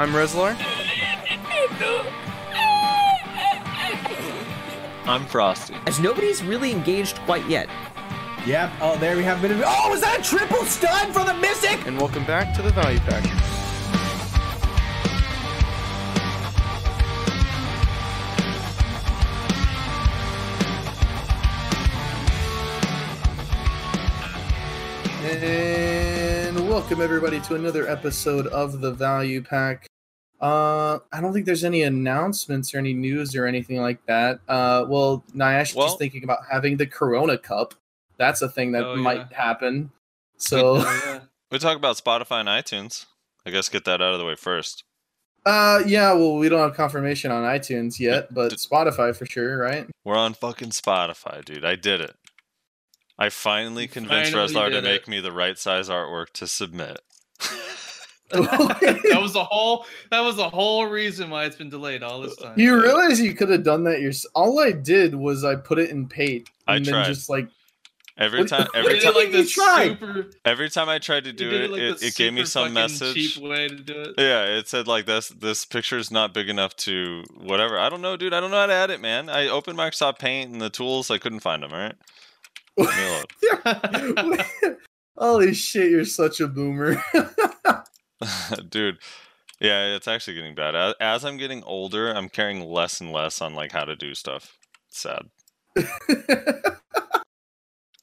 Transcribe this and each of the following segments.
I'm Rezlar. I'm Frosty. As nobody's really engaged quite yet. Yep. Oh, there we have a bit of. Oh, was that a triple stun for the Mystic? And welcome back to the Value Pack. And welcome everybody to another episode of the Value Pack. Uh, I don't think there's any announcements or any news or anything like that. Uh, well, Nayashe Well- just thinking about having the Corona Cup. That's a thing that Oh, might yeah. happen. So, Oh, yeah. We talk about Spotify and iTunes. I guess get that out of the way first. uh, yeah. Well, we don't have confirmation on iTunes yet, but D- Spotify for sure, right? We're on fucking Spotify, dude. I did it. I finally convinced finally Reslar to did make it. me the right size artwork to submit. that was the whole. That was the whole reason why it's been delayed all this time. You realize you could have done that yourself. All I did was I put it in Paint I and then tried. just like Every What- time, every time, like You the tried. super. every time I tried to do did it, like it, it gave me super some fucking message. Cheap way to do it. Yeah, it said like this this picture is not big enough to whatever. I don't know, dude. I don't know how to add it, man. I opened Microsoft Paint and the tools, I couldn't find them. All right. Let me look. Holy shit, you're such a boomer. dude yeah it's actually getting bad as, as i'm getting older i'm caring less and less on like how to do stuff it's sad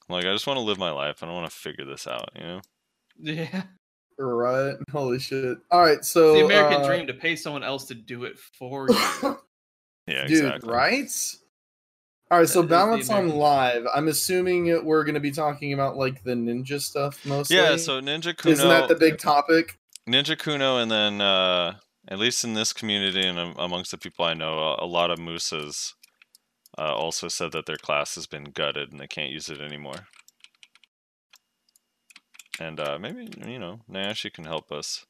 like i just want to live my life i don't want to figure this out you know yeah. right. Holy shit. All right, so the American uh, dream to pay someone else to do it for you. yeah Dude, exactly right? All right, so That is the balance on live. I'm assuming we're going to be talking about like the ninja stuff mostly. yeah so ninja kuno isn't that the big topic? Ninja kuno and then uh at least in this community and amongst the people i know a, lot of mooses uh, also said that their class has been gutted and they can't use it anymore and uh, maybe you know Nayashe can help us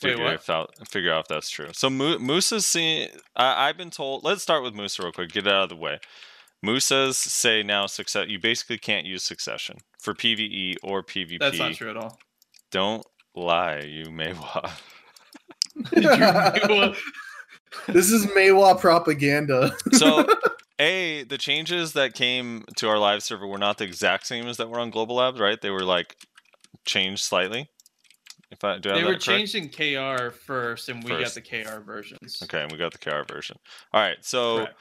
figure what? if out figure out if that's true. So Mo- Moose's see, I, I've been told. Let's start with Moose real quick. Get it out of the way. Moose's say now success. You basically can't use succession for PVE or PvP. That's not true at all. Don't lie, you Maehwa. You- This is Maehwa propaganda. So, a the changes that came to our live server were not the exact same as that were on Global Labs, right? They were like changed slightly. If I do I they have were correct? changed in KR first, and we First. got the KR versions. Okay, and we got the KR version. All right, so Correct.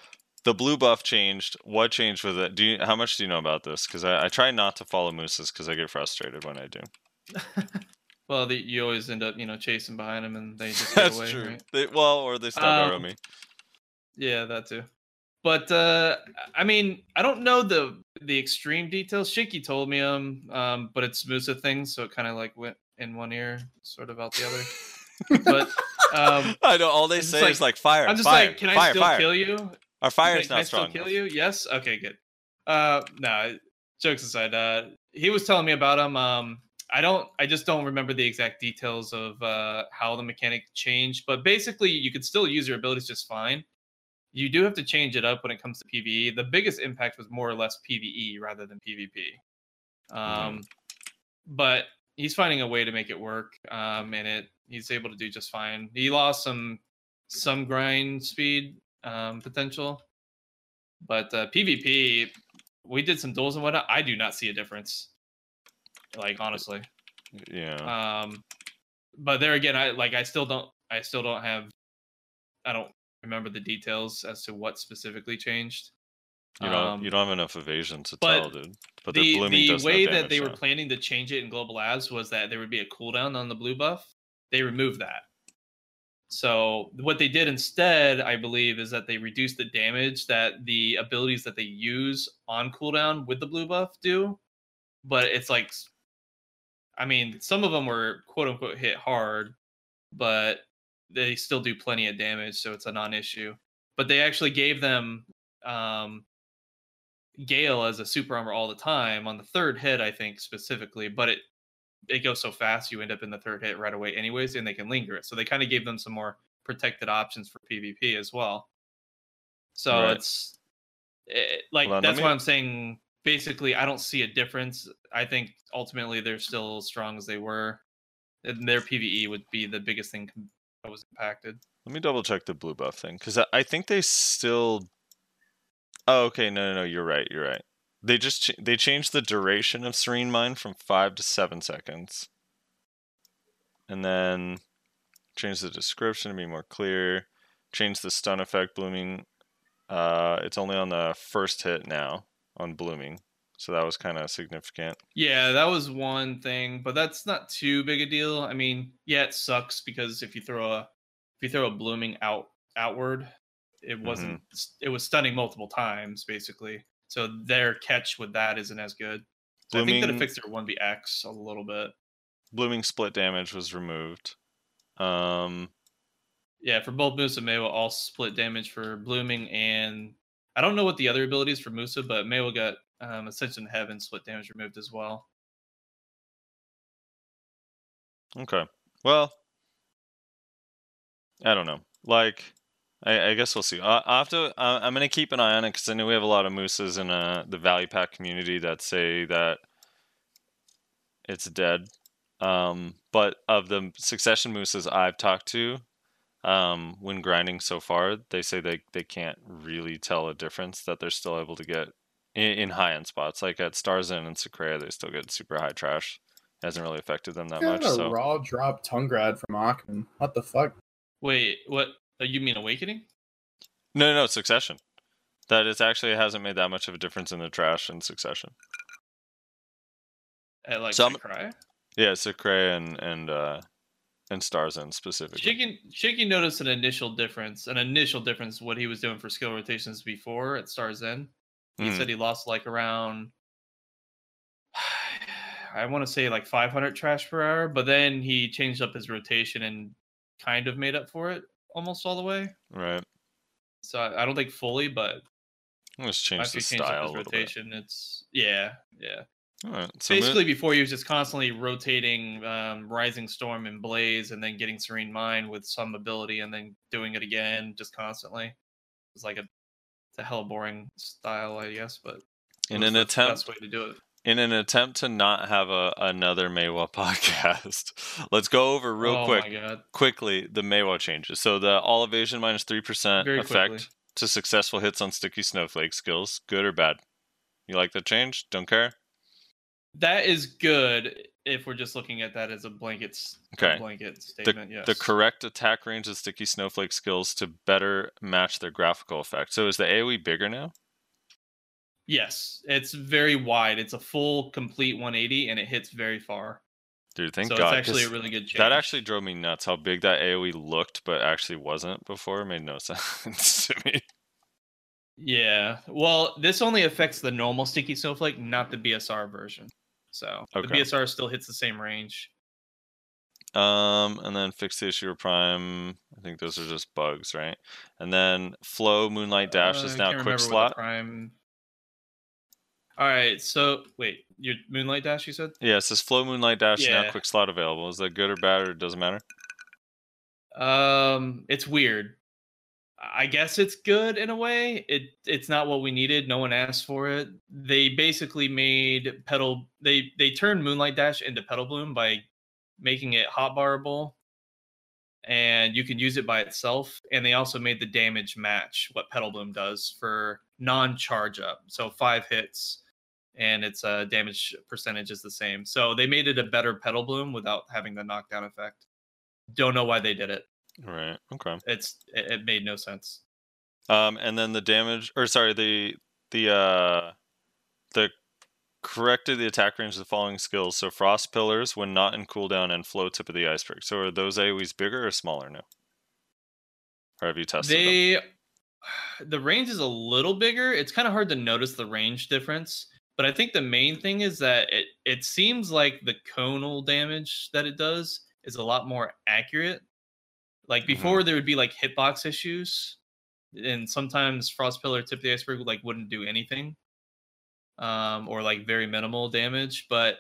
the blue buff changed. What changed with it? Do you? How much do you know about this? Because I, I try not to follow mooses because I get frustrated when I do. Well, the, you always end up, you know, chasing behind them, and they just get That's away. true. right? They, well, or they stop arrow Um, me. Yeah, that too. But uh I mean, I don't know the the extreme details. Shaky told me um um, but it's Musa things, so it kind of like went in one ear, sort of out the other. but um I know all they say like- is like fire. I'm just fire, like, can I fire, still fire. kill you? Our fire I- is can I not still strong. kill enough. you? Yes. Okay, good. Uh, no, jokes aside, uh, he was telling me about him. Um, I don't, I just don't remember the exact details of uh how the mechanic changed, but basically, you could still use your abilities just fine. You do have to change it up when it comes to PVE. The biggest impact was more or less PVE rather than PvP. Um, but he's finding a way to make it work, um, and it he's able to do just fine. He lost some some grind speed um, potential, but uh, PvP, we did some duels and whatnot. I do not see a difference. Like honestly, Yeah. um, but there again, I like I still don't I still don't have I don't remember the details as to what specifically changed. you don't. um, you don't have enough evasion to tell, dude. But the, the blooming the does way that they were planning to change it in global labs was that there would be a cooldown on the blue buff. They removed that. So what they did instead, I believe, is that they reduced the damage that the abilities that they use on cooldown with the blue buff do. But it's like, I mean, some of them were quote unquote hit hard, but they still do plenty of damage, so it's a non-issue. But they actually gave them um, Gale as a super armor all the time on the third hit, I think specifically, but it it goes so fast you end up in the third hit right away anyways, and they can linger it. So they kind of gave them some more protected options for PvP as well. So Right. it's it, like Hold on, let that's why I'm saying basically I don't see a difference. I think ultimately they're still as strong as they were. And their PVE would be the biggest thing that was impacted. Let me double check the blue buff thing because I, think they still. Oh, okay. No, no, no. You're right. You're right. They just ch- they changed the duration of Serene Mind from five to seven seconds, and then changed the description to be more clear. Changed the stun effect blooming. Uh, it's only on the first hit now on blooming, so that was kind of significant. Yeah, that was one thing, but that's not too big a deal. I mean, yeah, it sucks because if you throw a if you throw a blooming out outward, it wasn't it was stunning multiple times basically. So their catch with that isn't as good. So I think that Blooming- affects their 1bx a little bit. Blooming split damage was removed. Um, Yeah, for both Musa and Maehwa, all split damage for blooming and I don't know what the other abilities for Musa, but Maehwa got um, Ascension to Heaven split damage removed as well. Okay. Well, I don't know. Like, I, I guess we'll see. I, I have to. I, I'm gonna keep an eye on it because I know we have a lot of mooses in uh, the value pack community that say that it's dead. Um, but of the succession mooses I've talked to, um, when grinding so far, they say they they can't really tell a difference. That they're still able to get in, in high end spots, like at Star's End and Sycraia, they still get super high trash. It hasn't really affected them that Got much. a So raw drop Tungrad from Achman. What the fuck? Wait, what? Uh, you mean Awakening? No, no, Succession. That it actually hasn't made that much of a difference in the trash in Succession. At like Some- Cry? Yeah, Secre and and uh and Star's End specifically. Shaky, Shaky noticed an initial difference, an initial difference what he was doing for skill rotations before at Stars End. He Mhm. said he lost like around, I want to say like 500 trash per hour, but then he changed up his rotation and kind of made up for it almost all the way. Right. So I, I don't think fully, but Let's change the he changed style his little bit. rotation, it's yeah, yeah. All right. So Basically, before he was just constantly rotating um, Rising Storm and Blaze, and then getting Serene Mind with some ability, and then doing it again, just constantly. It's like a, it's a hell boring style, I guess, but in an the attempt best way to do it. in an attempt to not have a another Maehwa podcast, let's go over real oh quick quickly the Maehwa changes. So the all evasion minus three percent effect quickly. to successful hits on sticky snowflake skills. Good or bad? You like the change? Don't care. That is good if we're just looking at that as a blanket, Okay. blanket statement. yes. The correct attack range of sticky snowflake skills to better match their graphical effect. So is the AoE bigger now? Yes, it's very wide. It's a full, complete 180, and it hits very far. Dude, thank so God. it's actually a really good change. that actually drove me nuts how big that AoE looked, but actually wasn't before. It made no sense to me. Yeah. Well, this only affects the normal sticky snowflake, not the BSR version. So the BSR still hits the same range. Um, and then fix the issue of prime. I think those are just bugs, right? And then flow moonlight dash Uh, is now quick remember what the slot. Prime. All right. So wait, your Moonlight Dash, you said? Yeah, it says flow moonlight dash is now quick slot available. Is that good or bad or doesn't matter? Um, it's weird. I guess it's good in a way. It it's not what we needed. No one asked for it. They basically made pedal. They they turned Moonlight Dash into Pedal Bloom by making it hotbarable, and you can use it by itself. And they also made the damage match what Pedal Bloom does for non-charge up. So five hits, and its uh, damage percentage is the same. So they made it a better Pedal Bloom without having the knockdown effect. Don't know why they did it Right. Okay. it's it, it made no sense. Um, and then the damage, or sorry, the the uh, the corrected the attack range of the following skills. So frost pillars when not in cooldown and flow tip of the iceberg. So are those AoEs bigger or smaller now? Or have you tested them? They the range is a little bigger. It's kind of hard to notice the range difference, but I think the main thing is that it it seems like the conal damage that it does is a lot more accurate. Like before, there would be like hitbox issues, and sometimes frost pillar tip of the iceberg like wouldn't do anything, um, or like very minimal damage. But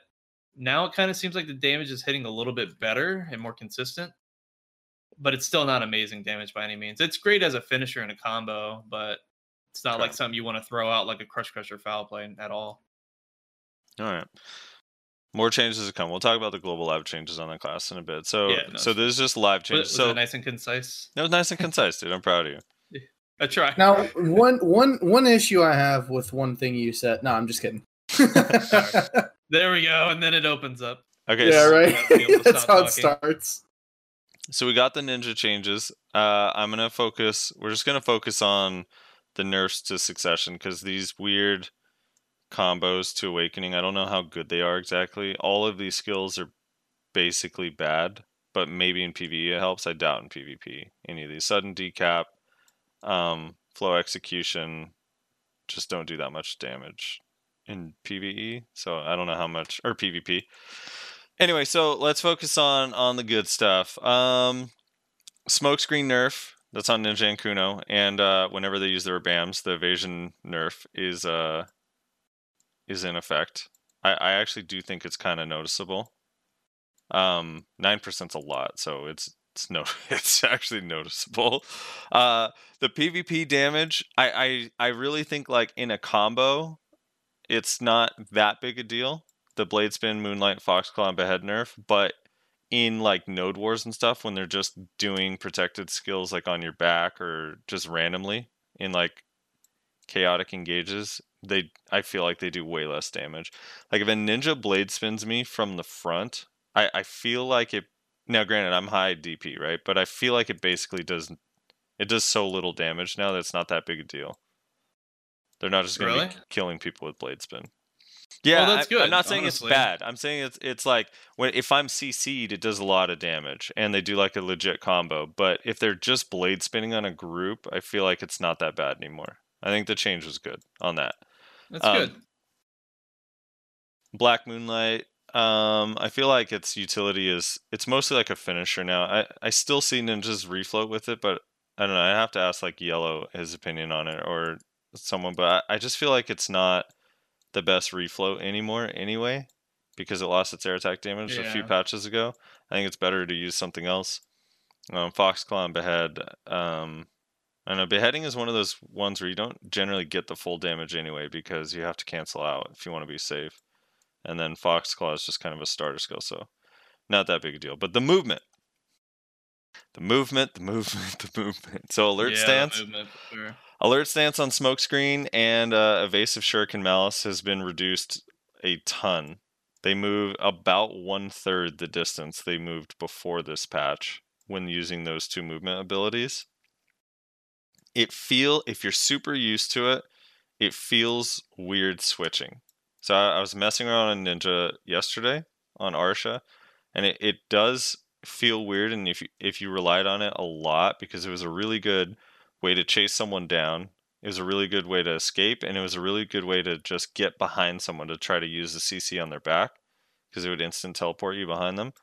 now it kind of seems like the damage is hitting a little bit better and more consistent but it's still not amazing damage by any means. It's great as a finisher in a combo, but it's not like something you want to throw out like a crush crusher foul play at all. All right. More changes to come. We'll talk about the global live changes on the class in a bit. So, Yeah, no, so it's this is just live changes. was So it nice and concise? that was nice and concise, dude. I'm proud of you. I try. Now, one one one issue I have with one thing you said. No, I'm just kidding. There we go, and then it opens up. Okay. yeah, so- right. Be able to That's how it talking. starts. So we got the ninja changes. Uh, I'm gonna focus. We're just gonna focus on the nurse to succession because these weird combos to awakening. I don't know how good they are exactly. All of these skills are basically bad, but maybe in PvE it helps. I doubt in PvP any of these sudden decap, um, flow execution, just don't do that much damage in PvE. So I don't know how much or PvP. Anyway, so let's focus on on the good stuff. Um, smokescreen nerf that's on Ninja and Kuno, and uh, whenever they use their BAMs, the evasion nerf is uh is in effect. I, I actually do think it's kind of noticeable. Um, nine percent's a lot, so it's it's no it's actually noticeable. Uh, the PvP damage, I, I I really think like in a combo, it's not that big a deal. The blade spin, moonlight, foxclaw, and behead nerf, but in like node wars and stuff, when they're just doing protected skills like on your back or just randomly in like chaotic engages, they I feel like they do way less damage. Like if a ninja blade spins me from the front, I, I feel like it now granted I'm high DP, right? But I feel like it basically does it does so little damage now that it's not that big a deal. They're not just gonna Really? be killing people with blade spin. Yeah, that's good. I, am not saying honestly. it's bad. I'm saying it's it's like when if I'm CC'd, it does a lot of damage, and they do like a legit combo. But if they're just blade spinning on a group, I feel like it's not that bad anymore. I think the change was good on that. That's Um, good. Black Moonlight. Um, I feel like its utility is it's mostly like a finisher now. I I still see ninjas refloat with it, but I don't know. I have to ask like Yellow his opinion on it or someone, but I, I just feel like it's not the best refloat anymore anyway because it lost its air attack damage a few patches ago. I think it's better to use something else. Um, Foxclaw and Behead. Um, I know. Beheading is one of those ones where you don't generally get the full damage anyway because you have to cancel out if you want to be safe. And then Foxclaw is just kind of a starter skill, so not that big a deal. But the movement, the movement, the movement, the movement. So alert yeah, stance, movement, sure. alert stance on smokescreen and uh, evasive shuriken malice has been reduced a ton. They move about one third the distance they moved before this patch when using those two movement abilities. It feel if you're super used to it, it feels weird switching. So I, I was messing around on Ninja yesterday on Arsha, and it, it does feel weird. And if you, if you relied on it a lot, because it was a really good way to chase someone down, it was a really good way to escape, and it was a really good way to just get behind someone to try to use the CC on their back, because it would instant teleport you behind them.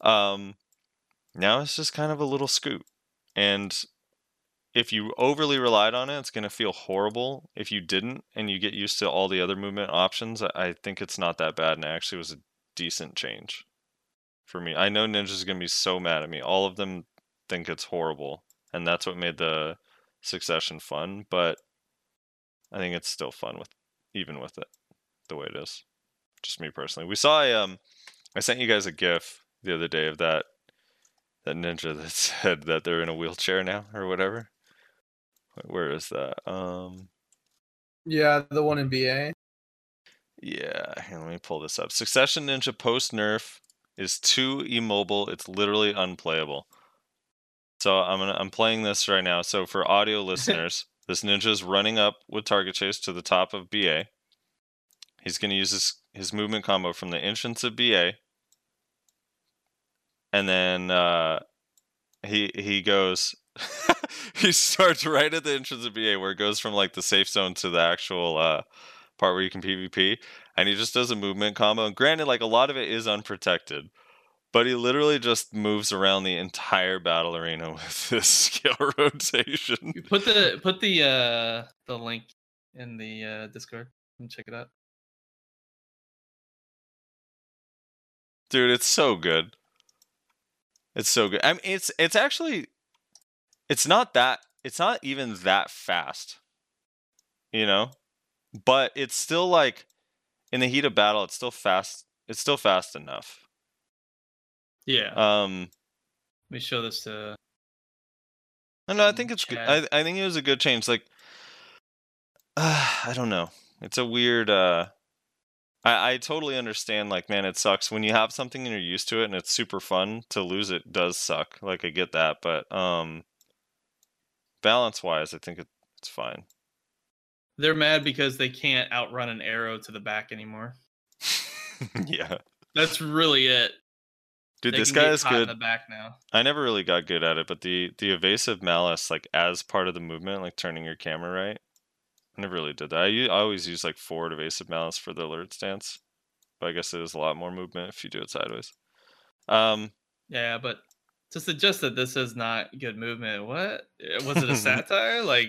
Um, now it's just kind of a little scoot, and if you overly relied on it, it's going to feel horrible. If you didn't and you get used to all the other movement options, I- I think it's not that bad and actually was a decent change for me. I know Ninja's going to be so mad at me. All of them think it's horrible, and that's what made the succession fun, but I think it's still fun with even with it the way it is. Just me personally. We saw a, um I sent you guys a gif the other day of that that ninja that said that they're in a wheelchair now or whatever. Where is that? Um Yeah, the one in BA. yeah, let me pull this up. Succession Ninja post nerf is too immobile. It's literally unplayable. So I'm gonna I'm playing this right now. So for audio listeners, this ninja is running up with target chase to the top of BA. He's gonna use his his movement combo from the entrance of BA, and then uh, he he goes. he starts right at the entrance of BA where it goes from like the safe zone to the actual uh, part where you can PvP, and he just does a movement combo. And granted, like a lot of it is unprotected, but he literally just moves around the entire battle arena with this skill rotation. Put the put the uh the link in the uh Discord and check it out. Dude, it's so good. It's so good. I mean, it's it's actually it's not that it's not even that fast. You know? But it's still like in the heat of battle, it's still fast it's still fast enough. Yeah. Um, Let me show this to. no, no, I think it's good. I I think it was a good change. Like, uh, I don't know. It's a weird. uh I I totally understand. Like, man, it sucks when you have something and you're used to it and it's super fun. To lose it does suck. Like, I get that, but um, balance wise, I think it, it's fine. They're mad because they can't outrun an arrow to the back anymore. yeah, That's really it. dude, They this guy is good. the back now. I never really got good at it, but the the evasive malice, like as part of the movement, like turning your camera right, I never really did that. I always use like forward evasive malice for the alert stance, but I guess it is a lot more movement if you do it sideways. Um, Yeah, but to suggest that this is not good movement, what Uh, was it a satire? Like,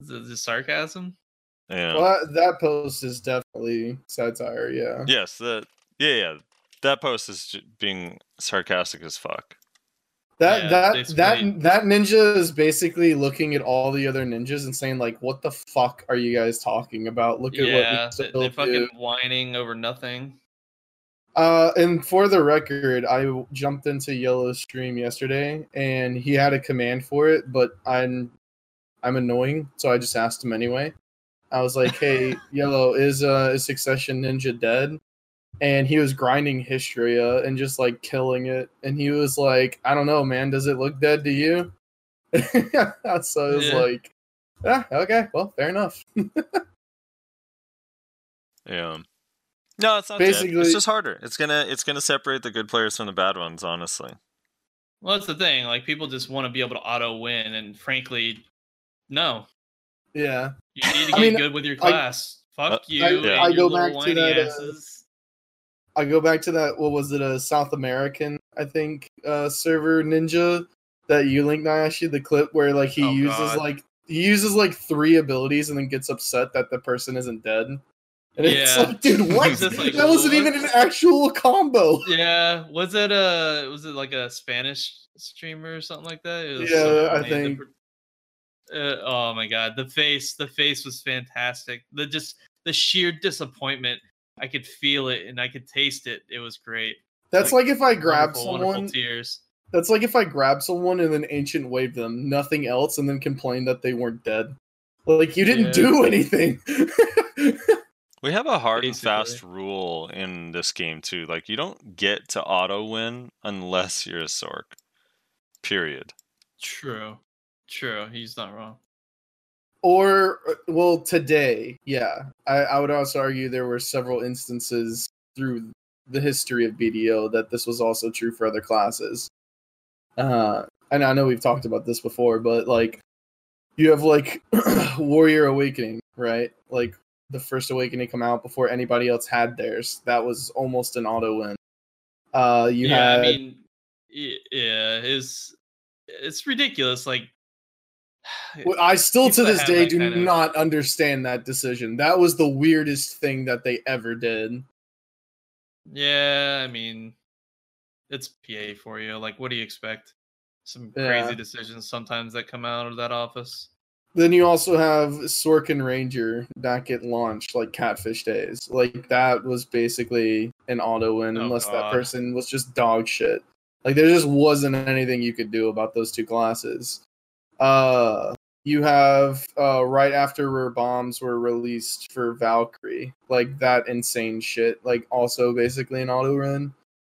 is it just sarcasm? yeah, Well, that, that post is definitely satire. Yeah. yes, that yeah, yeah, that post is j- being sarcastic as fuck. That Yeah, that that that ninja is basically looking at all the other ninjas and saying like, "What the fuck are you guys talking about? Look at yeah, what we they- still they're do." fucking whining over nothing. Uh, and for the record, I jumped into Yellow's stream yesterday, and he had a command for it, but I'm I'm annoying, so I just asked him anyway. I was like, "Hey, Yellow, is uh is Succession Ninja dead?" And he was grinding Hystria and just like killing it, and he was like, "I don't know, man. Does it look dead to you?" so it was Yeah. like, "Yeah, okay, well, fair enough." Yeah. No, it's not dead. Basically- It's just harder. It's gonna it's gonna separate the good players from the bad ones. Honestly. Well, that's the thing. Like, people just want to be able to auto win, and frankly, no. yeah. You need to I get mean, good with your I- class. Fuck Uh, you I- and I go back to whiny that, uh. I go back to that. What was it? A South American, I think, uh, server ninja that you linked Nayashe the clip where like he Oh, uses God. like he uses like three abilities and then gets upset that the person isn't dead. And it's Yeah. like, dude, what? Like, that wasn't even an actual combo. Yeah, was it a was it like a Spanish streamer or something like that? It was Yeah, I. The think. Uh, oh my god, the face, the face was fantastic. The just the sheer disappointment, I could feel it and I could taste it. It was great. That's like, if I grab someone. tears. That's like if I grab someone and then ancient wave them, nothing else, and then complain that they weren't dead. Like you didn't Yeah. do anything. We have a hard and fast rule in this game too. Like you don't get to auto win unless you're a Sork. Period. True, true. He's not wrong. or uh, well today yeah I, I would also argue there were several instances through the history of bdo that this was also true for other classes uh and i know we've talked about this before but like you have like warrior awakening right like the first awakening come out before anybody else had theirs that was almost an auto win uh you yeah, had I mean, yeah, it's it's ridiculous. Like, Well, I still to this day do of- not understand that decision. That was the weirdest thing that they ever did. Yeah, I mean, it's PA for you. Like, what do you expect? Some Yeah. crazy decisions sometimes that come out of that office. Then you also have Sorkin Ranger that get launched like Catfish Days. Like that was basically an auto win Oh, unless that person was just dog shit. Like there just wasn't anything you could do about those two classes. Uh you have uh right after where bombs were released for Valkyrie, like that insane shit, like also basically an auto run.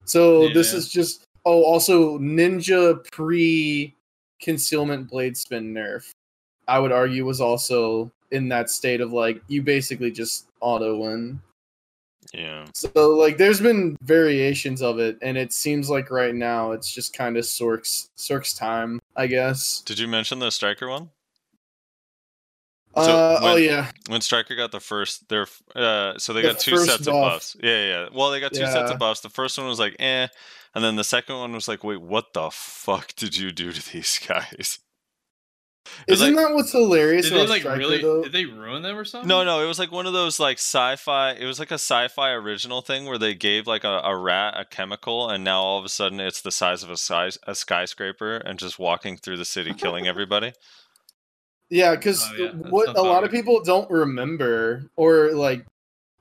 So this is just oh also ninja pre concealment blade spin nerf. I would argue was also in that state of like you basically just auto win. Yeah. So like there's been variations of it and it seems like right now it's just kind of Sork's Sork's time, I guess. Did you mention the striker one? Uh, So oh when- yeah. When striker got the first, their uh, so they The got two sets of buffs. Yeah, yeah. yeah. Well, they got two sets of buffs. The first one was like, eh, and then the second one was like, wait, what the fuck did you do to these guys? It was Isn't like- that what's hilarious Did they like Striker really? though? Did they ruin them or something? No, no, it was like one of those like sci-fi. It was like a sci-fi original thing where they gave like a, a rat a chemical, and now all of a sudden it's the size of a size a skyscraper and just walking through the city killing everybody. Yeah, because Oh, yeah, what a about lot of people don't remember, or like,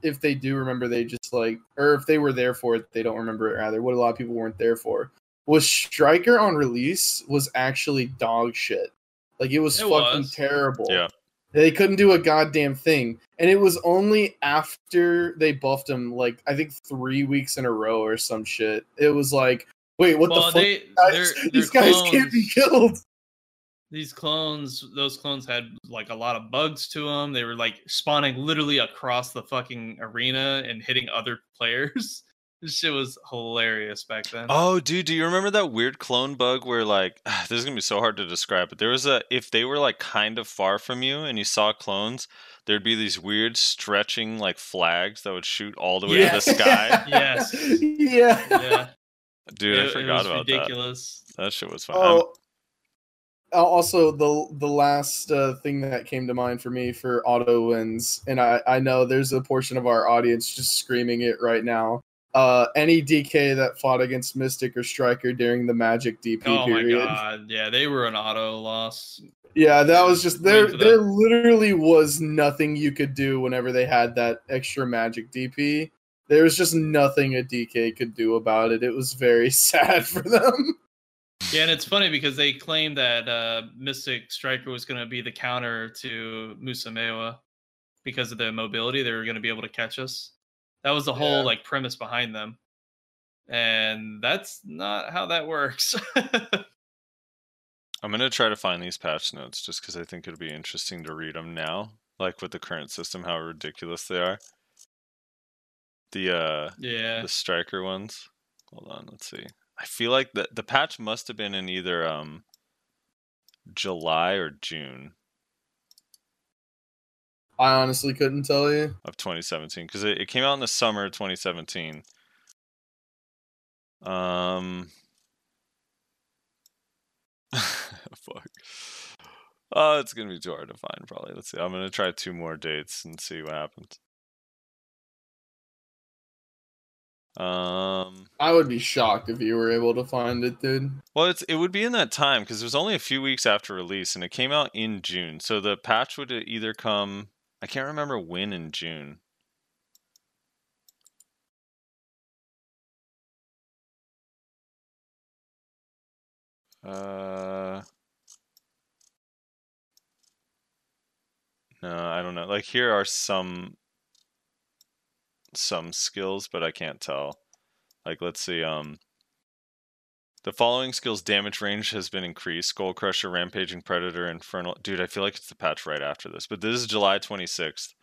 if they do remember, they just like, or if they were there for it, they don't remember it. Rather, what a lot of people weren't there for was Striker on release was actually dog shit. Like it was It fucking was. terrible. Yeah. They couldn't do a goddamn thing. And it was only after they buffed him, like, I think three weeks in a row or some shit. It was like, wait, what well, the fuck? they, guys? they're, These they're guys can't be killed. These clones, those clones had like a lot of bugs to them. They were like spawning literally across the fucking arena and hitting other players. This shit was hilarious back then. Oh, dude, do you remember that weird clone bug where like this is gonna be so hard to describe, but there was a if they were like kind of far from you and you saw clones, there'd be these weird stretching like flags that would shoot all the way to the sky. Yes. yeah. yeah, Dude, it, I it forgot was about ridiculous. that. That shit was fun. Oh. Also, the the last uh, thing that came to mind for me for auto wins, and I, I know there's a portion of our audience just screaming it right now. Uh, any DK that fought against Mystic or Striker during the Magic DP Oh period. my god, yeah, they were an auto loss. Yeah, that was just there. There literally was nothing you could do whenever they had that extra magic DP. There was just nothing a DK could do about it. It was very sad for them. Yeah, and it's funny because they claimed that uh, Mystic Striker was going to be the counter to Musamewa because of the mobility. They were going to be able to catch us. That was the whole Yeah. like premise behind them, and that's not how that works. I'm gonna try to find these patch notes just because I think it'll be interesting to read them now, like with the current system, how ridiculous they are. The uh, yeah, the striker ones. Hold on, let's see. I feel like the the patch must have been in either um July or June I honestly couldn't tell you. of 2017 because it, it came out in the summer of 2017. Um, fuck. Oh, it's gonna be too hard to find. Probably. Let's see. I'm gonna try two more dates and see what happens. Um. I would be shocked if you were able to find it, dude. Well, it's it would be in that time because it was only a few weeks after release, and it came out in June. So the patch would either come. I can't remember when in June. Uh. No, I don't know. Like here are some some skills, but I can't tell. Like let's see. Um. The following skills damage range has been increased. Skull Crusher, Rampaging Predator, Infernal. Dude, I feel like it's the patch right after this. But this is July 26th.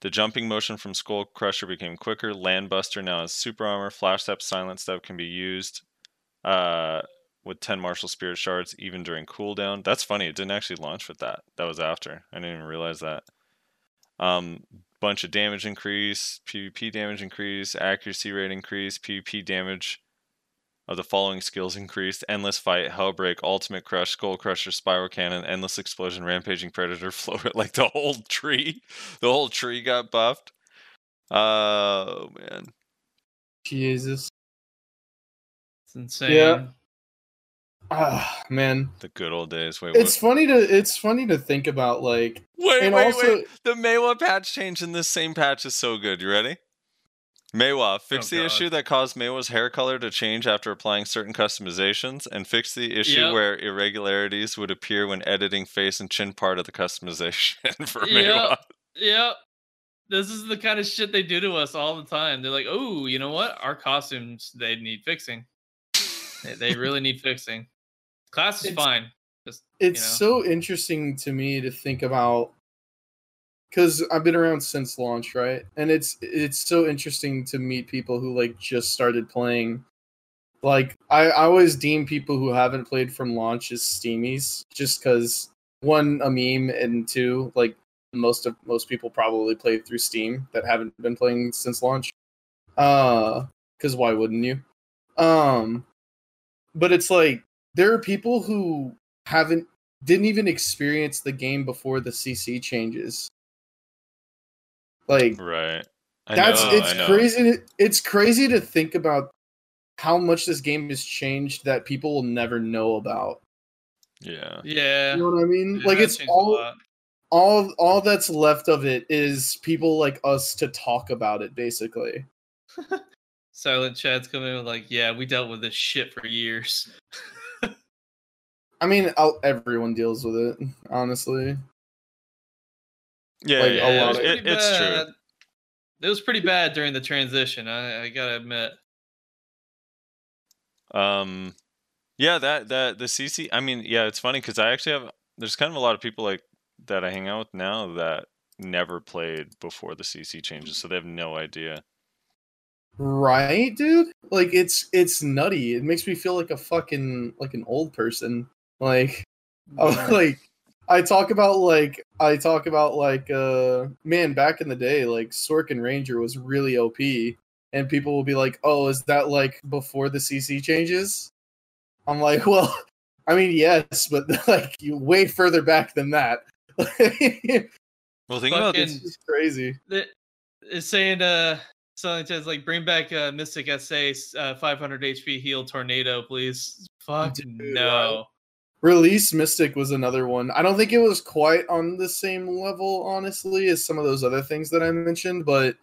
The jumping motion from Skull Crusher became quicker. Landbuster now has super armor. Flash Step, Silent Step can be used uh, with 10 Martial Spirit Shards even during cooldown. That's funny. It didn't actually launch with that. That was after. I didn't even realize that. Um, bunch of damage increase, PvP damage increase, accuracy rate increase, PvP damage of the following skills increased endless fight hellbreak ultimate crush skull crusher spiral cannon endless explosion rampaging predator float like the whole tree the whole tree got buffed oh man Jesus. it's insane. Yeah. Ah, man. the good old days wait It's funny to it's funny to think about like wait wait also- wait the Maehwa patch change in this same patch is so good you ready Maehwa, fix Oh, the God. issue that caused Maehwa's hair color to change after applying certain customizations, and fix the issue Yep. where irregularities would appear when editing face and chin part of the customization for Yep. Maehwa. Yep. This is the kind of shit they do to us all the time. They're like, "Oh, you know what? Our costumes they need fixing. They, they really need fixing. Class is It's- fine. Just it's you know. so interesting to me to think about because I've been around since launch, right? And it's it's so interesting to meet people who like just started playing. Like I, I always deem people who haven't played from launch as steamies, just because one a meme and two like most of most people probably played through Steam that haven't been playing since launch. Uh, because why wouldn't you? Um, but it's like there are people who haven't didn't even experience the game before the CC changes. Like Right. I that's know, it's I know. crazy. To, it's crazy to think about how much this game has changed that people will never know about. Yeah. yeah. You know what I mean? it like it's all all all that's left of it is people like us to talk about it basically. Silent chat's coming in like, yeah, we dealt with this shit for years. I mean, I'll, everyone deals with it, honestly. Yeah, Like, a yeah, lot it- of- was it- pretty it's true. bad. It was pretty bad during the transition. I, I gotta admit. Um, yeah, that that the CC. I mean, yeah, it's funny because I actually have. There's kind of a lot of people like that I hang out with now that never played before the CC changes, so they have no idea. Right, dude? Like it's it's nutty. It makes me feel like a fucking like an old person. Like oh, like I talk about like I talk about like uh man back in the day like Sorkin Ranger was really OP and people will be like, "Oh, is that like before the CC changes?" I'm like, "Well, I mean, yes, but like you way further back than that." Well, think about this. just crazy. It's saying uh something says like bring back uh Mystic SA uh 500 HP heal tornado, please. Fuck Dude, no. Release Mystic was another one. I don't think it was quite on the same level, honestly, as some of those other things that I mentioned, but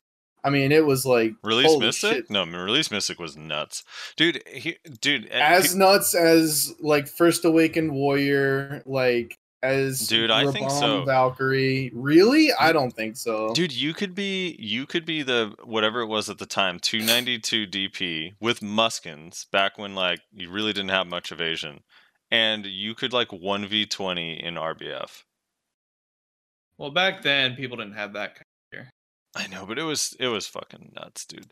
I mean, it was like Release Mystic? shit. No, Release Mystic was nuts, dude. He, dude, eh, as pe- nuts as like First Awakened Warrior, like as Dude, I think so. Valkyrie. Really? I don't think so. dude, you could be you could be the whatever it was at the time, 292 DP with Muskan's back when like you really didn't have much evasion, and you could like one v 20 in RBF. Well, back then people didn't have that. Kind I know, but it was it was fucking nuts, dude.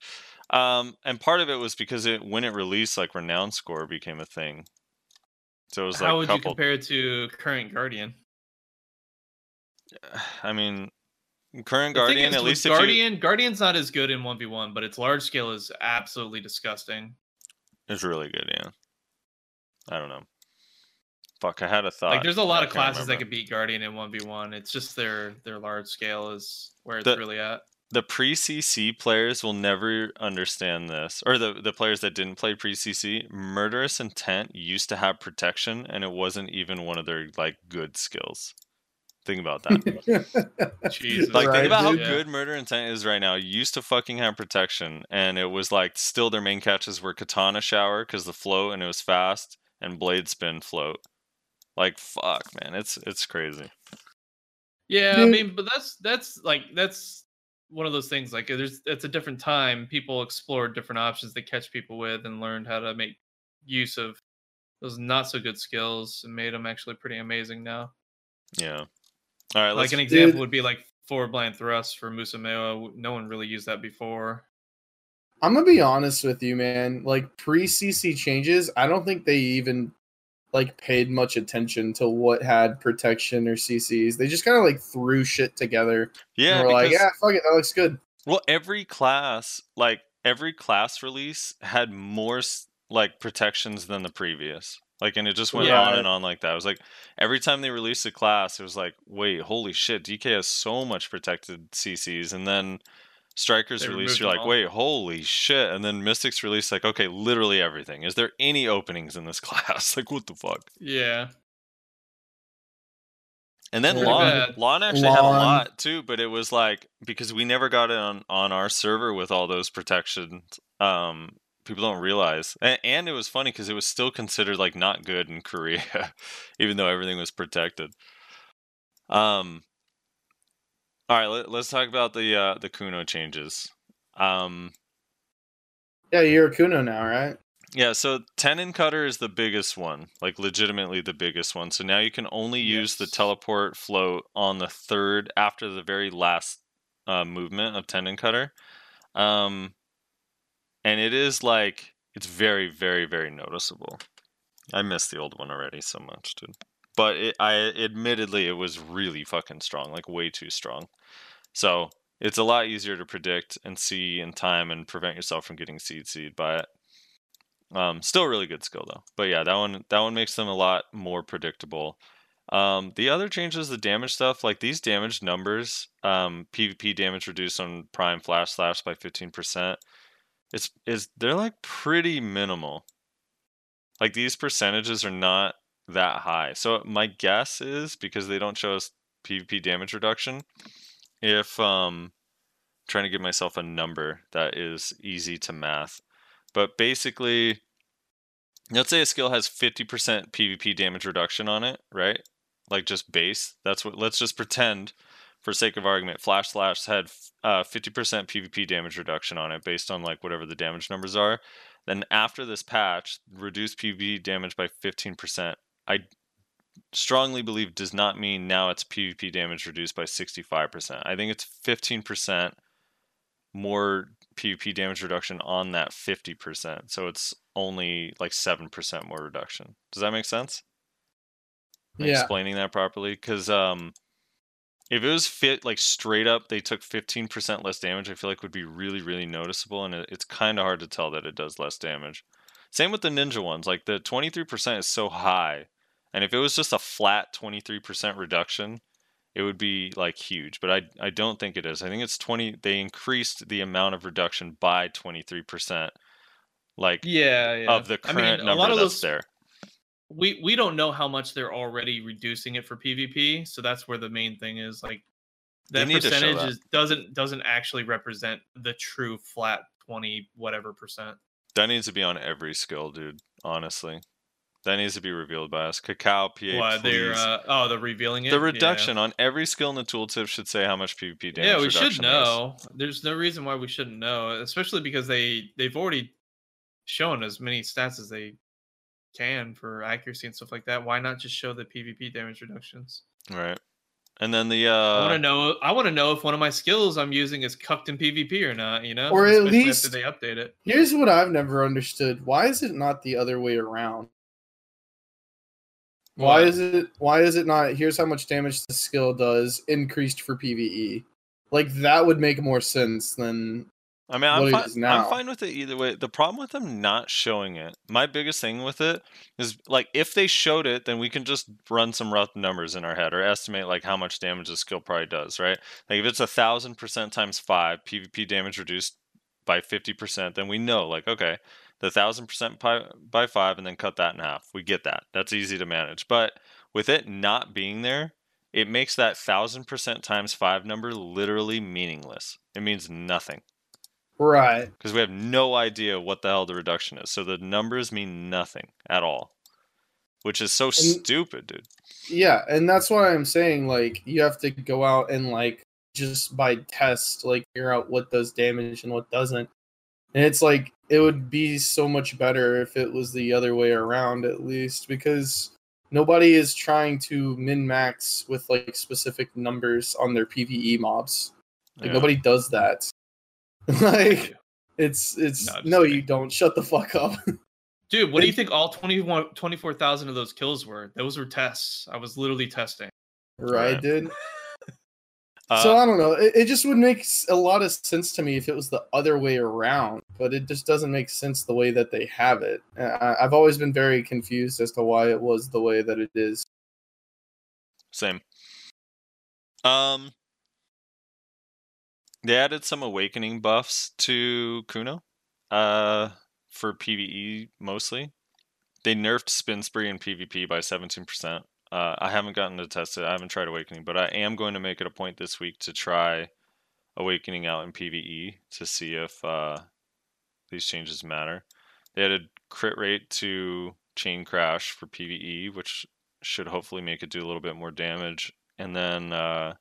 Um, and part of it was because it when it released, like renown score became a thing. So it was like How would you compare it to current Guardian? I mean, current Guardian. is, At least if you, Guardian, Guardian's not as good in one v one, but its large scale is absolutely disgusting. it's really good. Yeah. I don't know. Fuck, I had a thought. like, there's a lot I of can't classes that remember. could beat Guardian in one v one. It's just their their large scale is where it's The- really at. the pre CC players will never understand this, or the the players that didn't play pre CC. Murderous intent used to have protection, and it wasn't even one of their like good skills. Think about that. Jesus. like Right, think about dude. how Yeah. good murder intent is right now. Used to fucking have protection, and it was like still their main catches were katana shower because the float and it was fast, and blade spin float. Like fuck, man, it's it's crazy. Yeah, I mean, but that's that's like that's one of those things. Like, uh, there's it's a different time. People explored different options to catch people with, and learned how to make use of those not so good skills, and made them actually pretty amazing now. Yeah. All right, Like an example Dude. would be like forward blind thrust for Musameo. No one really used that before. I'm gonna be honest with you, man. Like pre CC changes, I don't think they even like paid much attention to what had protection or CCs. They just kind of like threw shit together. yeah. and were like, yeah, fuck it, that looks good. Well, every class, like every class release, had more like protections than the previous. Like, and it just went Yeah. on and on like that. It was like every time they released a class, it was like, wait, holy shit, DK has so much protected CCs, and then Strikers They released, you're like, all. wait, holy shit, and then Mystics release, like, okay, literally everything. Is there any openings in this class? like, what the fuck? Yeah, And then Pretty Lahn, bad. Lahn actually had a lot too, but it was like because we never got it on on our server with all those protections. Um, people don't realize, and, and it was funny because it was still considered like not good in Korea, even though everything was protected. Um. All right, let, let's talk about the uh, the Kuno changes. Um, Yeah, you're a Kuno now, right? yeah, so Tenon Cutter is the biggest one, like legitimately the biggest one. So now you can only use the teleport float on the third after the very last uh, movement of Tenon Cutter. Um, and it is like it's very, very, very noticeable. I miss the old one already so much, dude. But it, I admittedly it was really fucking strong, like way too strong. So it's a lot easier to predict and see in time and prevent yourself from getting seed seed by it. Um, still really good skill though. But yeah, that one that one makes them a lot more predictable. Um, the other changes, the damage stuff, like these damage numbers, um, PvP damage reduced on Prime Flash Slash by fifteen percent. It's is they're like pretty minimal. Like these percentages are not that high. So my guess is because they don't show us PvP damage reduction if um trying to give myself a number that is easy to math. But basically let's say a skill has 50% PvP damage reduction on it, right? Like just base. That's what let's just pretend for sake of argument Flash Slash had uh, 50% PvP damage reduction on it based on like whatever the damage numbers are. Then after this patch, reduce PvP damage by 15%. I strongly believe does not mean now it's PvP damage reduced by 65%. I think it's 15% more PvP damage reduction on that 50%. So it's only like 7% more reduction. Does that make sense? Am Yeah. Explaining that properly? Because um, if it was fit like straight up, they took 15% less damage, I feel like would be really, really noticeable. And it, it's kind of hard to tell that it does less damage. Same with the ninja ones. Like the 23% is so high. And if it was just a flat 23% reduction, it would be like huge. But I, I don't think it is. I think it's 20. They increased the amount of reduction by 23%. Like Yeah, yeah. of the I current mean, a number lot of that's those there. we we don't know how much they're already reducing it for PvP, so that's where the main thing is. Like that need to show percentage that. is, doesn't doesn't actually represent the true flat twenty whatever percent. That needs to be on every skill, dude. Honestly, that needs to be revealed by us. Kakao, PA, What they're uh, oh they're revealing it. the Yeah. reduction on every skill in the tooltip should say how much PvP damage Yeah, we should there is. know. There's no reason why we shouldn't know, especially because they they've already shown as many stats as they can for accuracy and stuff like that. Why not just show the PvP damage reductions? Right. And then the I want to uh know. I want to know if one of my skills I'm using is cucked in PvP or not. You know, Or at Especially least- after they update it. Here's what I've never understood. Why is it not the other way around? Why is it why is it not here's how much damage the skill does increased for PvE? Like that would make more sense than I mean, I'm fine. I'm fine with it either way. The problem with them not showing it, my biggest thing with it is like if they showed it, then we can just run some rough numbers in our head or estimate like how much damage the skill probably does, right? Like if it's a thousand percent times five, PvP damage reduced by fifty percent, then we know like okay, the thousand percent by by five, and then cut that in half. We get that. That's easy to manage. But with it not being there, it makes that thousand percent times five number literally meaningless. It means nothing right. because we have no idea what the hell the reduction is. So the numbers mean nothing at all, which is so stupid, dude. Yeah, and that's why I'm saying like you have to go out and like just by test like figure out what does damage and what doesn't. And it's like it would be so much better if it was the other way around at least because nobody is trying to min max with like specific numbers on their PvE mobs. Like Yeah. nobody does that. like it's it's No, no, you don't. Shut the fuck up. Dude, what do you think all 21 24,000 of those kills were? Those were tests. I was literally testing. right, Right. dude? Uh, so I don't know. It, it just would make a lot of sense to me if it was the other way around, but it just doesn't make sense the way that they have it. I, I've always been very confused as to why it was the way that it is. Same. Um, they added some awakening buffs to Kuno, uh, for PVE mostly. They nerfed spin spree in PvP by seventeen percent. Uh, I haven't gotten to test it. I haven't tried awakening, but I am going to make it a point this week to try awakening out in PVE to see if uh, these changes matter. They added crit rate to chain crash for PVE, which should hopefully make it do a little bit more damage, and then uh,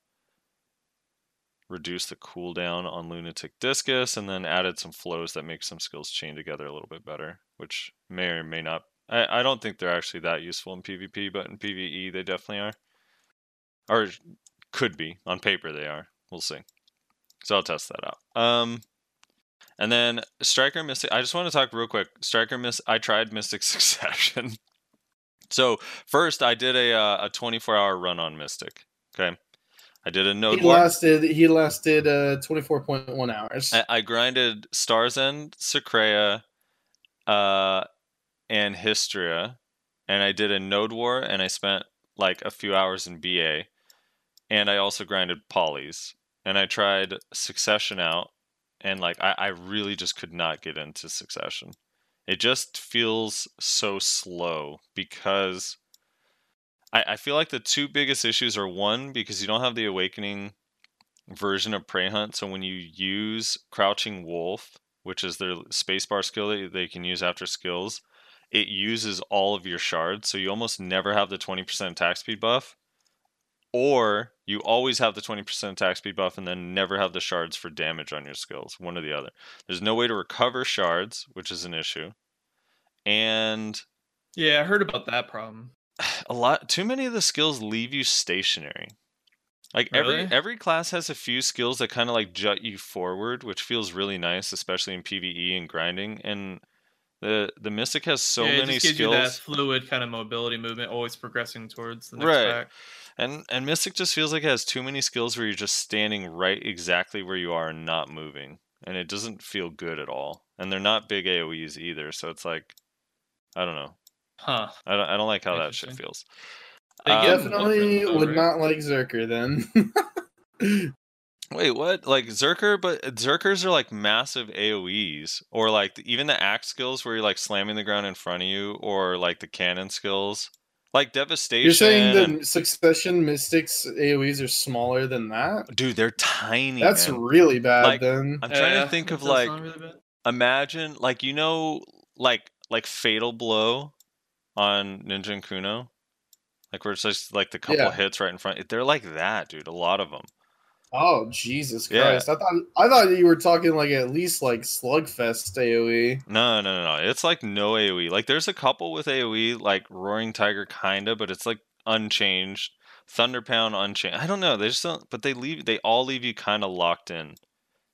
reduce the cooldown on lunatic discus, and then added some flows that make some skills chain together a little bit better, which may or may not. I, I don't think they're actually that useful in PvP, but in PvE they definitely are, or could be on paper they are. We'll see. So I'll test that out. Um, and then Striker Mystic. I just want to talk real quick. Striker Miss. I tried Mystic Succession. So first, I did a uh, a 24 hour run on Mystic. Okay, I did a node He war. lasted. He lasted uh, twenty four point one hours. I, I grinded Star's End, Sycraia, uh, and Hystria, and I did a node war, and I spent like a few hours in BA, and I also grinded Polys, and I tried Succession out, and like I, I really just could not get into Succession. It just feels so slow because I, I feel like the two biggest issues are one because you don't have the awakening version of prey hunt. So when you use crouching wolf, which is their spacebar skill that they can use after skills, it uses all of your shards. So you almost never have the 20% attack speed buff. Or you always have the 20% attack speed buff and then never have the shards for damage on your skills, one or the other. There's no way to recover shards, which is an issue. And Yeah, I heard about that problem. a lot too many of the skills leave you stationary. Like every Really? every class has a few skills that kind of like jut you forward, which feels really nice, especially in PvE and grinding. And the the Mystic has so yeah, it many just gives you that skills. fluid kind of mobility movement, always progressing towards the next Right. pack. And and Mystic just feels like it has too many skills where you're just standing right exactly where you are and not moving. And it doesn't feel good at all. And they're not big AoEs either, so it's like I don't know. Huh. I don't I don't like how that shit feels. They Um, Definitely would right? not like Zerker then. Wait, what? Like Zerker, but Zerkers are like massive AoEs, or like the- even the axe skills where you're like slamming the ground in front of you, or like the cannon skills, like devastation. You're saying and- the Succession Mystics AoEs are smaller than that? dude, they're tiny. That's man. really bad Like, then. I'm trying Yeah, to think of like really imagine like you know like like fatal blow on Ninja and Kuno, like where it's just like the couple Yeah. hits right in front. They're like that, dude. A lot of them. Oh Jesus Yeah. Christ! I thought I thought you were talking like at least like Slugfest. AOE. No, no, no, no. It's like no AoE. Like there's a couple with AoE, like Roaring Tiger kinda, but it's like unchanged. Thunder Pound unchanged. I don't know. They just don't but they leave they all leave you kinda locked in.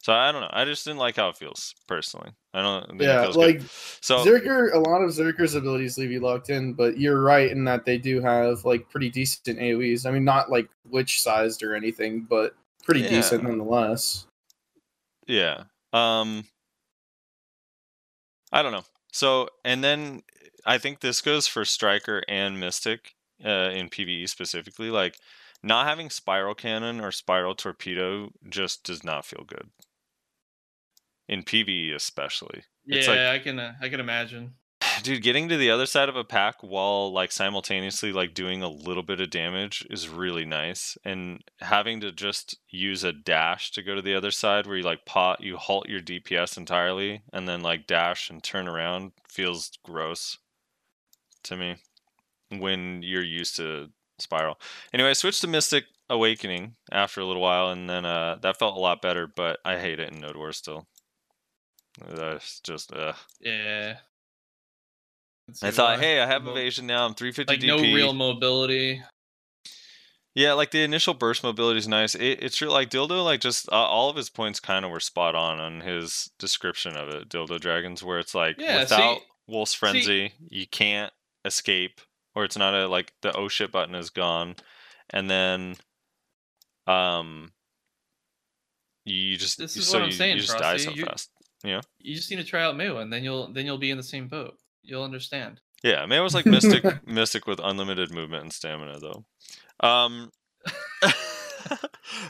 So I don't know. I just didn't like how it feels personally. I don't Yeah, feels good. like So Zerker. A lot of Zerker's abilities leave you locked in, but you're right in that they do have like pretty decent AOE's. I mean, not like witch sized or anything, but pretty Yeah. decent nonetheless. Yeah. Um I don't know. So and then I think this goes for Striker and Mystic uh, in PvE specifically. Like not having Spiral Cannon or Spiral Torpedo just does not feel good. In PvE especially. Yeah, It's like- I can uh, I can imagine. Dude, getting to the other side of a pack while like simultaneously like doing a little bit of damage is really nice. And having to just use a dash to go to the other side where you like pot you halt your DPS entirely and then like dash and turn around feels gross to me when you're used to spiral. Anyway, I switched to Mystic Awakening after a little while and then uh that felt a lot better, but I hate it in Node War still. That's just uh Yeah. I thought, hey, I have evasion now. I'm 350 Like DP. no real mobility. Yeah, like the initial burst mobility is nice. It, it's true. Like Dildo, like just uh, all of his points kind of were spot on on his description of it. Dildo dragons, where it's like Yeah, see- without Wolf's frenzy, you can't escape, or it's not a like the oh shit button is gone, and then, um, you just This is so what I'm you, saying, you just die so You- fast. You just need to try out Moo, and then you'll then you'll be in the same boat. You'll understand. Yeah, May was like mystic, mystic with unlimited movement and stamina, though. Um,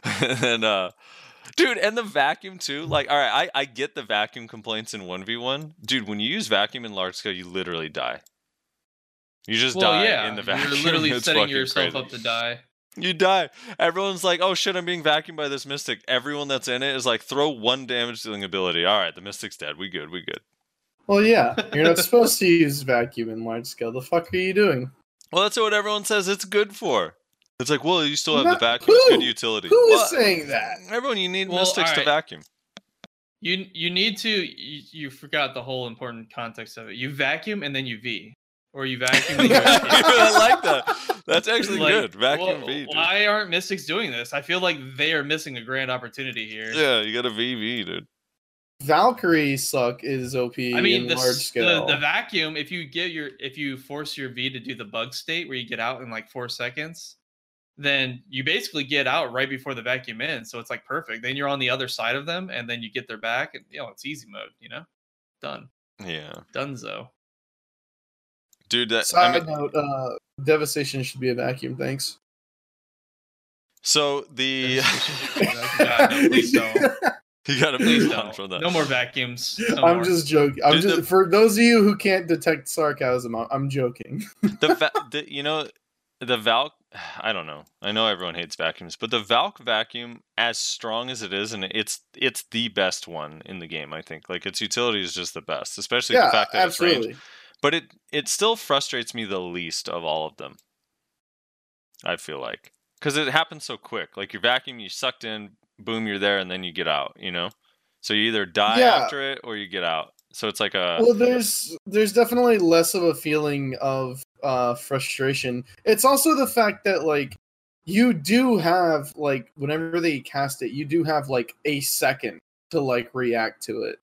and uh, dude, and the vacuum too. Like, all right, I I get the vacuum complaints in one v one, dude. When you use vacuum in large scale, you literally die. You just well, die yeah, in the vacuum. you're literally It's setting yourself crazy. up to die. You die. Everyone's like, "Oh shit, I'm being vacuumed by this mystic." Everyone that's in it is like, "Throw one damage dealing ability." All right, the mystic's dead. We good. We good. Well, yeah, you're not supposed to use vacuum in large scale. The fuck are you doing? Well, that's what everyone says it's good for. It's like, well, you still have the Not- vacuum. It's good utility. Who is Well, saying that? Everyone, you need Well, mystics to vacuum. You you need to you, you forgot the whole important context of it. You vacuum and then you V, or you vacuum. And I like that. That's actually Like, good. Vacuum wh- V. Dude. Why aren't Mystics doing this? I feel like they are missing a grand opportunity here. Yeah, you got a VV, dude. Valkyrie suck is OP I mean, in the, large scale. the the vacuum. If you get your if you force your V to do the bug state where you get out in like four seconds, then you basically get out right before the vacuum ends. So it's like perfect. Then you're on the other side of them, and then you get their back, and you know it's easy mode. You know, done, Yeah, donezo. Dude. That I Side mean, note: uh, Devastation should be a vacuum. Thanks. so the God, no, please don't. you got to Please move on don't. from that. No more vacuums. No I'm more. just joking. I'm Dude, just the- for those of you who can't detect sarcasm. I- I'm joking. the, fa- the you know the Valk I don't know. I know everyone hates vacuums, but the Valk vacuum, as strong as it is, and it's it's the best one in the game. I think like its utility is just the best, especially the fact that it's range. But it it still frustrates me the least of all of them. I feel like because it happens so quick. Like your vacuum, you sucked in, boom, you're there, and then you get out. You know, so you either die Yeah. after it or you get out. So it's like a Well, there's there's definitely less of a feeling of uh frustration. It's also the fact that like you do have like whenever they cast it, you do have like a second to like react to it.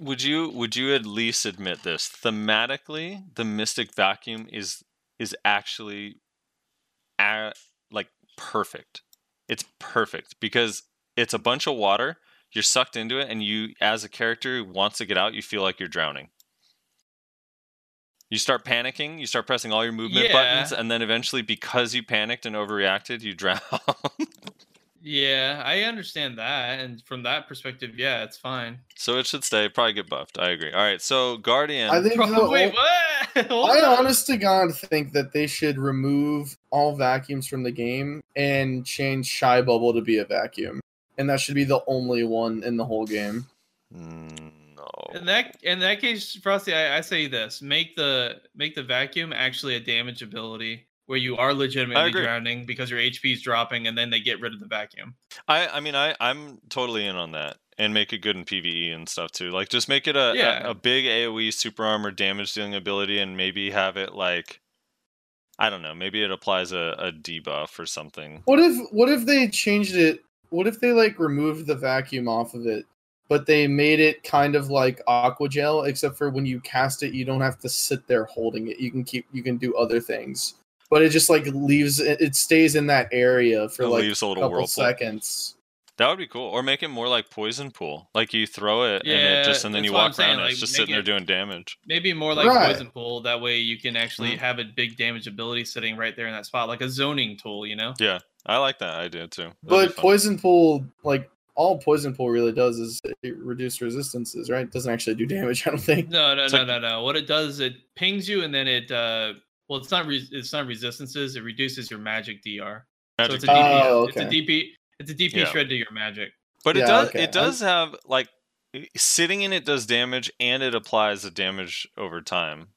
Would you would you at least admit this? Thematically the mystic vacuum is is actually a, like perfect. It's perfect because it's a bunch of water you're sucked into it and you as a character who wants to get out you feel like you're drowning. You start panicking you start pressing all your movement Yeah. buttons and then eventually because you panicked and overreacted you drown Yeah, I understand that, and from that perspective, yeah, it's fine. so it should stay probably get buffed i agree all right so guardian I think Bro, the wait, ol- what? I on. honest to God think that they should remove all vacuums from the game and change Shy Bubble to be a vacuum. And that should be the only one in the whole game. Mm, no In that in that case, Frosty, I, I say this: make the make the vacuum actually a damage ability where you are legitimately drowning because your HP is dropping, and then they get rid of the vacuum. I I mean I I'm totally in on that and make it good in PVE and stuff too. Like just make it a Yeah. a, a big AOE super armor damage dealing ability and maybe have it like I don't know, maybe it applies a, a debuff or something. What if what if they changed it? What if they like removed the vacuum off of it, but they made it kind of like aqua gel, except for when you cast it, you don't have to sit there holding it. You can keep you can do other things. But it just like leaves it, it stays in that area for It like leaves a a little couple seconds. That would be cool. Or make it more like poison pool. Like you throw it and Yeah, it just and then you what I'm walk saying, around and like, it's just make sitting there doing damage. Maybe more like Right. poison pool. That way, you can actually Mhm. have a big damage ability sitting right there in that spot, like a zoning tool. You know? Yeah. I like that idea too. That'd But poison pool, like all poison pool really does is it reduce resistances, right? It doesn't actually do damage, I don't think. No, no, It's no, like- no, no. What it does, it pings you, and then it. uh Well, it's not. Re- it's not resistances. It reduces your magic DR. Magic so it's a DP. Oh, It's a. DP. It's a DP Yeah. shred to your magic. But it does okay. it does have like sitting in it does damage and it applies the damage over time.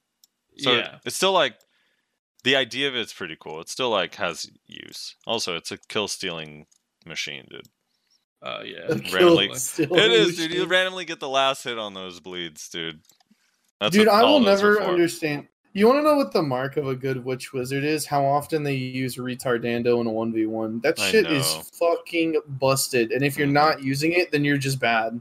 So yeah. it's still like the idea of it's pretty cool. It still like has use. Also, it's a kill stealing machine, dude. Uh, yeah. A randomly- It is, dude. You randomly get the last hit on those bleeds, dude. That's Dude, I will all those are never understand. You want to know what the mark of a good witch wizard is? How often they use retardando in a one v one? That I shit is fucking busted. And if you're Mhm. not using it, then you're just bad.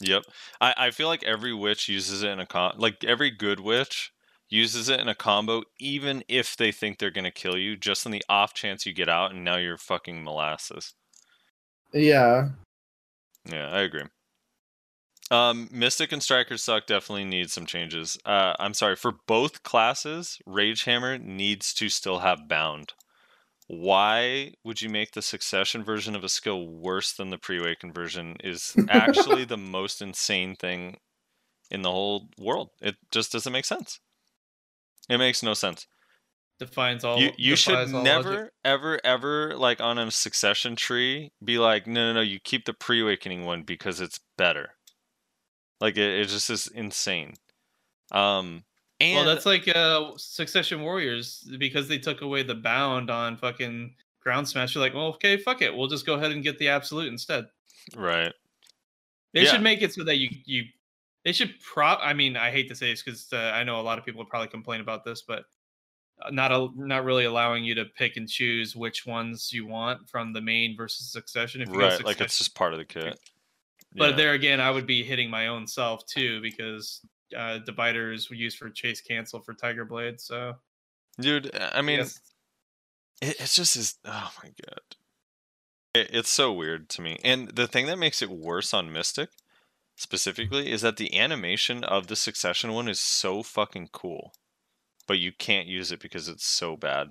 Yep. I, I feel like every witch uses it in a con like every good witch uses it in a combo, even if they think they're gonna kill you, just on the off chance you get out and now you're fucking molasses. Yeah. Yeah, I agree. Um, Mystic and Striker Suck definitely need some changes. Uh, I'm sorry, for both classes, Rage Hammer needs to still have Bound. Why would you make the Succession version of a skill worse than the Pre-Awaken version is actually the most insane thing in the whole world. It just doesn't make sense. It makes no sense. Defines all. You you should all never logic. ever ever like on a succession tree be like no no no you keep the pre-awakening one because it's better. Like it, it just is insane. Um and well, that's like uh, Succession Warriors because they took away the bound on fucking Ground Smash. You're like, well, okay, fuck it. We'll just go ahead and get the absolute instead. right. They Yeah. should make it so that you you. They should prop. I mean, I hate to say this because uh, I know a lot of people would probably complain about this, but uh, not a, not really allowing you to pick and choose which ones you want from the main versus Succession. If you Right, like it's just part of the kit. But Yeah. there again, I would be hitting my own self too because uh, divider is used for chase cancel for Tiger Blade. So. Dude, I mean guess- it, it's just is oh my god. It, it's so weird to me. And the thing that makes it worse on mystic specifically is that the animation of the succession one is so fucking cool but you can't use it because it's so bad.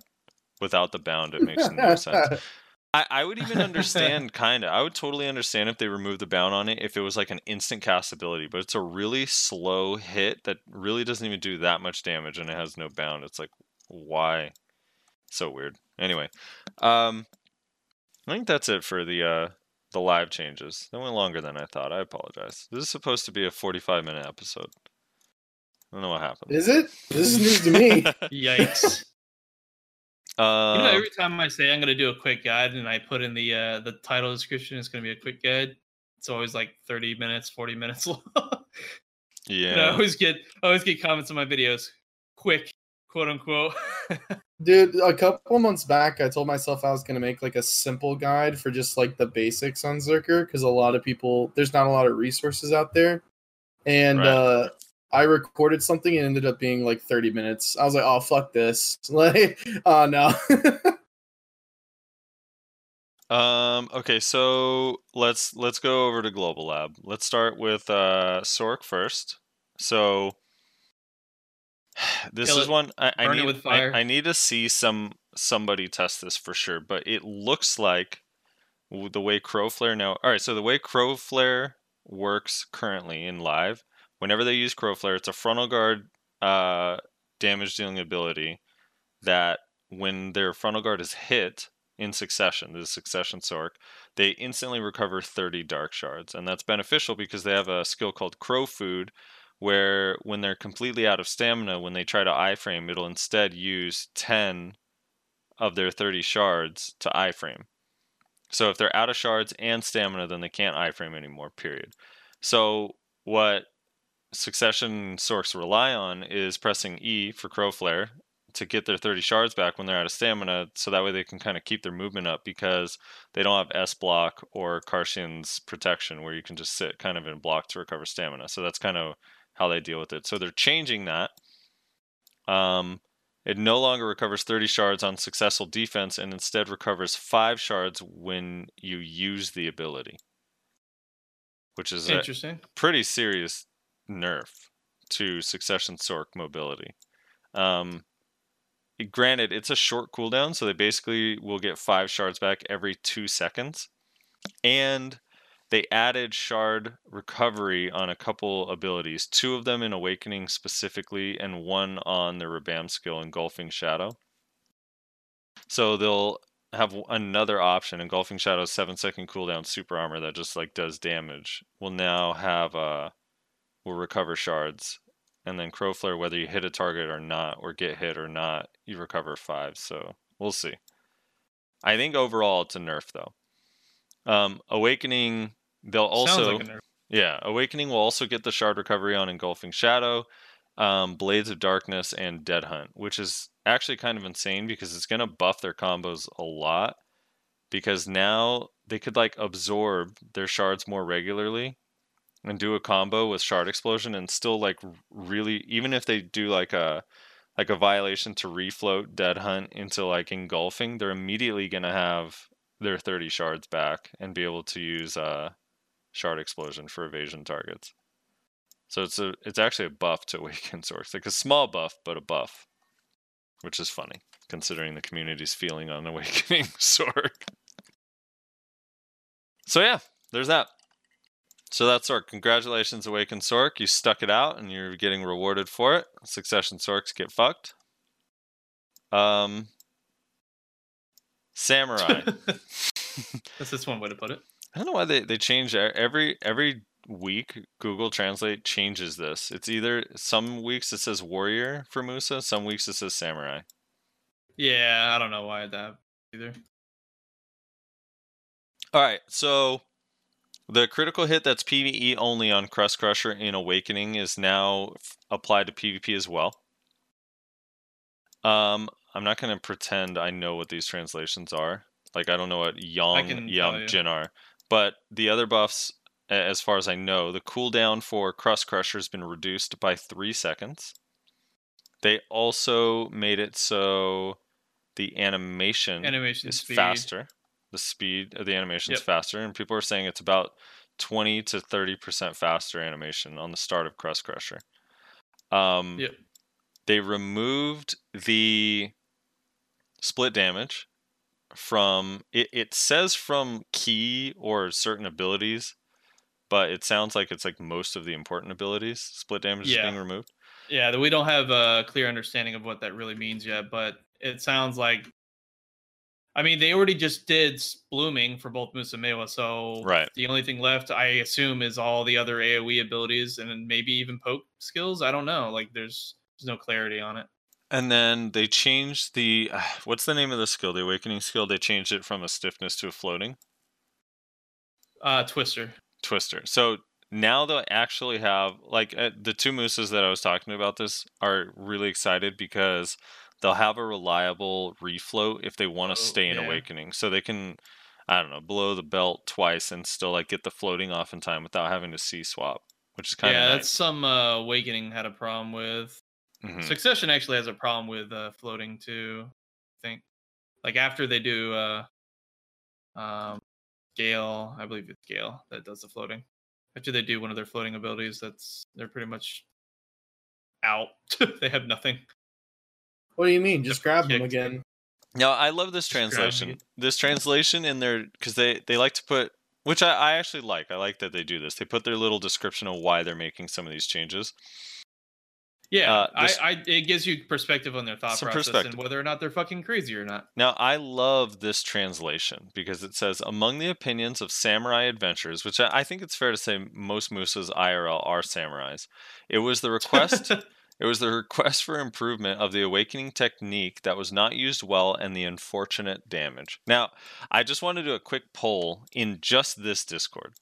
Without the bound it makes no sense I, I would even understand kind of i would totally understand if they removed the bound on it if it was like an instant cast ability but it's a really slow hit that really doesn't even do that much damage and it has no bound it's like why So weird. Anyway, um, I think that's it for the uh the live changes. That went longer than I thought. I apologize. This is supposed to be a 45 minute episode. I don't know what happened. Is it? This is news to me. Yikes! Uh, you know, every time I say I'm going to do a quick guide and I put in the uh, the title description, it's going to be a quick guide. It's always like 30 minutes, 40 minutes long. yeah. And I always get I always get comments on my videos, quick, quote unquote. Dude, a couple months back, I told myself I was going to make like a simple guide for just like the basics on Zerker because a lot of people, there's not a lot of resources out there. And Right. uh, I recorded something and it ended up being like 30 minutes. I was like, oh, fuck this. Like, oh, no. Um. Okay. So let's let's go over to Global Lab. Let's start with uh Sork first. So this Kill is it. one I, I Burn it need. with I, fire. I need to see some somebody test this for sure. But it looks like the way Crowflare now. All right. So the way Crowflare works currently in live, whenever they use Crowflare, it's a frontal guard uh damage dealing ability that when their frontal guard is hit in succession, the succession sork, they instantly recover 30 dark shards. And that's beneficial because they have a skill called Crow Food, where when they're completely out of stamina, when they try to iframe, it'll instead use 10 of their 30 shards to iframe. So if they're out of shards and stamina, then they can't iframe anymore, period. So what succession sorks rely on is pressing E for Crow Flare to get their 30 shards back when they're out of stamina, so that way they can kind of keep their movement up because they don't have S block or Karshian's protection where you can just sit kind of in block to recover stamina. So that's kind of how they deal with it. So they're changing that. Um, it no longer recovers 30 shards on successful defense and instead recovers 5 shards when you use the ability, which is a Interesting. pretty serious nerf to succession sork mobility. Um, granted, it's a short cooldown, so they basically will get five shards back every two seconds. And they added shard recovery on a couple abilities, two of them in Awakening specifically, and one on the Rabam skill, Engulfing Shadow. So they'll have another option, Engulfing Shadow's seven second cooldown super armor that just like does damage. Will now have uh will recover shards and then Crowflare, whether you hit a target or not, or get hit or not, you recover five. So we'll see. I think overall it's a nerf though. Um, Awakening, they'll also like yeah, Awakening will also get the shard recovery on Engulfing Shadow, um, Blades of Darkness, and Dead Hunt, which is actually kind of insane because it's gonna buff their combos a lot. Because now they could like absorb their shards more regularly and do a combo with shard explosion and still like really even if they do like a like a violation to refloat dead hunt into like engulfing they're immediately going to have their 30 shards back and be able to use uh shard explosion for evasion targets. So it's a it's actually a buff to awaken source like a small buff but a buff which is funny considering the community's feeling on awakening sword so yeah there's that so that's Sork. Congratulations, Awakened Sork. You stuck it out and you're getting rewarded for it. Succession Sorks get fucked. Um, Samurai. That's just one way to put it. I don't know why they, they change every every week. Google Translate changes this. It's either some weeks it says warrior for Musa, some weeks it says samurai. Yeah, I don't know why that either. All right, so the critical hit that's PVE only on Crust Crusher in Awakening is now applied to PvP as well. Um, I'm not going to pretend I know what these translations are. Like I don't know what Yang Yang. Jin are, but the other buffs, as far as I know, the cooldown for Crust Crusher has been reduced by three seconds. They also made it so the animation Animation is speed. faster. The speed of the animation is Yep. faster, and people are saying it's about 20 to 30 percent faster animation on the start of Crust Crusher. Um, Yep. They removed the split damage from it. It says from key or certain abilities, but it sounds like it's like most of the important abilities. Split damage is being removed. Yeah, that we don't have a clear understanding of what that really means yet, but it sounds like I mean, they already just did blooming for both Moose and Mewa, so Right. the only thing left, I assume, is all the other AOE abilities and maybe even poke skills. I don't know. Like, there's there's no clarity on it. And then they changed the what's the name of the skill? The awakening skill. They changed it from a stiffness to a floating Uh, Twister. twister. So now they'll actually have like uh, the two mooses that I was talking about. This are really excited because they'll have a reliable refloat if they want Oh, to stay in yeah. awakening. So they can, I don't know, blow the belt twice and still like get the floating off in time without having to C swap, which is kind of Yeah, nice. that's some uh, Awakening had a problem with. Mhm. Succession actually has a problem with uh, floating too. I think, like after they do uh, um, Gale, I believe it's Gale that does the floating. After they do one of their floating abilities, that's they're pretty much out. they have nothing. What do you mean? Just grab them again. No, I love this translation. This translation in there because they they like to put which I, I actually like. I like that they do this. They put their little description of why they're making some of these changes. Yeah, Uh, this- I, I it gives you perspective on their thought process perspective. and whether or not they're fucking crazy or not. Now I love this translation because it says among the opinions of samurai adventures, which I, I think it's fair to say most Musas IRL are samurais. It was the request. It was the request for improvement of the awakening technique that was not used well and the unfortunate damage. Now, I just want to do a quick poll in just this Discord.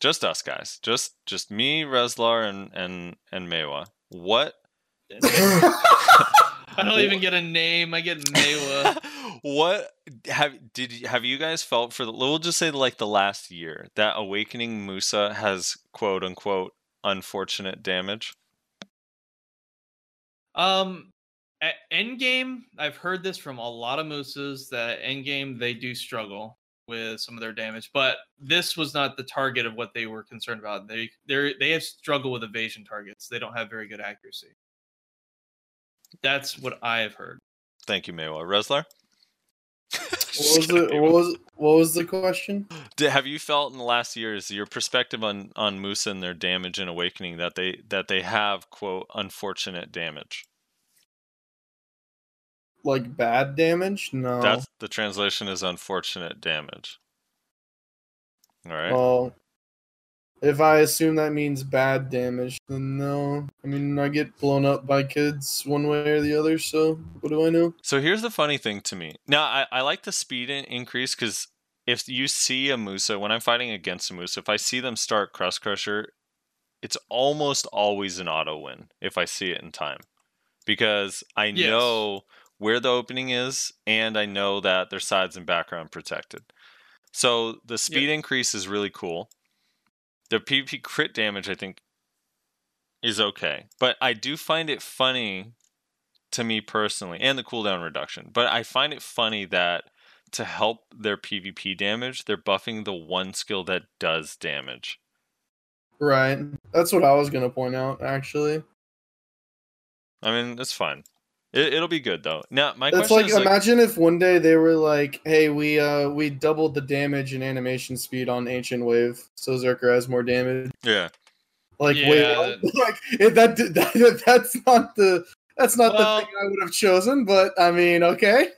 Just us guys. Just just me, Reslar, and and and Mewa. What I don't even get a name. I get Mewa. what have did have you guys felt for the we'll just say like the last year that awakening Musa has quote unquote unfortunate damage? Um, at Endgame, I've heard this from a lot of mooses that Endgame they do struggle with some of their damage, but this was not the target of what they were concerned about. They they they have struggle with evasion targets. They don't have very good accuracy. That's what I have heard. Thank you, Mewa. Reslar? What was it? What was what was the question? Did, have you felt in the last years your perspective on on Musa and their damage and awakening that they that they have quote unfortunate damage? Like bad damage? No. That's the translation is unfortunate damage. All right. Well, if I assume that means bad damage, then no. I mean, I get blown up by kids one way or the other, so what do I know? So here's the funny thing to me. Now I, I like the speed increase because if you see a Musa, when I'm fighting against a Musa, if I see them start Crust Crusher, it's almost always an auto win if I see it in time. Because I Yes. know where the opening is and I know that their sides and background protected. So the speed increase is really cool. The PvP crit damage I think is okay. But I do find it funny to me personally and the cooldown reduction. But I find it funny that to help their PvP damage, they're buffing the one skill that does damage. Right. That's what I was gonna point out, actually. I mean, it's fine. It, it'll be good though. Now, my It's question like is like, imagine if one day they were like, "Hey, we uh we doubled the damage and animation speed on Ancient Wave, so Zerker has more damage." yeah, Like, Yeah, wait, like it- that, that that's not the that's not Well- the thing I would have chosen, but I mean, okay.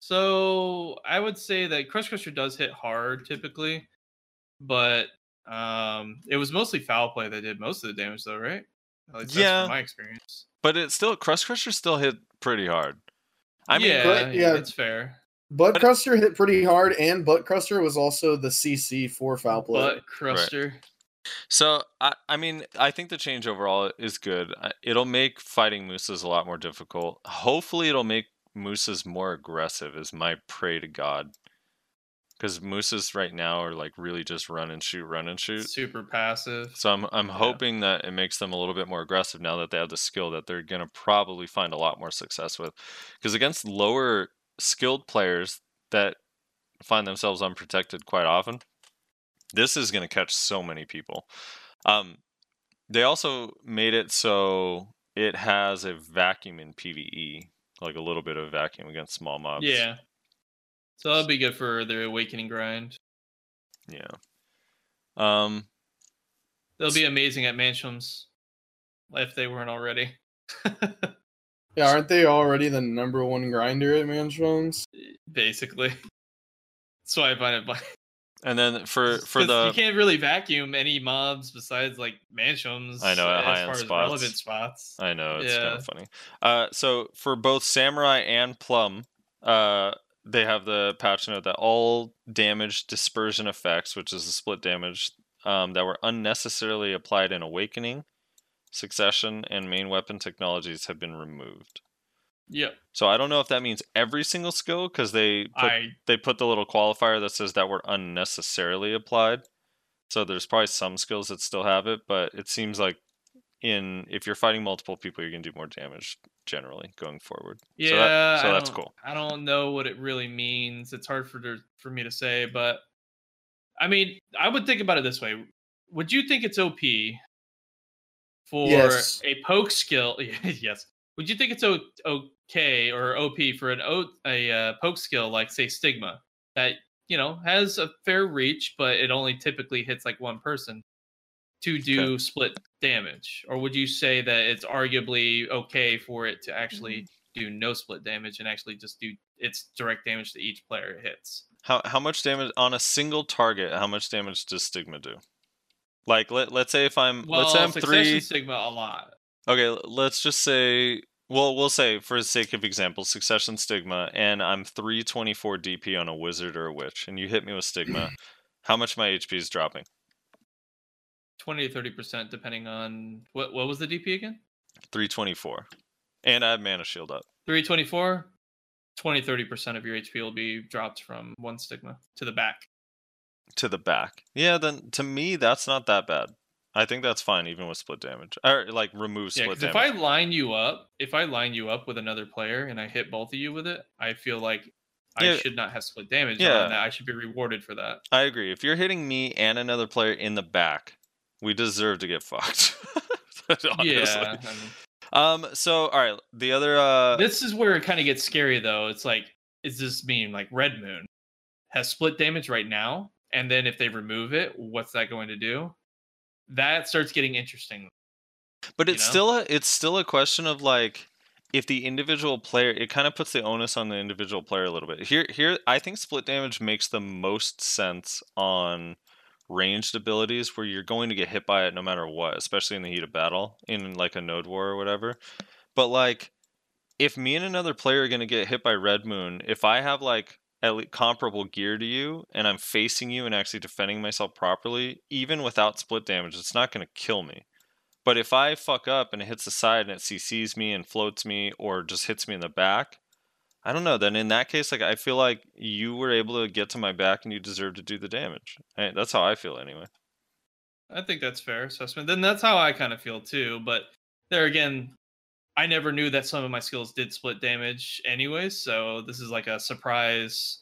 So I would say that Crush Crusher does hit hard typically, but um, it was mostly foul play that did most of the damage, though, right? At least that's Yeah. from my experience. but it still Crust Crusher still hit pretty hard. I mean, yeah, but- yeah, yeah. that's fair. Butt Cruster hit pretty hard, and Butt Cruster was also the CC for foul play. But Cruster, So I, I mean, I think the change overall is good. It'll make fighting mooses a lot more difficult. Hopefully, it'll make mooses more aggressive. Is my pray to God, because mooses right now are like really just run and shoot, run and shoot. super passive. So I'm I'm hoping that it makes them a little bit more aggressive now that they have the skill that they're gonna probably find a lot more success with, because against lower skilled players that find themselves unprotected quite often, this is gonna catch so many people. Um, they also made it so it has a vacuum in PVE, like a little bit of vacuum against small mobs. Yeah. So that'll be good for their awakening grind. yeah. Um, They'll be amazing at Manshaums if they weren't already. Yeah, aren't they already the number one grinder at Manshaum's? basically. That's why I find it. funny. And then for for the you can't really vacuum any mobs besides like Manshaums. I know, at as high-end as spots. relevant spots. I know it's kind of funny. Uh, so for both Samurai and Plum, uh, they have the patch note that all damage dispersion effects, which is the split damage, um, that were unnecessarily applied in Awakening, Succession, and main weapon technologies have been removed. Yep. So I don't know if that means every single skill because they put, I they put the little qualifier that says that were unnecessarily applied. So there's probably some skills that still have it, but it seems like in if you're fighting multiple people, you're gonna do more damage generally going forward. yeah. So, that, so that's cool. I don't know what it really means. It's hard for for me to say, but I mean, I would think about it this way: Would you think it's OP for Yes. a poke skill? yes. Would you think it's o- okay or OP for an o- a uh, poke skill like say Stigma that you know has a fair reach, but it only typically hits like one person to do split damage? Or would you say that it's arguably okay for it to actually mm-hmm. do no split damage and actually just do its direct damage to each player it hits? How how much damage on a single target? How much damage does Stigma do? Like let let's say if I'm Well, let's say I'm three. Sigma a lot. Okay, let's just say well we'll say for the sake of example, Succession Stigma, and I'm three twenty four DP on a wizard or a witch, and you hit me with Stigma. how much my HP is dropping? 20 to 30% depending on what what was the DP again? 324. And I have mana shield up. 324 20 30% of your HP will be dropped from one stigma to the back. to the back. Yeah, then to me that's not that bad. I think that's fine even with split damage. Or like remove split Yeah, because if I line you up, if I line you up with another player and I hit both of you with it, I feel like I Yeah. should not have split damage Yeah. I should be rewarded for that. I agree. If you're hitting me and another player in the back, we deserve to get fucked. Honestly. Yeah. I mean, Um so all right, the other uh this is where it kind of gets scary though. It's like, is this mean like Red Moon has split damage right now? And then if they remove it, what's that going to do? That starts getting interesting. But it's know? still a it's still a question of like if the individual player it kind of puts the onus on the individual player a little bit. Here here I think split damage makes the most sense on ranged abilities where you're going to get hit by it no matter what, especially in the heat of battle in like a node war or whatever. But like if me and another player are going to get hit by red moon, if I have like at least comparable gear to you and I'm facing you and actually defending myself properly, even without split damage, it's not going to kill me. But if I fuck up and it hits the side and it CCs me and floats me or just hits me in the back, I don't know. Then in that case, like I feel like you were able to get to my back and you deserve to do the damage. Eh, That's how I feel anyway. I think that's fair assessment. Then that's how I kind of feel too. But there again, I never knew that some of my skills did split damage anyways. So this is like a surprise.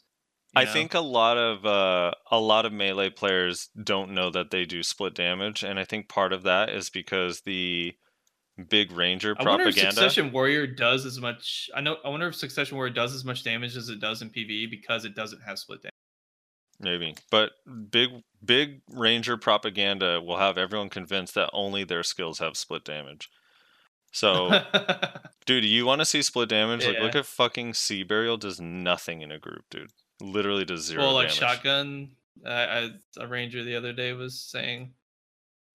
I know? think a lot of uh, a lot of melee players don't know that they do split damage, and I think part of that is because the big ranger I wonder if. Succession Warrior does as much. I know. I wonder if Succession Warrior does as much damage as it does in PVE because it doesn't have split damage. Maybe, but big big ranger propaganda will have everyone convinced that only their skills have split damage. So, dude, you want to see split damage? Like, look at fucking Sea Burial does nothing in a group, dude. Literally does zero well, like damage. shotgun. Uh, I, a ranger the other day was saying,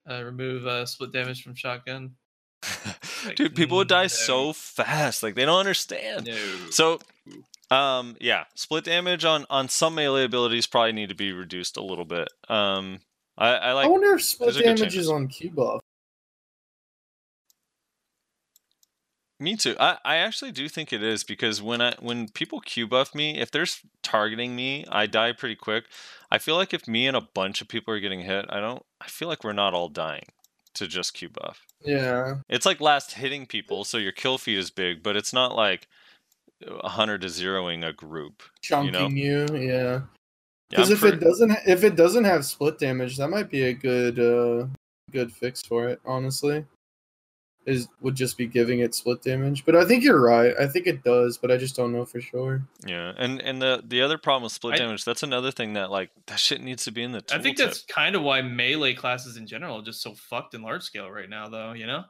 uh, remove uh, split damage from shotgun. Like, dude, people would die no. so fast. Like, they don't understand. No. So, um, yeah, split damage on on some melee abilities probably need to be reduced a little bit. Um, I, I I like. wonder if split those are good damage is on Q buff. Me too. I, I actually do think it is because when I when people Q buff me, if they're targeting me, I die pretty quick. I feel like if me and a bunch of people are getting hit, I don't. I feel like we're not all dying to just Q buff. Yeah. It's like last hitting people, so your kill feed is big, but it's not like a hundred to zeroing a group. Chunking you, yeah. Yeah, Because I'm if pretty- it doesn't if it doesn't have split damage, that might be a good uh good fix for it, honestly. Is would just be giving it split damage. But I think you're right. I think it does, but I just don't know for sure. Yeah, and and the the other problem with split I- damage, that's another thing that like that shit needs to be in the tooltip. I think that's kind of why melee classes in general are just so fucked in large scale right now, though. You know,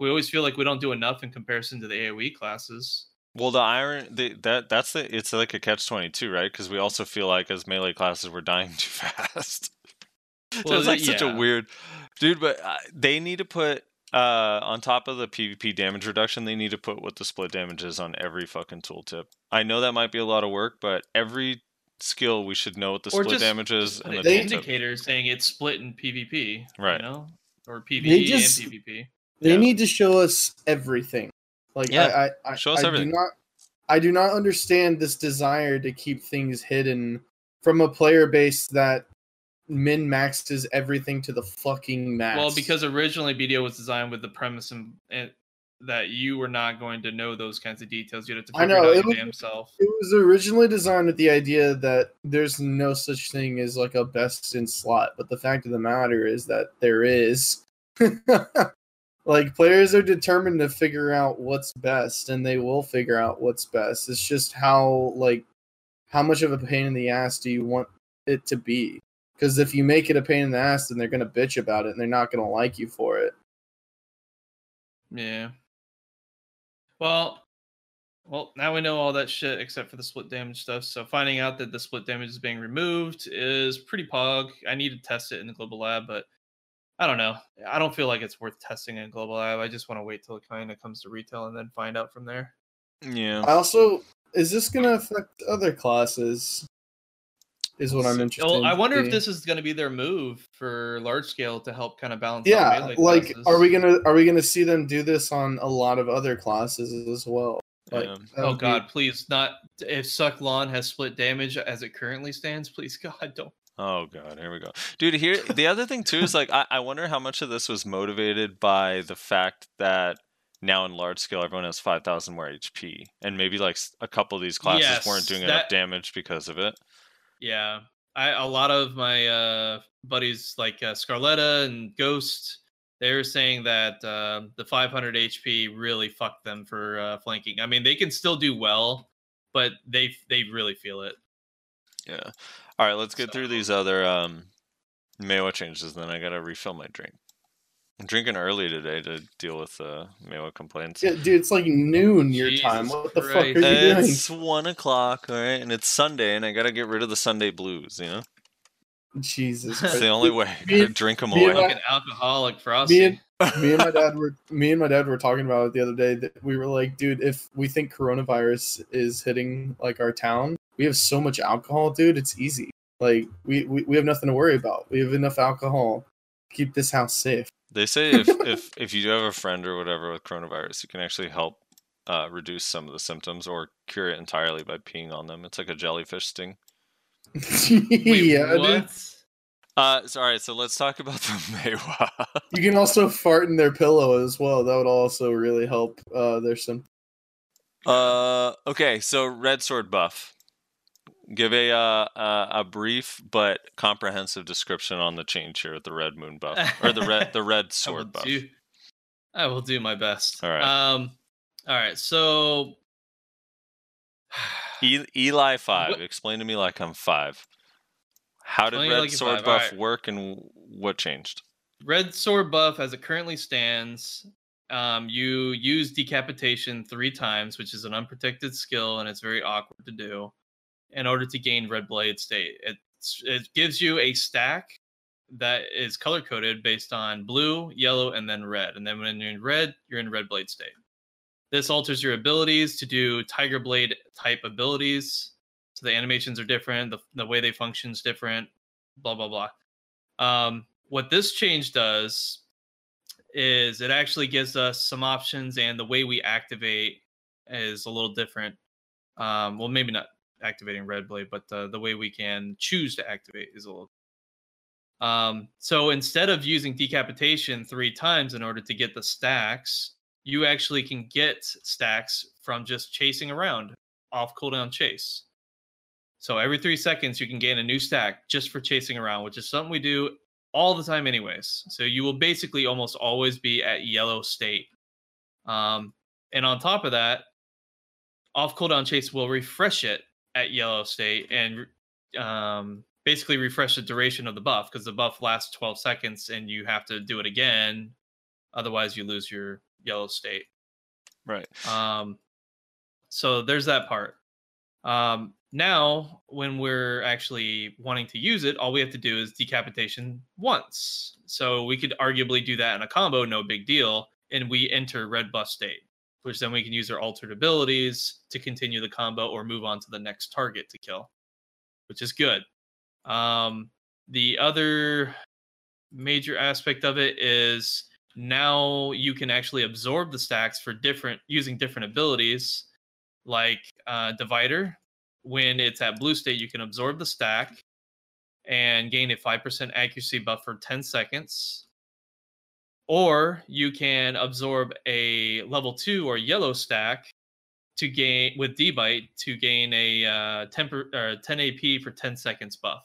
we always feel like we don't do enough in comparison to the AOE classes. Well, the iron the, that that's the it's like a catch twenty two, right? Because we also feel like as melee classes we're dying too fast. so Well, it's like such a weird, dude. But uh, they need to put uh on top of the PvP damage reduction, they need to put what the split damage is on every fucking tooltip. I know that might be a lot of work, but every skill we should know what the Or split just- damage is and the an They- indicator saying it's split in PvP, Right. You know, or PvE just- and PvP. They Yeah. need to show us everything. Like Yeah, I, I, I, show us I everything. do not I do not understand this desire to keep things hidden from a player base that min maxes everything to the fucking max. Well, because originally BDO was designed with the premise and, and that you were not going to know those kinds of details. You had have to I figure know, it out it was- damn self. it was originally designed with the idea that there's no such thing as like a best in slot, but the fact of the matter is that there is. like players are determined to figure out what's best and they will figure out what's best. It's just how like how much of a pain in the ass do you want it to be? Because if you make it a pain in the ass, then they're gonna bitch about it and they're not gonna like you for it. Yeah. Well, well, now we know all that shit except for the split damage stuff. So finding out that the split damage is being removed is pretty pog. I need to test it in the global lab, but I don't know. I don't feel like it's worth testing in global lab. I just want to wait till it kind of comes to retail and then find out from there. Yeah. I also is this gonna affect other classes? Is what I'm interested. Well, I in wonder if this is going to be their move for large scale to help kind of balance. out yeah melee like classes. are we gonna are we gonna see them do this on a lot of other classes as well like Yeah. Oh would be- God, please not! If Succ Lahn has split damage as it currently stands, please God don't. Oh god, here we go, dude. Here, the other thing too is like I, I wonder how much of this was motivated by the fact that now in large scale everyone has five thousand more HP, and maybe like a couple of these classes weren't Yes, doing enough damage because of it. Yeah, I a lot of my uh, buddies like uh, Scarletta and Ghost, they're saying that uh, the 500 HP really fucked them for uh, flanking. I mean, they can still do well, but they they really feel it. Yeah. All right, let's get through these other um changes. Then I gotta refill my drink. I'm drinking early today to deal with uh, Maehwa complaints. yeah, dude it's like noon your time what the fuck are you doing It's one o'clock, all right, and it's Sunday, and I gotta get rid of the Sunday blues. You know, jesus it's the only way. I Me- gotta drink them me away. my- Fucking alcoholic frosty. me and me and my dad were me and my dad were talking about it the other day that we were like dude if we think coronavirus is hitting like our town we have so much alcohol dude it's easy like we we, we have nothing to worry about we have enough alcohol to keep this house safe They say if, if if you do have a friend or whatever with coronavirus, you can actually help uh, reduce some of the symptoms or cure it entirely by peeing on them. It's like a jellyfish sting. Wait, yeah dude what? Uh, so, all right, so let's talk about the Maehwa. You can also fart in their pillow as well. That would also really help uh, their symptoms. uh, okay, so red sword buff. Give a uh, uh, a brief but comprehensive description on the change here at the red moon buff or the red the red I sword buff. do. I will do my best. All right. Um. All right. So. E- Eli five. What- Explain to me like I'm five. How did Explain red like sword buff alright. work and what changed? Red sword buff, as it currently stands, um, you use decapitation three times, which is an unprotected skill, and it's very awkward to do. In order to gain red blade state, it's, it gives you a stack that is color coded based on blue, yellow, and then red. And then when you're in red, you're in red blade state. This alters your abilities to do Tiger Blade type abilities. So the animations are different, the, the way they function is different, blah, blah, blah. Um, what this change does is it actually gives us some options, and the way we activate is a little different. Um, well, maybe not activating Red Blade, but uh, the way we can choose to activate is a little. Um, so instead of using decapitation three times in order to get the stacks, you actually can get stacks from just chasing around off cooldown chase. So every three seconds, you can gain a new stack just for chasing around, which is something we do all the time, anyways. So you will basically almost always be at yellow state. Um, and on top of that, off cooldown chase will refresh it at yellow state and um, basically refresh the duration of the buff because the buff lasts 12 seconds and you have to do it again. Otherwise, you lose your yellow state. Right. Um, so there's that part. Um, now, when we're actually wanting to use it, all we have to do is decapitation once. So we could arguably do that in a combo, no big deal, and we enter red buff state, which then we can use our altered abilities to continue the combo or move on to the next target to kill, which is good. Um, the other major aspect of it is now you can actually absorb the stacks for different using different abilities like uh, divider when it's at blue state, you can absorb the stack and gain a 5% accuracy buff for 10 seconds. Or you can absorb a level 2 or yellow stack to gain with D-Bite to gain a uh, 10, per, 10 AP for 10 seconds buff,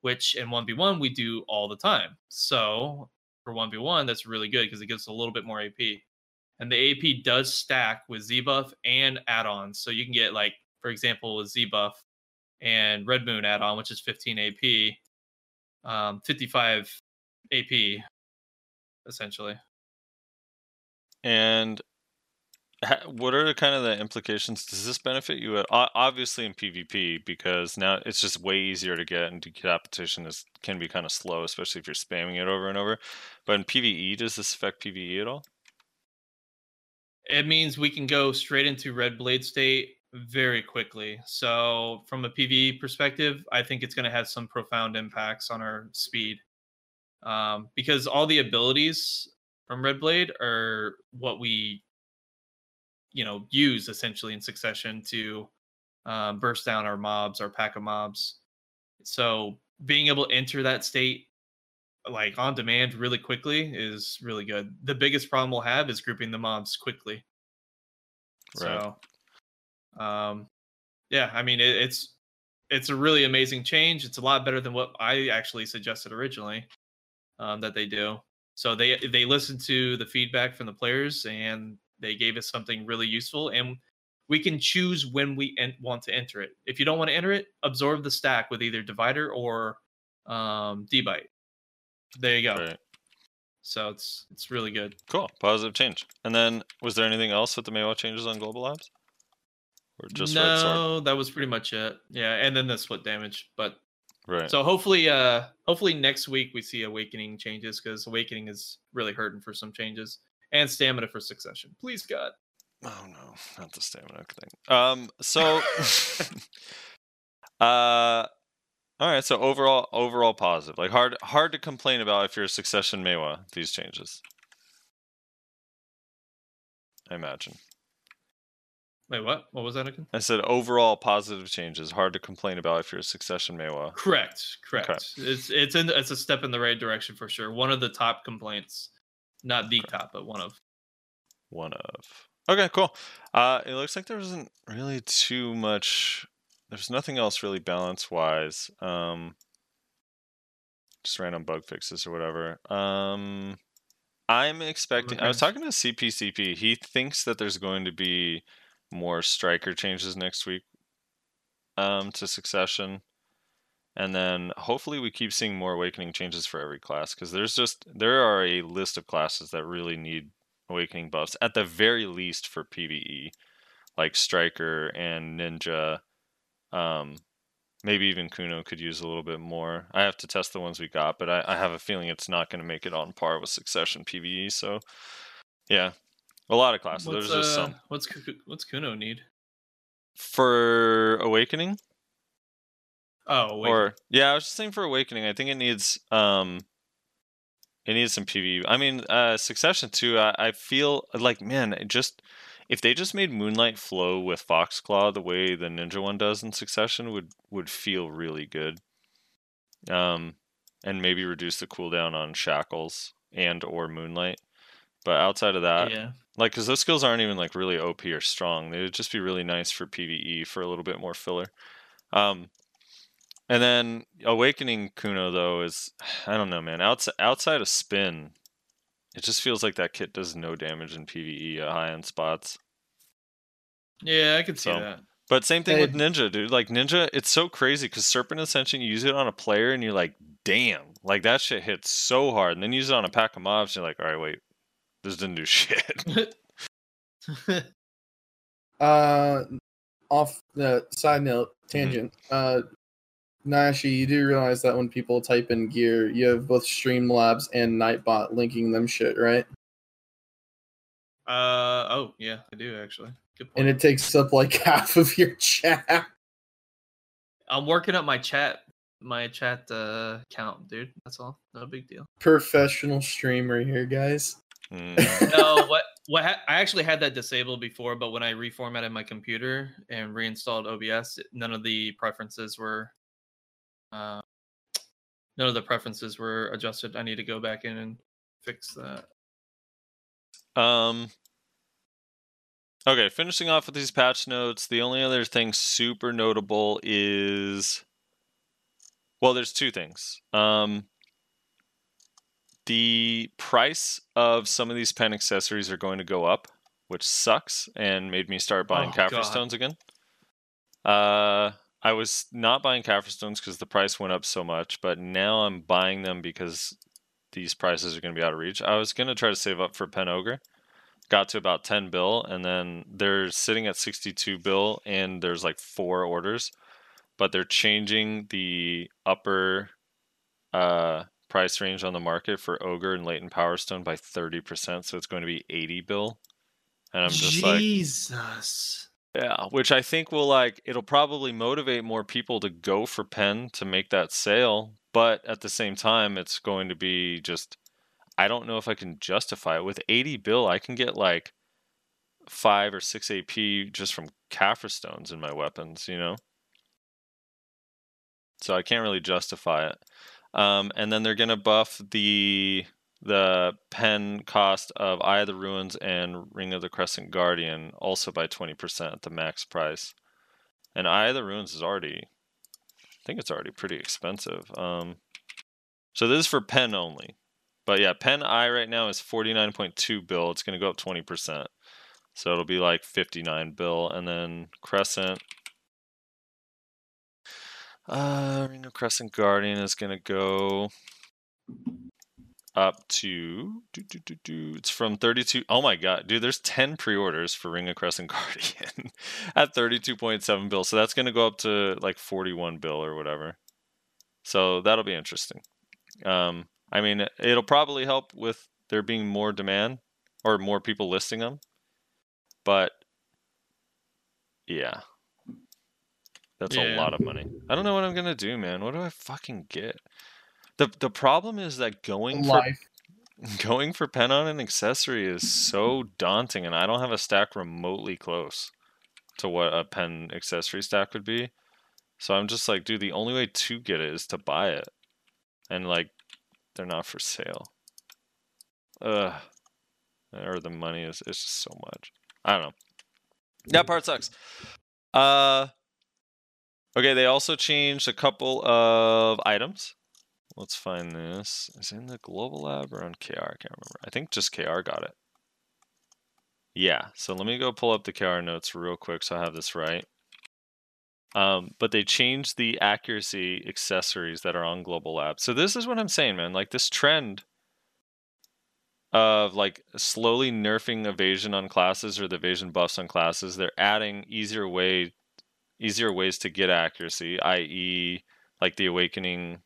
which in 1v1 we do all the time. So for 1v1, that's really good because it gives a little bit more AP. And the AP does stack with Z buff and add ons. So you can get like for example, with Z buff and Red Moon add on, which is 15 AP, um, 55 AP, essentially. And what are the kind of the implications? Does this benefit you at obviously in PvP because now it's just way easier to get, and decapitation is can be kind of slow, especially if you're spamming it over and over. But in PVE, does this affect PVE at all? It means we can go straight into red blade state very quickly. So, from a PvE perspective, I think it's going to have some profound impacts on our speed um, because all the abilities from Red Blade are what we, you know, use essentially in succession to um, burst down our mobs, our pack of mobs. So, being able to enter that state like on demand really quickly is really good. The biggest problem we'll have is grouping the mobs quickly. Right. So um, yeah, I mean it, it's it's a really amazing change. It's a lot better than what I actually suggested originally um, that they do. So they they listened to the feedback from the players and they gave us something really useful and we can choose when we en- want to enter it. If you don't want to enter it, absorb the stack with either divider or um, debite. There you go. Right. So it's it's really good. Cool, positive change. And then was there anything else with the Maehwa changes on Global Labs? Or just no, that was pretty much it. Yeah, and then the split damage. But right. So hopefully, uh, hopefully next week we see awakening changes because awakening is really hurting for some changes and stamina for succession. Please God. Oh no, not the stamina thing. Um. So. uh. All right. So overall, overall positive. Like hard, hard to complain about if you're a succession Maehwa. These changes. I imagine. Wait, what? What was that again? I said overall positive changes. Hard to complain about if you're a succession Maehwa. Correct. Correct. Okay. It's it's in it's a step in the right direction for sure. One of the top complaints, not the okay. top, but one of. One of. Okay, cool. Uh, it looks like there wasn't really too much. There's nothing else really balance wise. Um, just random bug fixes or whatever. Um, I'm expecting. Okay. I was talking to CPCP. He thinks that there's going to be more striker changes next week um, to Succession. And then hopefully we keep seeing more awakening changes for every class because there's just there are a list of classes that really need awakening buffs at the very least for PvE, like striker and ninja. Um, maybe even Kuno could use a little bit more. I have to test the ones we got, but I, I have a feeling it's not going to make it on par with Succession PvE. So, yeah, a lot of classes. What's, There's just uh, some. What's what's Kuno need for awakening? Oh, awakening. or yeah, I was just saying for awakening. I think it needs um, it needs some PV. I mean, uh, Succession too. I, I feel like man, just if they just made Moonlight flow with Foxclaw the way the Ninja one does in Succession would would feel really good. Um, and maybe reduce the cooldown on Shackles and or Moonlight. But outside of that, yeah. Like, because those skills aren't even like really OP or strong. They would just be really nice for PVE for a little bit more filler. Um, and then Awakening Kuno though is I don't know, man. Outside outside of spin, it just feels like that kit does no damage in PVE at high end spots. Yeah, I could see so, that. But same thing hey. with Ninja, dude. Like Ninja, it's so crazy because Serpent Ascension, you use it on a player and you're like, damn, like that shit hits so hard. And then you use it on a pack of mobs, and you're like, all right, wait, this didn't do shit. Uh, off the side note, tangent. Uh, Nashi, you do realize that when people type in gear, you have both Streamlabs and Nightbot linking them shit, right? Uh oh, yeah, I do actually. Good point. And it takes up like half of your chat. I'm working up my chat my chat uh count, dude. That's all. No big deal. Professional streamer here, guys. Mm. no, what what ha- I actually had that disabled before, but when I reformatted my computer and reinstalled OBS, none of the preferences were uh none of the preferences were adjusted. I need to go back in and fix that. Um. Okay, finishing off with these patch notes. The only other thing super notable is, well, there's two things. Um, the price of some of these pen accessories are going to go up, which sucks, and made me start buying Oh, God. stones again. Uh, I was not buying Caphras stones because the price went up so much, but now I'm buying them because these prices are going to be out of reach. I was going to try to save up for Pen Ogre. Got to about 10 bill, and then they're sitting at 62 bill, and there's like four orders, but they're changing the upper uh, price range on the market for Ogre and Latent Power Stone by 30%, so it's going to be 80 bill. And I'm just like, Jesus. yeah, which I think will like it'll probably motivate more people to go for pen to make that sale, but at the same time it's going to be just I don't know if I can justify it with 80 bill I can get like 5 or 6 AP just from Caphras stones in my weapons, you know. So I can't really justify it. Um, and then they're going to buff the the pen cost of Eye of the Ruins and Ring of the Crescent Guardian also by 20% at the max price. And Eye of the Ruins is already, I think it's already pretty expensive. Um, so this is for pen only. But yeah, pen Eye right now is 49.2 bill. It's going to go up 20%. So it'll be like 59 bill. And then Crescent. Uh, Ring of Crescent Guardian is going to go up to do, do, do, do. it's from 32 oh my god dude there's 10 pre-orders for ring of crescent guardian at 32.7 bill so that's going to go up to like 41 bill or whatever. So that'll be interesting. Um i mean it'll probably help with there being more demand or more people listing them but yeah that's a lot of money i don't know what i'm going to do man what do i fucking get the the problem is that going for going for pen on an accessory is so daunting and I don't have a stack remotely close to what a pen accessory stack would be. So I'm just like, dude, the only way to get it is to buy it. And like they're not for sale. Ugh. Or the money is it's just so much. I don't know. That part sucks. Uh Okay, they also changed a couple of items. Let's find this. Is it in the global lab or on KR? I can't remember. I think just KR got it. Yeah, so let me go pull up the KR notes real quick so I have this right. Um, but they changed the accuracy accessories that are on global lab. So this is what I'm saying, man. Like this trend of like slowly nerfing evasion on classes or the evasion buffs on classes, they're adding easier way easier ways to get accuracy, i.e. like the awakening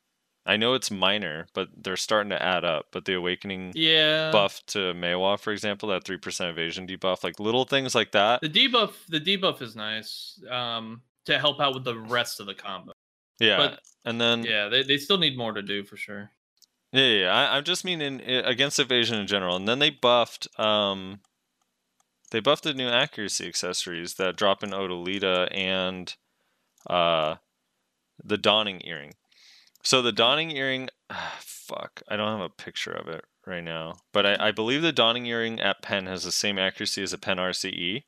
I know it's minor, but they're starting to add up. But the awakening Yeah. buff to Maehwa, for example, that three percent evasion debuff, like little things like that. The debuff the debuff is nice. Um to help out with the rest of the combo. Yeah, but- and then Yeah, they, they still need more to do for sure. Yeah, yeah. yeah. I, I just mean in against evasion in general, and then they buffed. Um, they buffed the new accuracy accessories that drop in O'dyllita and uh, the Dawning earring. So the Dawning earring, ah, fuck, I don't have a picture of it right now, but I, I believe the Dawning earring at Penn has the same accuracy as a Penn RCE,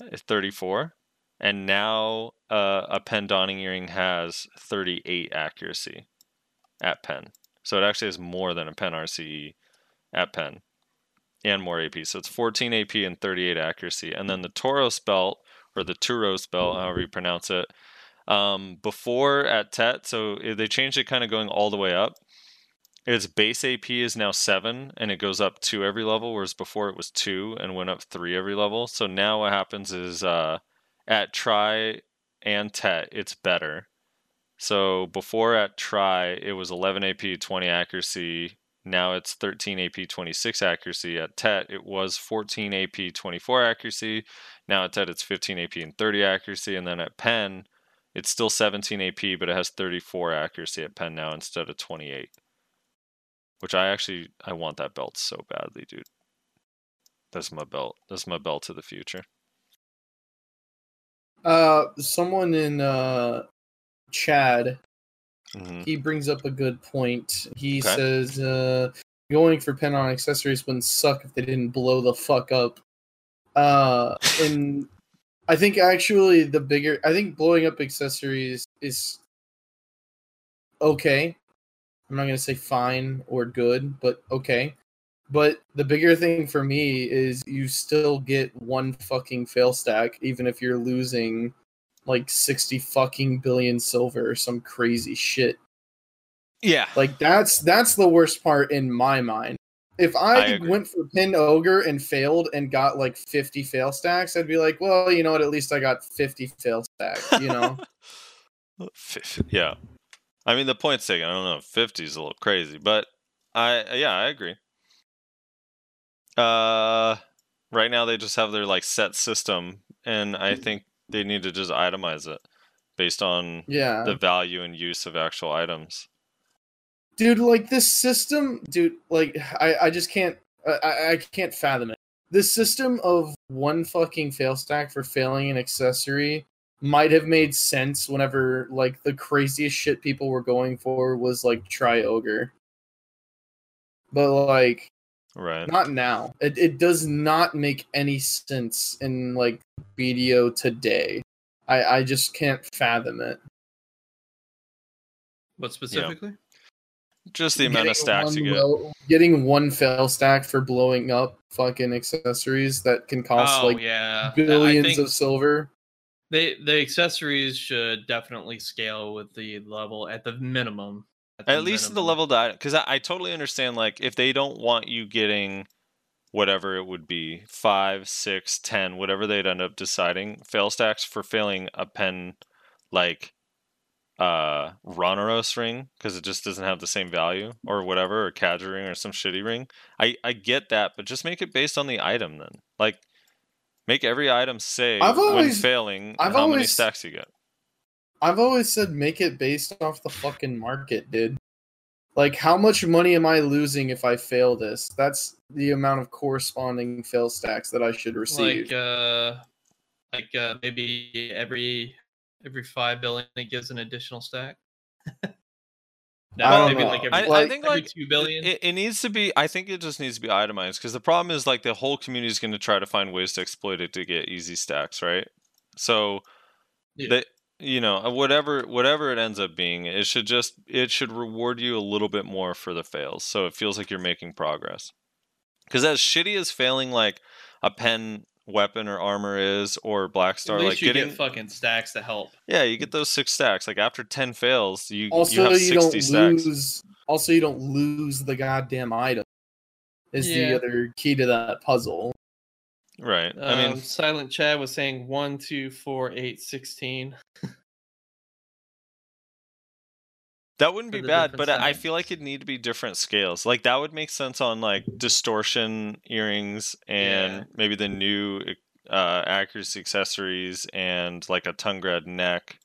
it's 34, and now uh, a Penn Dawning earring has 38 accuracy at Penn. So it actually has more than a Pen RCE at Pen and more AP. So it's 14 AP and 38 accuracy. And then the Toros belt, or the Turos belt, however you pronounce it, um, before at Tet, so they changed it kind of going all the way up. its base AP is now seven, and it goes up two every level, whereas before it was two and went up three every level. So now what happens is uh, at try and tet, it's better. So before at try, it was 11 AP, 20 accuracy. Now it's 13 AP, 26 accuracy. At tet, it was 14 AP, 24 accuracy. Now at tet, it's 15 AP and 30 accuracy. And then at pen, it's still 17 AP, but it has 34 accuracy at pen now instead of 28. Which I actually I want that belt so badly, dude. That's my belt. That's my belt to the future. Uh, someone in uh, Chad, hmm he brings up a good point. He Okay. says, uh, going for pen on accessories wouldn't suck if they didn't blow the fuck up. Uh, and I think actually the bigger, I think blowing up accessories is okay. I'm not gonna say fine or good, but okay. But the bigger thing for me is you still get one fucking fail stack, even if you're losing like 60 fucking billion silver or some crazy shit. Yeah. Like that's that's the worst part in my mind. If I I, went for pin ogre and failed and got like 50 fail stacks, I'd be like, well, you know what? At least I got 50 fail stacks. You know, yeah. I mean, the point's taken. I don't know. 50 is a little crazy, but I, yeah, I agree. Uh, right now they just have their like set system, and I think they need to just itemize it based on yeah. the value and use of actual items. dude like this system dude like i i just can't I- i can't fathom it this system of one fucking fail stack for failing an accessory might have made sense whenever like the craziest shit people were going for was like try ogre but like Right. not now it, it does not make any sense in like bdo today i i just can't fathom it What specifically? Just the amount of stacks you get. well- getting one fail stack for blowing up fucking accessories that can cost oh like yeah, billions of silver. they the accessories should definitely scale with the level at the minimum. The At least the level that, because I, I totally understand. Like, if they don't want you getting whatever it would be five, six, ten, whatever they'd end up deciding, fail stacks for failing a pen like uh Ronaros ring because it just doesn't have the same value or whatever or Cadry ring or some shitty ring. I I get that, but just make it based on the item then. Like make every item say I've when failing I've how many stacks you get. I've always said make it based off the fucking market, dude. Like how much money am I losing if I fail this? That's the amount of corresponding fail stacks that I should receive. like uh like uh maybe every every five billion it gives an additional stack. no, I don't maybe know. like every, I, I think every like two billion. It, it needs to be. I think it just needs to be itemized because the problem is like the whole community is going to try to find ways to exploit it to get easy stacks, right? So, Yeah. that you know uh, whatever whatever it ends up being, it should just it should reward you a little bit more for the fails, so it feels like you're making progress. Because as shitty as failing like a pen weapon or armor is, or Black Star, At least like you getting get fucking stacks to help. yeah, you get those six stacks. Like after ten fails, you also you also, have you, sixty don't stacks. lose. Also, you don't lose the goddamn item. Is Yeah. the other key to that puzzle? Right. Um, I mean, Silent Chad was saying one, two, four, eight, sixteen. That wouldn't be bad, but I I feel like it'd need to be different scales. Like that would make sense on like distortion earrings and Yeah. maybe the new uh, accuracy accessories and like a tongue Tungrad neck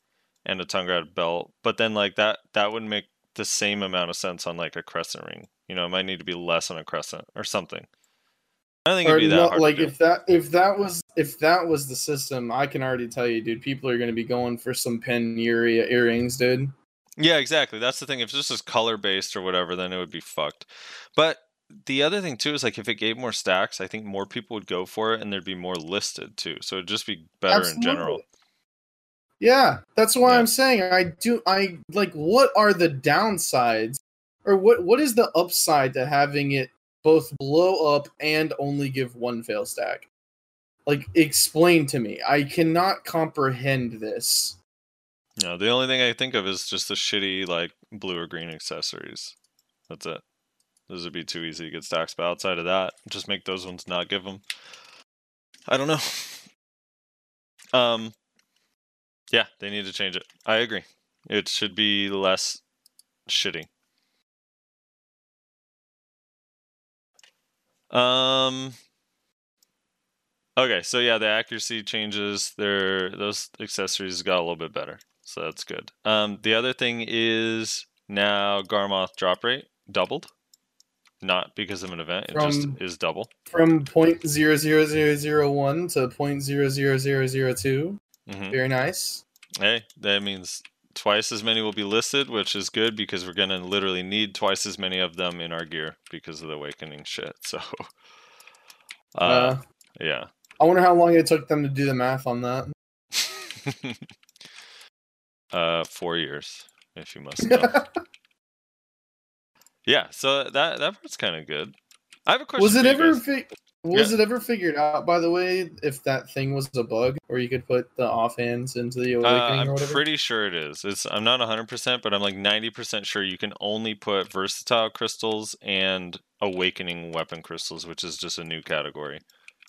and a tongue Tungrad belt. But then like that that would make the same amount of sense on like a crescent ring. You know, it might need to be less on a crescent or something. I don't think it'd be that no, hard. like if that if that was if that was the system, I can already tell you, dude. People are going to be going for some pen ear- earrings, dude. Yeah, exactly. That's the thing. If this is color based or whatever, then it would be fucked. But the other thing too is like if it gave more stacks, I think more people would go for it, and there'd be more listed too. So it'd just be better in general. Yeah, that's why Yeah. I'm saying I do. I like. What are the downsides, or what? What is the upside to having it both blow up and only give one fail stack? Like, explain to me. I cannot comprehend this. No, the only thing I think of is just the shitty like blue or green accessories. That's it. Those would be too easy to get stacks. But outside of that, just make those ones not give them. I don't know. Um, yeah, they need to change it. I agree. It should be less shitty. Um. Okay, so yeah, the accuracy changes. There, those accessories got a little bit better, so that's good. Um, the other thing is now Garmoth drop rate doubled, not because of an event. It just is double. From point zero zero zero zero one to point zero zero zero zero two. hmm Very nice. Hey, that means twice as many will be listed, which is good because we're gonna literally need twice as many of them in our gear because of the awakening shit. So, uh, Uh, yeah. I wonder how long it took them to do the math on that. uh, four years, if you must know. yeah, so that that part's kind of good. I have a question. was it ever fi- was it ever figured out by the way if that thing was a bug or you could put the offhands into the Uh, awakening or I'm whatever? pretty sure it is. It's I'm not 100%, but I'm like 90% sure you can only put versatile crystals and awakening weapon crystals, which is just a new category,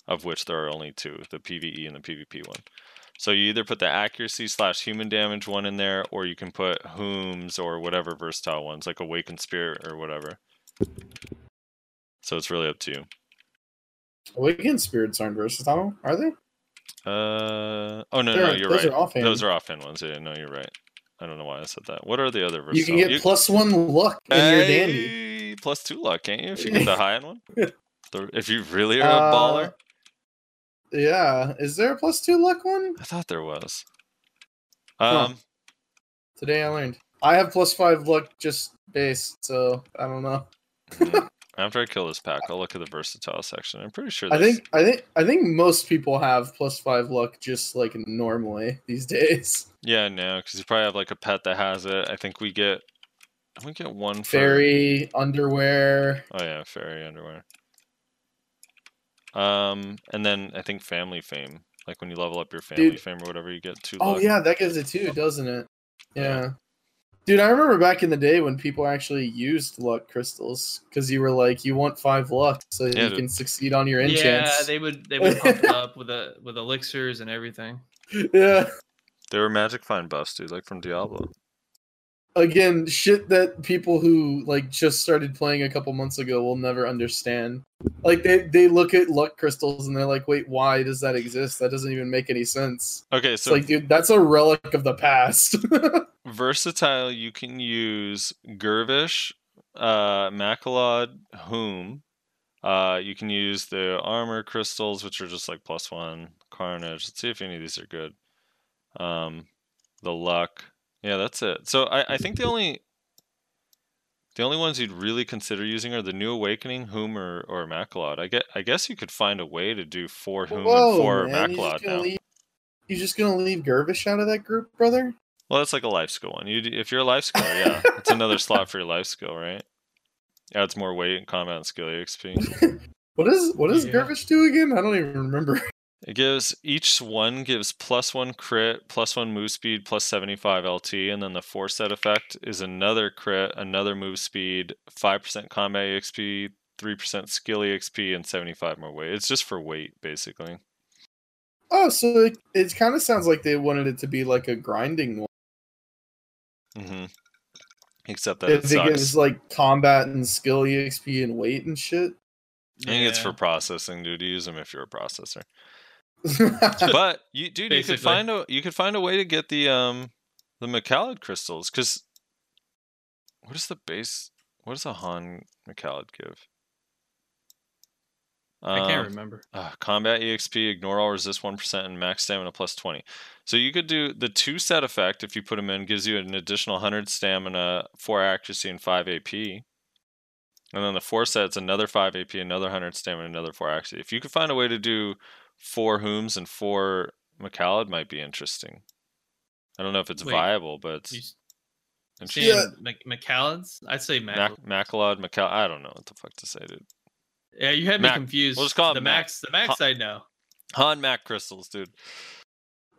of which there are only two, the PvE and the PvP one. So you either put the accuracy slash human damage one in there, or you can put whom's or whatever versatile ones, like awakened spirit or whatever. So it's really up to you. Awakened spirits aren't versatile, are they? Uh oh no no They're- you're those right. are offhand. Those are offhand ones. Yeah, no, you're right. I don't know why I said that. What are the other versatile? You can get plus one luck in your dandy. plus Two luck, can't you? If you get the high end one, if you really are a Uh, baller. Yeah. Is there a plus two luck one? I thought there was. Huh. Um, Today I learned. I have plus five luck just base, so I don't know. after I kill this pack, I'll look at the versatile section. I'm pretty sure. I think I think I think most people have plus five luck just like normally these days. Yeah, no, because you probably have like a pet that has it. I think we get. We get one for, Fairy underwear. Oh yeah, fairy underwear. Um, and then I think family fame. Like when you level up your family Dude. fame or whatever, you get two. Oh luck. yeah, that gives it two, doesn't it? Yeah. Yeah. Dude, I remember back in the day when people actually used luck crystals because you were like, you want five luck so Yeah, you dude. can succeed on your enchant. Yeah, enchants. they would they would pump up with a with elixirs and everything. yeah. They were magic find buffs, dude, like from Diablo. Again, shit that people who like just started playing a couple months ago will never understand. Like they they look at luck crystals and they're like, wait, why does that exist? That doesn't even make any sense. Okay, It's so like, dude, that's a relic of the past. versatile, you can use Gervish, uh, Makalod, Whom. Uh, you can use the armor crystals, which are just like plus one. Carnage. Let's see if any of these are good. Um, the luck. Yeah, that's it. So I, I think the only the only ones you'd really consider using are the new awakening, Whom or, or Makalod. I get I guess you could find a way to do four Whom and Whoa, four man, you Makalod just gonna now. leave? You just gonna leave Gervish out of that group, brother? Well, that's like a life skill one. You, if you're a life skill, yeah, it's another slot for your life skill, right? Adds more weight and combat and skill XP. What is what does Yeah. Gervish do again? I don't even remember. It gives each one gives plus one crit, plus one move speed, plus seventy five LT, and then the four set effect is another crit, another move speed, five percent combat XP, three percent skill XP, and seventy five more weight. It's just for weight, basically. Oh, so it, it kind of sounds like they wanted it to be like a grinding one. Mm-hmm. Except that it, It, it gives like combat and skill EXP and weight and shit. I think it's for processing, dude. You use them if you're a processor. but you dude you could find a you could find a way to get the um the Macallid crystals because what is the base what does a Han Macallid give? I Um, can't remember. uh, combat exp ignore all resist 1% and max stamina plus 20 so you could do the two set effect if you put them in gives you an additional 100 stamina 4 accuracy and 5 ap and then the four set's another 5 ap another 100 stamina another 4 accuracy. If you could find a way to do four Whooms and four Macallid might be interesting i don't know if it's Wait, viable but it's You s- interesting saying Mac- Macallan's? I'd say Mac. Mac- Macallid Macall i don't know what the fuck to say dude yeah, you had me confused. We'll just call it the Mac. Max. The Max, I know. Han Mac crystals dude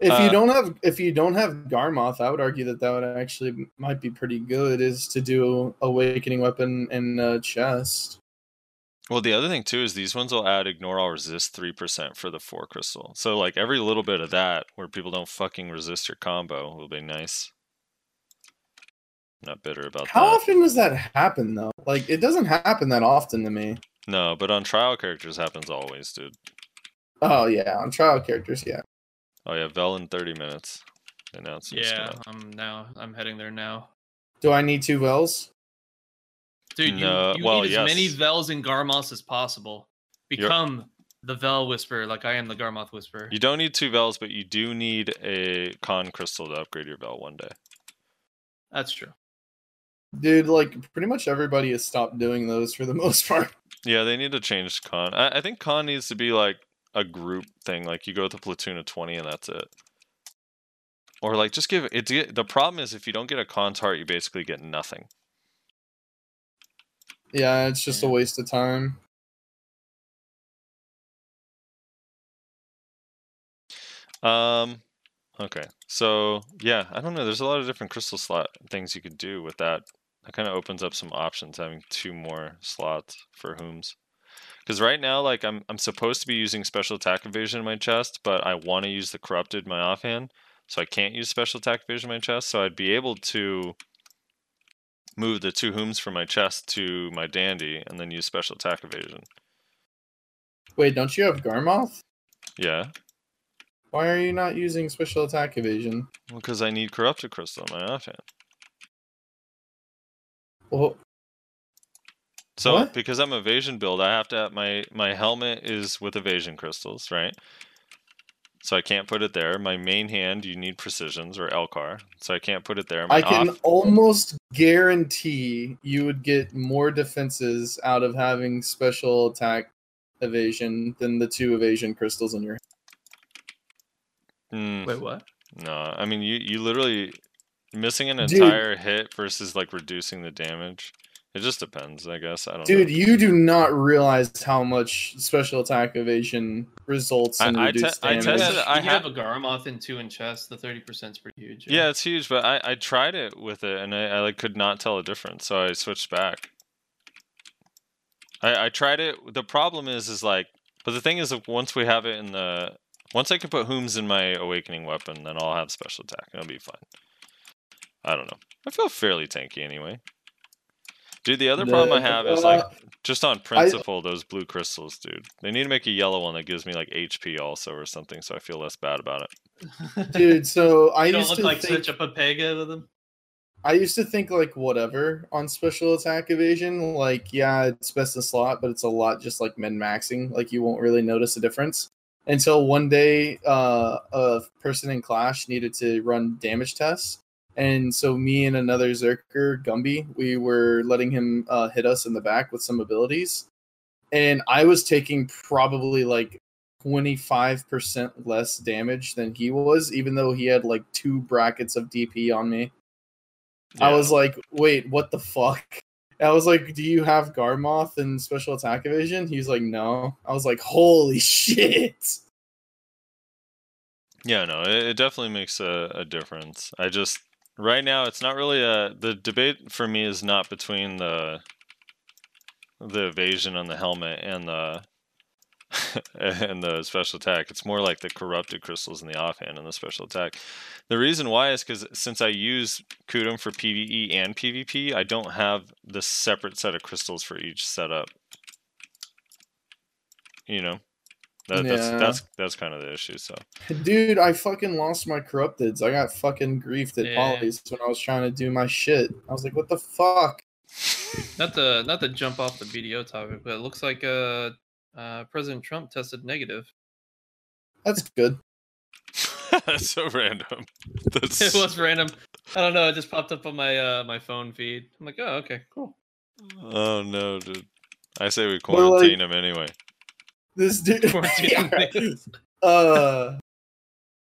If Uh, you don't have if you don't have Garmoth, I would argue that that would actually might be pretty good. Is to do Awakening Weapon and uh, chest. Well, the other thing too is these ones will add ignore all resist three percent for the four crystal. So like every little bit of that, where people don't fucking resist your combo, will be nice. Not bitter about How that. How often does that happen though? Like it doesn't happen that often to me. No, but on trial characters happens always, dude. Oh yeah, on trial characters, yeah. Oh yeah, Vel in thirty minutes. Announcement's Yeah. I'm now. I'm heading there now. Do I need two Vels? Dude, you, No, you well, need as many. Vels and Garmoths as possible. You're- Become the Vel Whisperer, like I am the Garmoth Whisperer. You don't need two Vels, but you do need a con crystal to upgrade your Vel one day. That's true. Dude, like pretty much everybody has stopped doing those for the most part. Yeah, they need to change Khan. I, I think Khan needs to be like a group thing. Like you go with a platoon of twenty and that's it. Or like just give it. The problem is if you don't get a con tart, you basically get nothing. Yeah, it's just a waste of time. Um, okay. So yeah, I don't know. There's a lot of different crystal slot things you could do with that. That kind of opens up some options having two more slots for whom's. Because right now, like I'm I'm supposed to be using special attack evasion in my chest, but I want to use the corrupted in my offhand, so I can't use special attack evasion in my chest. So I'd be able to move the two whom's from my chest to my dandy, and then use special attack evasion. Wait, don't you have Garmoth? Yeah, Why are you not using special attack evasion? Well, because I need corrupted crystal in my offhand. Well, So What? because I'm evasion build, I have to have my my helmet is with evasion crystals, right? So I can't put it there. My main hand, you need precisions or Elcar, so I can't put it there. My I can off- almost guarantee you would get more defenses out of having special attack evasion than the two evasion crystals in your Mm, Wait, what? no, I mean you you literally missing an Dude. entire hit versus like reducing the damage. It just depends, I guess. I don't Dude, know. you do not realize how much special attack evasion results in I- I te- reduced I You damage. tested- I have have- a Garmoth and two in chest. The thirty percent is pretty huge. Yeah, it's huge, but I, I tried it with it and I, I like could not tell a difference, so I switched back. I, I tried it. The problem is, is like, but the thing is, that once we have it in the, once I can put Whom's in my awakening weapon, then I'll have special attack. and It'll be fine. I don't know. I feel fairly tanky anyway. Dude, the other problem I The- have is uh, like, just on principle, those blue crystals, dude. They need to make a yellow one that gives me like HP also or something, so I feel less bad about it. Dude, so I don't used look to like think such a Papega with them. I used to think like whatever on special attack evasion. Like, yeah, it's best in slot, but it's a lot just like min maxing. Like you won't really notice a difference. Until one day uh a person in Clash needed to run damage tests. And so me and another Zerker, Gumby, we were letting him uh, hit us in the back with some abilities. And I was taking probably like 25% less damage than he was, even though he had like two brackets of DP on me. I was like, wait, what the fuck? I was like, do you have Garmoth and special attack evasion? He's like, no. I was like, holy shit. Yeah, no, it, it definitely makes a, a difference. I just right now it's not really a the debate for me is not between the the evasion on the helmet and the and the special attack. It's more like the corrupted crystals in the offhand and the special attack. The reason why is because since I use Kudum for PvE and PvP, I don't have the separate set of crystals for each setup. You know, that, that's Yeah. that's that's kind of the issue. So. Dude, I fucking lost my corrupteds. I got fucking griefed at Yeah. Polly's when I was trying to do my shit. I was like, what the fuck? Not to not to jump off the BDO topic, but it looks like uh, uh, President Trump tested negative. That's good. That's so random. That's It was random. I don't know. It just popped up on my uh, my phone feed. I'm like, oh, okay, cool. Oh no, dude. I say we Well, like- quarantine him anyway. This dude. Yeah. uh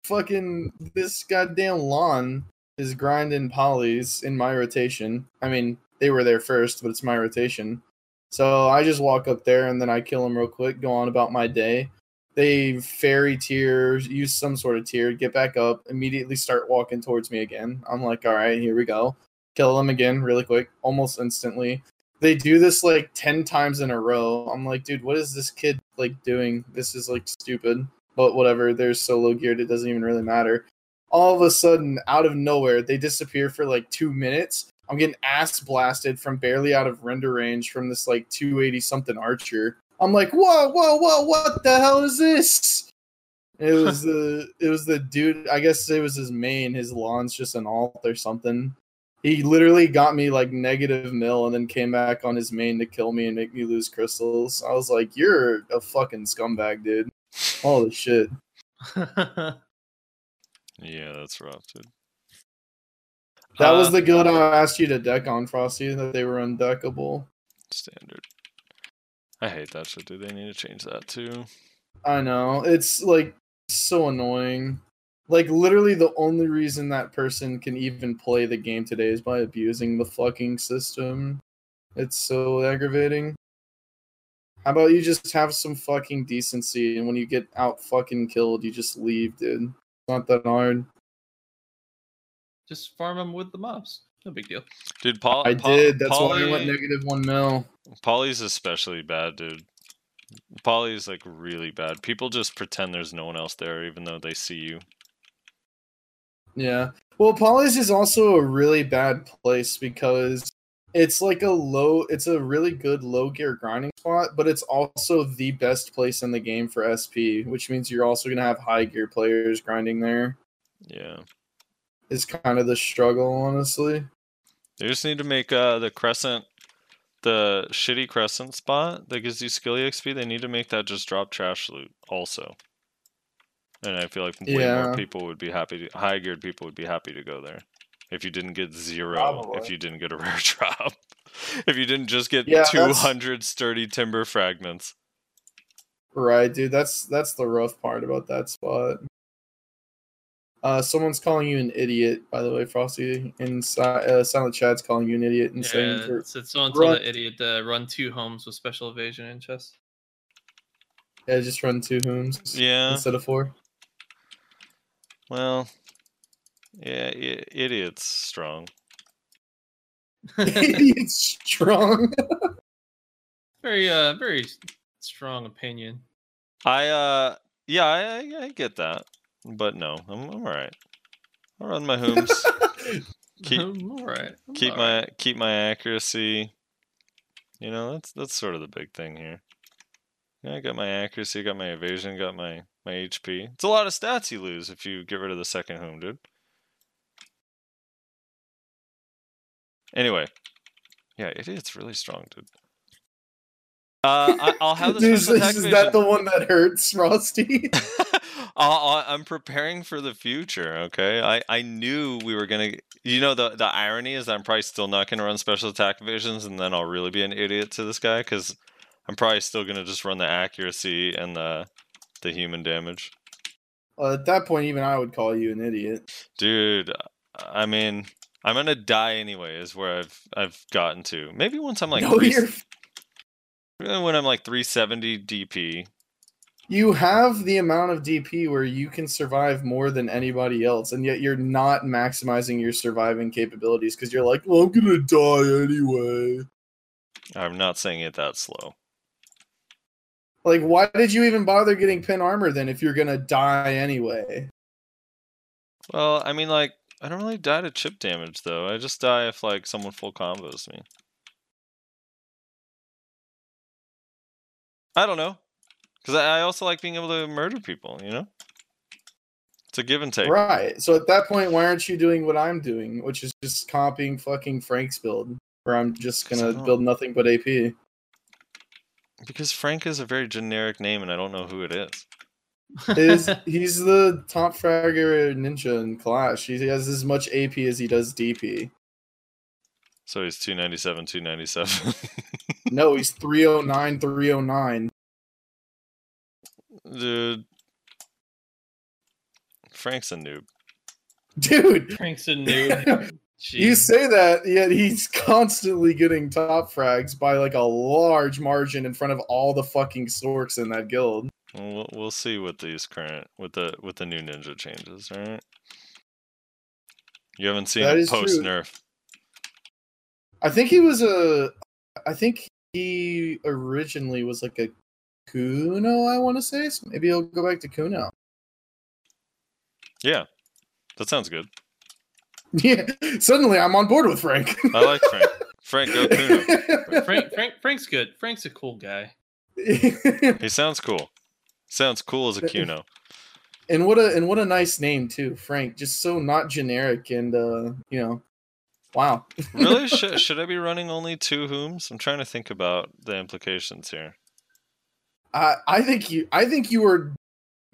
fucking this goddamn Lahn is grinding polys in my rotation. I mean, they were there first, but it's my rotation. So I just walk up there and then I kill them real quick, go on about my day. They fairy tier, use some sort of tier, get back up, immediately start walking towards me again. I'm like, all right, here we go. Kill them again really quick, almost instantly. They do this like 10 times in a row. I'm like, dude, what is this kid like doing? This is like stupid. But whatever, they're solo geared, it doesn't even really matter. All of a sudden, out of nowhere, they disappear for like two minutes. I'm getting ass blasted from barely out of render range from this like 280 something archer. I'm like, whoa, whoa, whoa, what the hell is this? It was the it was the dude. I guess it was his main. His Lahn's just an alt or something. He literally got me like negative mil and then came back on his main to kill me and make me lose crystals. I was like, you're a fucking scumbag, dude. Holy shit. Yeah, that's rough, dude. That was Uh, the guild I asked you to deck on, Frosty, that they were undeckable. standard. I hate that shit, dude. They need to change that too. I know. It's like so annoying. Like literally the only reason that person can even play the game today is by abusing the fucking system. It's so aggravating. How about you just have some fucking decency and when you get out fucking killed, you just leave, dude. It's not that hard. Just farm them with the mobs. No big deal. Dude, Paul. I Paul- did. That's why I went negative one mil. Polly's especially bad, dude. Polly's like really bad. People just pretend there's no one else there, even though they see you. Yeah. Well, Polly's is also a really bad place because it's like a low, it's a really good low gear grinding spot, but it's also the best place in the game for SP, which means you're also going to have high gear players grinding there. Yeah. Is kind of the struggle, honestly. They just need to make uh the crescent, the shitty crescent spot that gives you skill XP. They need to make that just drop trash loot also. And I feel like way Yeah. more people would be happy. To, high geared people would be happy to go there. If you didn't get zero, if Probably. you didn't get a rare drop, if you didn't just get Yeah, two that's- hundred sturdy timber fragments. Right, dude. That's that's the rough part about that spot. Uh, someone's calling you an idiot, by the way, Frosty. And si- uh, Silent Chad's calling you an idiot and saying Yeah, for it's, it's someone told run- that idiot to run two homes with special evasion and chest. yeah, just run two homes Yeah. instead of four. Well, yeah, i- idiot's strong. Idiot's strong. Very uh very strong opinion. I uh yeah, I, I, I get that. But no, I'm, I'm alright. I'll run my hooms. keep all right. keep my keep my accuracy. You know, that's that's sort of the big thing here. Yeah, I got my accuracy, got my evasion, got my my HP. It's a lot of stats you lose if you get rid of the second home, dude. Anyway, yeah, idiot's really strong, dude. Uh, I, I'll have the Dude, special is, attack is vision. that the one that hurts, Frosty? I'll, I'll- I'm preparing for the future. Okay, I, I knew we were gonna. You know the the irony is that I'm probably still not gonna run special attack visions, and then I'll really be an idiot to this guy because I'm probably still gonna just run the accuracy and the the human damage. uh, at that point, even I would call you an idiot. Dude, I mean, I'm gonna die anyway. Is where I've I've gotten to. Maybe once I'm like no, three, when I'm like 370 DP. you have the amount of DP where you can survive more than anybody else, and yet you're not maximizing your surviving capabilities because you're like, well, I'm gonna die anyway. I'm not saying it that slow. Like, why did you even bother getting pin armor then if you're gonna die anyway? Well, I mean, like, I don't really die to chip damage though. I just die if like someone full combos me. I don't know, because I also like being able to murder people. You know, it's a give and take. Right. So at that point, why aren't you doing what I'm doing, which is just copying fucking Frank's build, where I'm just gonna build nothing but AP. Because Frank is a very generic name, and I don't know who it is. Is he's the top fragger ninja in Clash. He has as much AP as he does DP. So he's 297, 297. No, he's 309, 309. Dude, Frank's a noob. Dude, Frank's a noob. you say that, yet he's constantly getting top frags by like a large margin in front of all the fucking storks in that guild. We'll, we'll see with these current with the with the new ninja changes. right? You haven't seen That it is post nerf. I think he was a. I think he originally was like a Kuno. I want to say. So maybe he'll go back to Kuno. Yeah, that sounds good. Yeah. Suddenly, I'm on board with Frank. I like Frank. Frank, go Kuno. Frank, Frank, Frank's good. Frank's a cool guy. He sounds cool. Sounds cool as a Kuno. and what a and what a nice name too, Frank. Just so not generic and uh, you know, wow. really? should, should I be running only two Hooms? I'm trying to think about the implications here. I I think you I think you were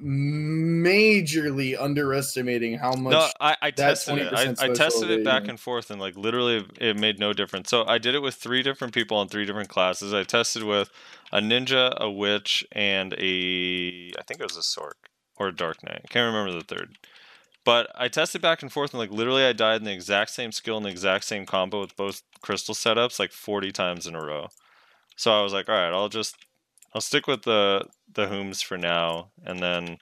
majorly underestimating how much. No, I, I tested it. I, I tested it back and forth, and like literally, it made no difference. So I did it with three different people on three different classes. I tested with a ninja, a witch, and a I think it was a sork or a dark knight. I can't remember the third. But I tested back and forth, and like literally, I died in the exact same skill and the exact same combo with both crystal setups like 40 times in a row. So I was like, all right, I'll just I'll stick with the the Hooms for now, and then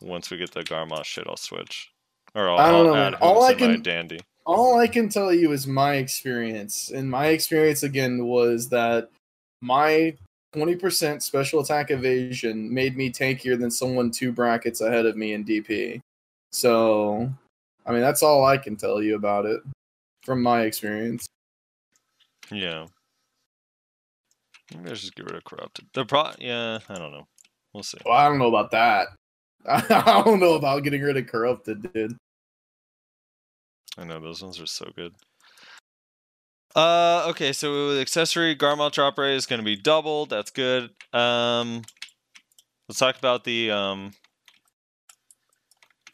once we get the Garmoth shit, I'll switch. Or I'll, I don't I'll know, add. All I can- dandy. all I can tell you is my experience. And my experience again was that my 20% special attack evasion made me tankier than someone two brackets ahead of me in DP. So, I mean, that's all I can tell you about it from my experience. Yeah. Maybe I should just get rid of corrupted. The pro yeah, I don't know. We'll see. Well, I don't know about that. I don't know about getting rid of corrupted, dude. I know those ones are so good. Uh okay, so with accessory Garmoth drop rate is gonna be doubled. That's good. Um let's talk about the um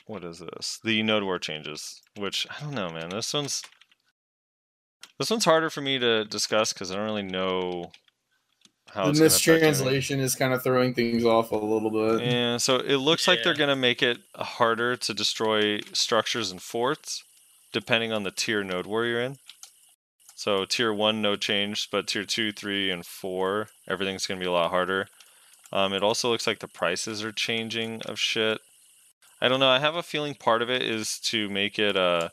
what is this? The node war changes, which I don't know, man. This one's this one's harder for me to discuss because I don't really know how The it's gonna affect anything. mistranslation is kind of throwing things off a little bit. Yeah, so it looks like they're gonna make it harder to destroy structures and forts, depending on the tier node war you're in. So tier one no change, but tier two, three, and four, everything's gonna be a lot harder. Um, it also looks like the prices are changing of shit. I don't know. I have a feeling part of it is to make it uh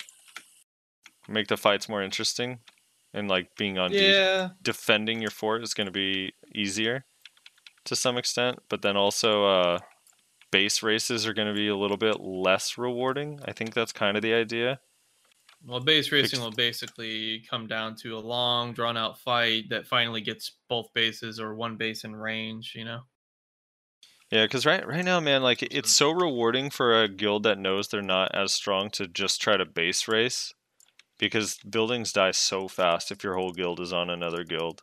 make the fights more interesting, and like being on Yeah, defending your fort is going to be easier to some extent, but then also uh, base races are going to be a little bit less rewarding. I think that's kind of the idea. well, base racing will basically come down to a long, drawn-out fight that finally gets both bases or one base in range. You know. Yeah, because right right now, man, like it's so rewarding for a guild that knows they're not as strong to just try to base race, because buildings die so fast if your whole guild is on another guild,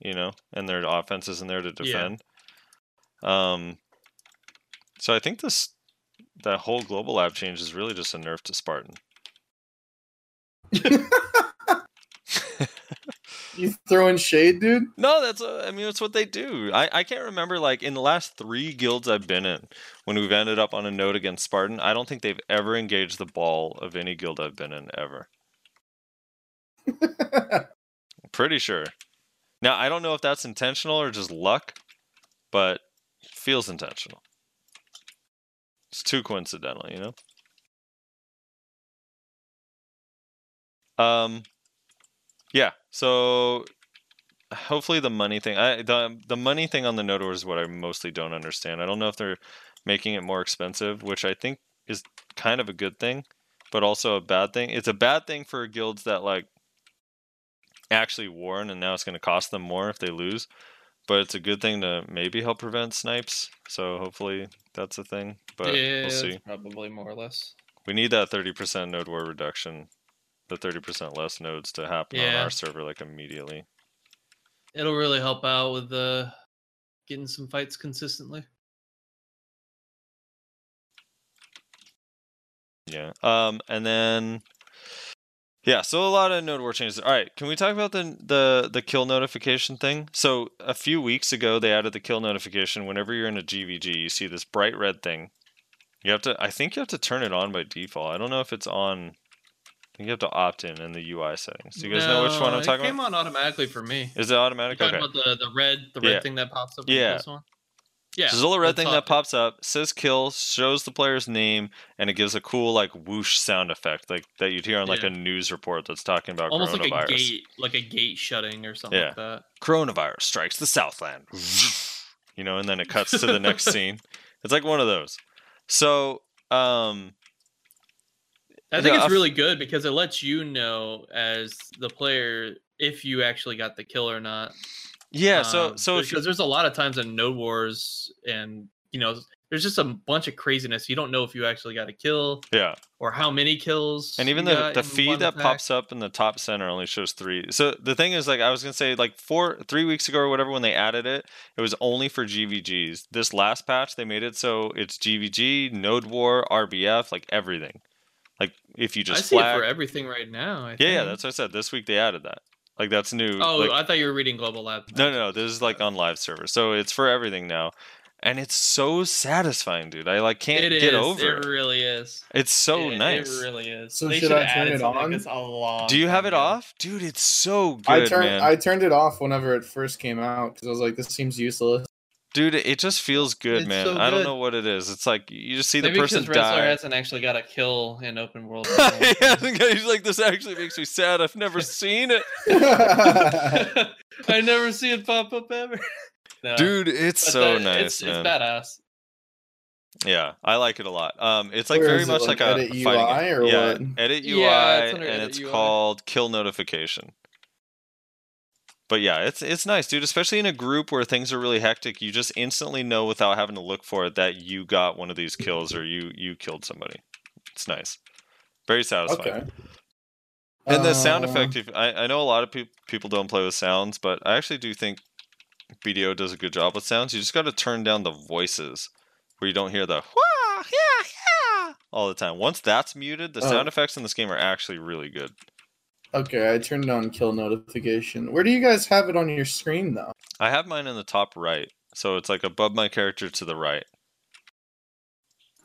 you know, and their offense isn't there to Yeah. defend. Um, so I think this that whole global lab change is really just a nerf to Spartan. You throwing shade, dude? No, that's uh, I mean that's what they do. I I can't remember like in the last three guilds I've been in when we've ended up on a note against Spartan. I don't think they've ever engaged the ball of any guild I've been in ever. Pretty sure. Now I don't know if that's intentional or just luck, but feels intentional. It's too coincidental, you know. Um, yeah. So hopefully the money thing. I the the money thing on the Node War is what I mostly don't understand. I don't know if they're making it more expensive, which I think is kind of a good thing, but also a bad thing. It's a bad thing for guilds that like actually won, and now it's going to cost them more if they lose. But it's a good thing to maybe help prevent snipes. So hopefully that's a thing. But yeah, we'll see. probably more or less. We need that 30% node war reduction, the 30% less nodes to happen on our server like immediately. It'll really help out with the getting some fights consistently. Yeah. Um, and then yeah, so a lot of node war changes. All right, can we talk about the the the kill notification thing? So a few weeks ago, they added the kill notification. Whenever you're in a GVG, you see this bright red thing. You have to. I think you have to turn it on by default. I don't know if it's on. I think you have to opt in in the UI settings. Do you guys know which one No, I'm talking about? it came on automatically for me. Is it automatic? Okay. about the, the red the red Yeah. thing that pops up? in Yeah. This There's a little red thing all- that pops up, says kill, shows the player's name, and it gives a cool like whoosh sound effect, like that you'd hear on like Yeah. a news report that's talking about almost like a gate, like a gate shutting or something like that. Coronavirus strikes the Southland. you know, and then it cuts to the next scene. It's like one of those. So, um, I think Yeah, it's really good because it lets you know as the player if you actually got the kill or not. Yeah. So, Um, so you, because there's a lot of times in Node Wars and you know there's just a bunch of craziness. You don't know if you actually got a kill yeah, or how many kills. and even the the feed that attack. pops up in the top center only shows three. So the thing is, like, I was gonna say, like four, three weeks ago or whatever, when they added it, it was only for GVGs. This last patch, they made it so it's GVG, Node War, RBF, like everything. Like if you just I see flag, it for everything right now. I yeah, yeah, that's what I said. This week they added that. Like that's new. Oh, like, I thought you were reading Global Lab. No, no, no. This is like on live server, so it's for everything now, and it's so satisfying, dude. I like can't It get is, over It it. really is. It's so It- nice. It really is. So They should should I turn it on? this a long Do you have time it ago. off, dude? It's so good, I turned man. I turned it off whenever it first came out because I was like, this seems useless. Dude, it just feels good, It's man. so I don't know what it is. It's like you just see the Maybe person because Wrestler die. hasn't actually got a kill in open world. yeah, the guy's like, this actually makes me sad. I've never seen it, I never see it pop up ever. No, dude. It's but so the- nice, It's, man. it's badass. Yeah, I like it a lot. Um, it's like Where very is it, much like like, a Edit fighting UI game. or yeah, what? edit UI, Yeah, it's and Edit it's UI. called kill notification. But yeah, it's it's nice, dude. Especially in a group where things are really hectic, you just instantly know without having to look for it that you got one of these kills or you you killed somebody. It's nice, very satisfying. okay. And the sound Uh, effect, if, I, I know a lot of peop people don't play with sounds, but I actually do think BDO does a good job with sounds. You just got to turn down the voices where you don't hear the wah, yeah, yeah all the time. Once that's muted, the Oh. sound effects in this game are actually really good. Okay, I turned on kill notification. Where do you guys have it on your screen though? I have mine in the top right, so it's like above my character to the right.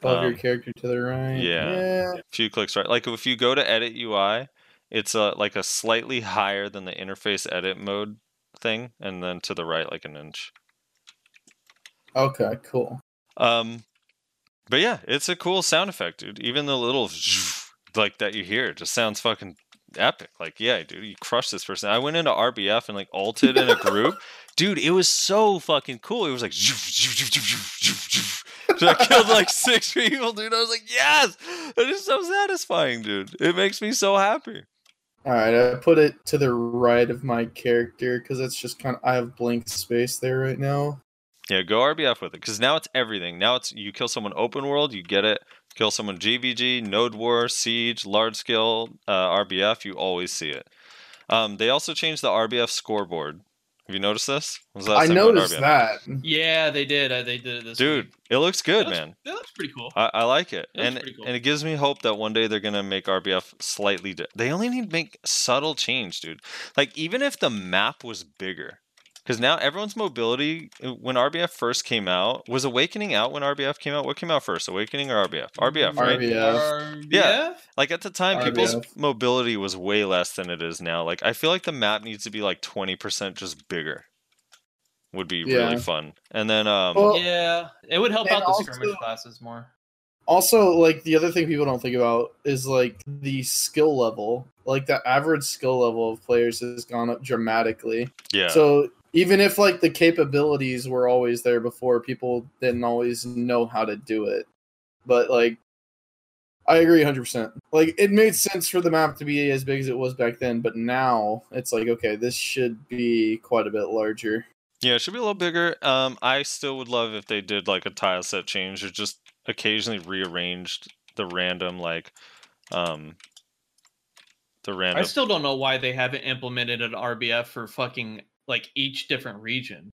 Above your Um, character to the right. yeah. Yeah. A few clicks right. Like if you go to edit UI, it's uh, like a slightly higher than the interface edit mode thing, and then to the right like an inch. Okay, cool. Um, but yeah, it's a cool sound effect, dude. Even the little like that you hear, just sounds fucking epic. Like, yeah, dude, you crushed this person. I went into RBF and like alted in a group, dude. It was so fucking cool. It was like, so I killed like six people, dude. I was like, yes, it is so satisfying, dude. It makes me so happy. All right, I put it to the right of my character because it's just kind of I have blank space there right now. Yeah, go RBF with it because now it's everything. Now it's you kill someone open world, you get it. Kill someone GVG, Node War, Siege, large scale uh, RBF, you always see it. Um, they also changed the RBF scoreboard. Have you noticed this? When's the I time you went noticed that. Yeah, they did. uh, They did it this Dude, week. it looks good, That looks- man. That looks pretty cool. I, I like it, It and cool. and it gives me hope that one day they're gonna make RBF slightly. Di- they only need to make subtle change, dude. Like even if the map was bigger, because now everyone's mobility uh, when RBF first came out was Awakening out when RBF came out. What came out first, Awakening or RBF? RBF, right? RBF. Yeah. Like at the time, people's mobility was way less than it is now. Like I feel like the map needs to be like twenty percent just bigger. Would be Yeah. really fun. And then um, Well, yeah, it would help out the also- skirmish classes more. Also, like the other thing people don't think about is like the skill level. Like the average skill level of players has gone up dramatically. yeah, So even if like the capabilities were always there before, people didn't always know how to do it. But like, I agree 100%. Like, it made sense for the map to be as big as it was back then, but now it's like, okay, this should be quite a bit larger. Yeah, it should be a little bigger. Um, I still would love if they did like a tile set change or just occasionally rearranged the random like um the random I still don't know why they haven't implemented an RBF for fucking like each different region.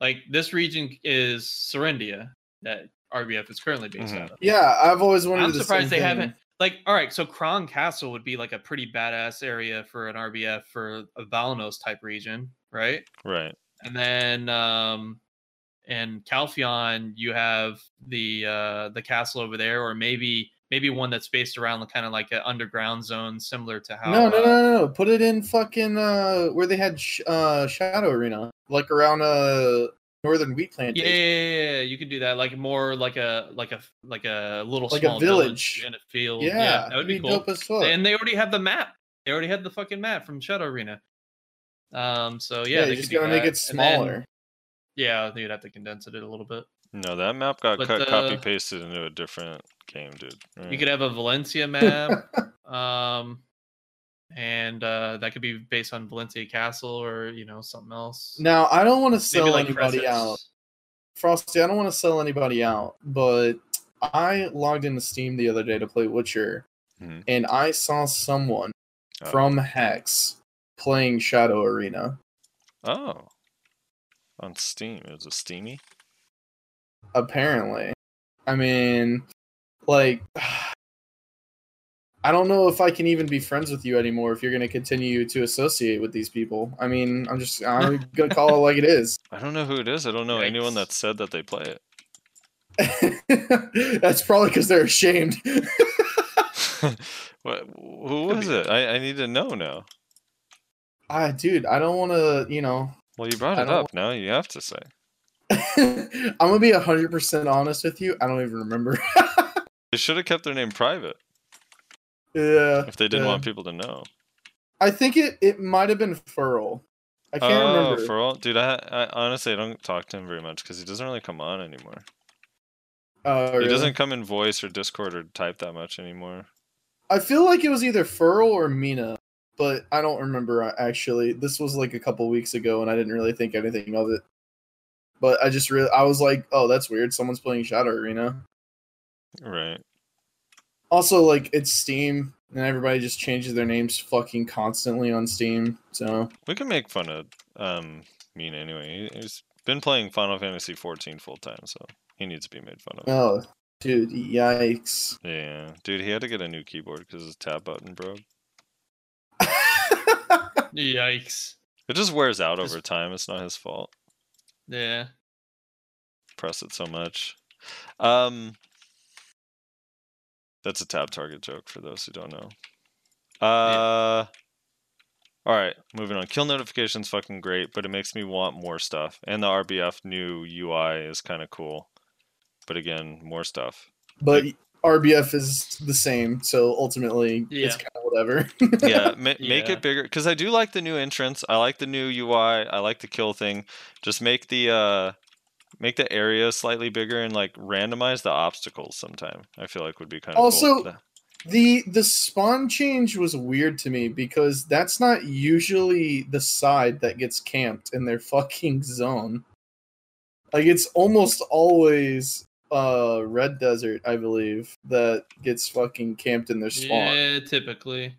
Like this region is Serendia that RBF is currently based Mhm. out of. Yeah, I've always wanted I'm the surprised same they thing. haven't. Like, all right, so Kron Castle would be like a pretty badass area for an RBF for a Valnos type region, right? right. And then um in Calpheon you have the uh the castle over there, or maybe maybe one that's based around kind of like an underground zone similar to how No, no, uh, no, no, no. Put it in fucking uh where they had sh- uh Shadow Arena, like around uh northern wheat Yeah, plantation. yeah, yeah, yeah, you could do that. Like more like a like a like a little Like a small village. in a field. Yeah, that would be it'd cool. dope as fuck. And they already have the map. They already had the fucking map from Shadow Arena. Um. So yeah, yeah, they just gotta make it And then- smaller. yeah, they'd have to condense it a little bit. No, that map got But, cut, uh, copy pasted into a different game, dude. You Right. could have a Valencia map. um. And uh, that could be based on Valencia Castle or you know something else. Now I don't want to sell like anybody Crescents. out. Frosty, I don't want to sell anybody out, but I logged into Steam the other day to play Witcher, Mhm. and I saw someone Oh. from Hex playing Shadow Arena. Oh. On Steam. It was a Steamy? Apparently, I mean, like, I don't know if I can even be friends with you anymore if you're going to continue to associate with these people. I mean, I'm just I'm gonna call it like it is. I don't know who it is. I don't know anyone that said that they play it. That's probably because they're ashamed. what, who was it? I, I need to know now. Ah, dude, I don't want to, you know. Well, you brought it don't- up. Now you have to say. I'm gonna be hundred percent honest with you. I don't even remember. They should have kept their name private yeah. if they didn't yeah. want people to know. I think it it might have been Furl. I can't oh, remember. for all, dude, I, I honestly I don't talk to him very much because he doesn't really come on anymore. Oh, He doesn't come in voice or Discord or type that much anymore. I feel like it was either Furl or Mina, but I don't remember uh, actually. This was like a couple weeks ago, and I didn't really think anything of it. But I just really, I was like, oh, that's weird. Someone's playing Shadow Arena. Right. Also, like it's Steam, and everybody just changes their names fucking constantly on Steam. So We can make fun of um Mina anyway. He- He's been playing Final Fantasy 14 full time, so he needs to be made fun of. Oh, dude, yikes. Yeah, dude, he had to get a new keyboard because his tab button broke. Yikes. It just wears out over time. It's not his fault. Yeah. Press it so much. Um, that's a tab target joke for those who don't know. Uh, all right, moving on. Kill notifications fucking great, but it makes me want more stuff. And the RBF new UI is kind of cool, but again, more stuff. but RBF is the same, so ultimately Yeah. it's kind of whatever. yeah, ma- make Yeah. it bigger because I do like the new entrance. I like the new UI. I like the kill thing. Just make the uh, make the area slightly bigger and like randomize the obstacles. Sometime I feel like would be kind of Also- cool. the the spawn change was weird to me because that's not usually the side that gets camped in their fucking zone. Like it's almost always uh red desert, I believe, that gets fucking camped in their spawn. Yeah, typically.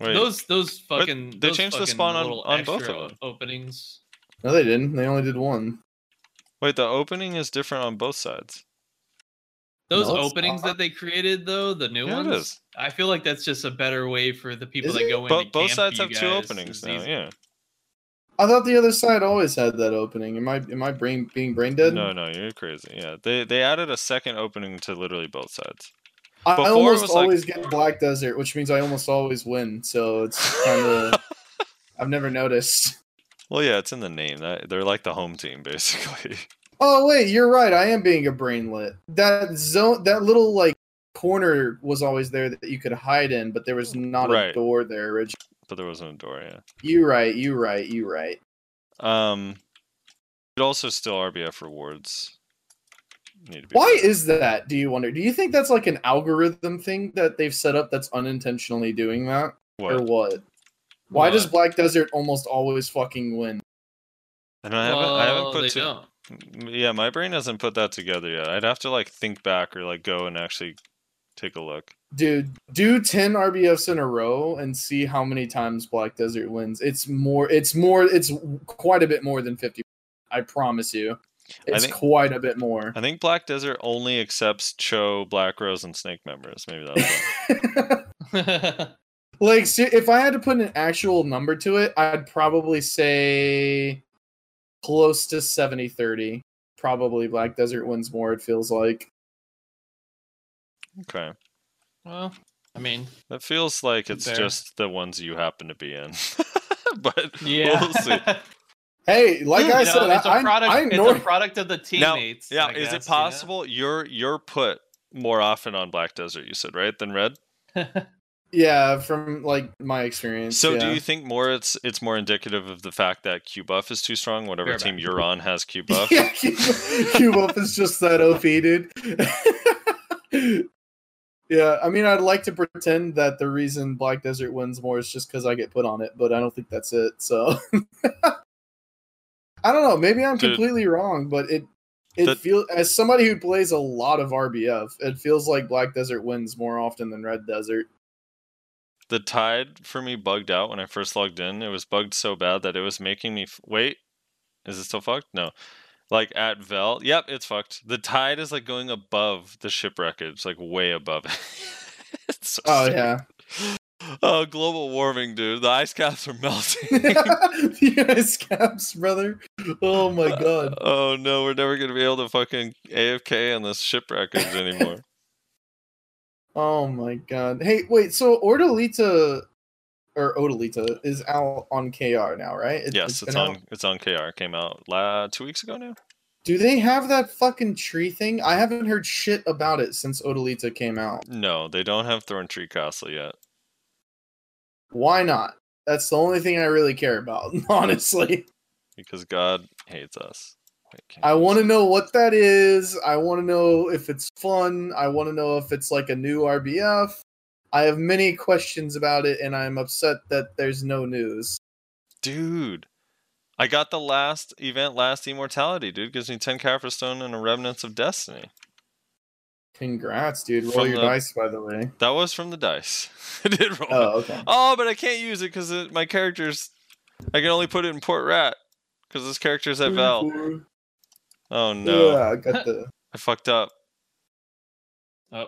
Wait, Those those But fucking they those changed the spawn on- on both of them. openings. No, they didn't. They only did one. wait, the opening is different on both sides. Those No, openings not. that they created though, the new Yeah, it ones, is. I feel like that's just a better way for the people Is that it? go in. But to both camp sides you have two openings now. easy. Yeah. I thought the other side always had that opening. Am I am I brain being brain dead? No, no, you're crazy. Yeah, they they added a second opening to literally both sides. I, I almost was like- always get Black Desert, which means I almost always win. So it's kind of I've never noticed. Well, yeah, it's in the name. That they're like the home team basically. Oh wait, you're right. I am being a brainlet. That zone, that little like corner was always there that you could hide in, but there was not a door there originally. But there wasn't a door. Yeah. You right. You right. You right. Um, it also still RBF rewards. Need to be Why better. is that? Do you wonder? Do you think that's like an algorithm thing that they've set up that's unintentionally doing that, or what? what? Why does Black Desert almost always fucking win? And I haven't, I haven't put they two, don't. Yeah, my brain hasn't put that together yet. I'd have to like think back or like go and actually take a look. Dude, do 10 RBFs in a row and see how many times Black Desert wins. It's more it's more it's quite a bit more than 50. I promise you. It's think- quite a bit more. I think Black Desert only accepts Cho, Black Rose, and Snake members. Maybe that's why. like se- if I had to put an actual number to it, I'd probably say close to 70-30. Probably Black Desert wins more it feels like. Okay. well, I mean, That feels like it's Fair. just the ones you happen to be in. but yeah. we'll see. Hey, like hmm. I You know, said, it's a I, product. I it's ignore. a product of the Now, teammates. yeah, I is guess, it you know? possible you're you're put more often on Black Desert? You said right than Red. yeah, from like my experience. So yeah. do you think more it's it's more indicative of the fact that Q buff is too strong? Whatever Fair team back. you're on has Q buff. yeah, Cube buff is just that OP, dude. Yeah, I mean, I'd like to pretend that the reason Black Desert wins more is just because I get put on it, but I don't think that's it. So I don't know. Maybe I'm Dude. completely wrong, but it it feels as somebody who plays a lot of RBF, it feels like Black Desert wins more often than Red Desert. The tide for me bugged out when I first logged in. It was bugged so bad that it was making me f- wait. Is it still fucked? No. Like at Vel, yep, it's fucked. The tide is like going above the shipwreck. It's like way above it. it's so Oh stupid. yeah, Oh, global warming, dude. The ice caps are melting. the ice caps, brother. Oh my god. oh no, we're never gonna be able to fucking AFK on this shipwreckage anymore. Oh my god. Hey, wait, so O'dyllita or O'dyllita is out on KR now, right? It- yes, it's out- on. It's on KR. Came out la two weeks ago now. Do they have that fucking tree thing? I haven't heard shit about it since O'dyllita came out. No, they don't have Thorn Tree Castle yet. Why not? That's the only thing I really care about, honestly. because God hates us. I want to know what that is. I want to know if it's fun. I want to know if it's like a new RBF. I have many questions about it, and I'm upset that there's no news. dude. I got the last event, last immortality, dude. Gives me ten Caphras Stone and a Remnants of Destiny. Congrats, dude. Roll From your the- dice, by the way. That was from the dice. I did roll. Oh, it. okay. Oh, but I can't use it because my character's. I can only put it in Port Ratt because this character's at Val. Oh no, Yeah, I got the. I fucked up. Oh,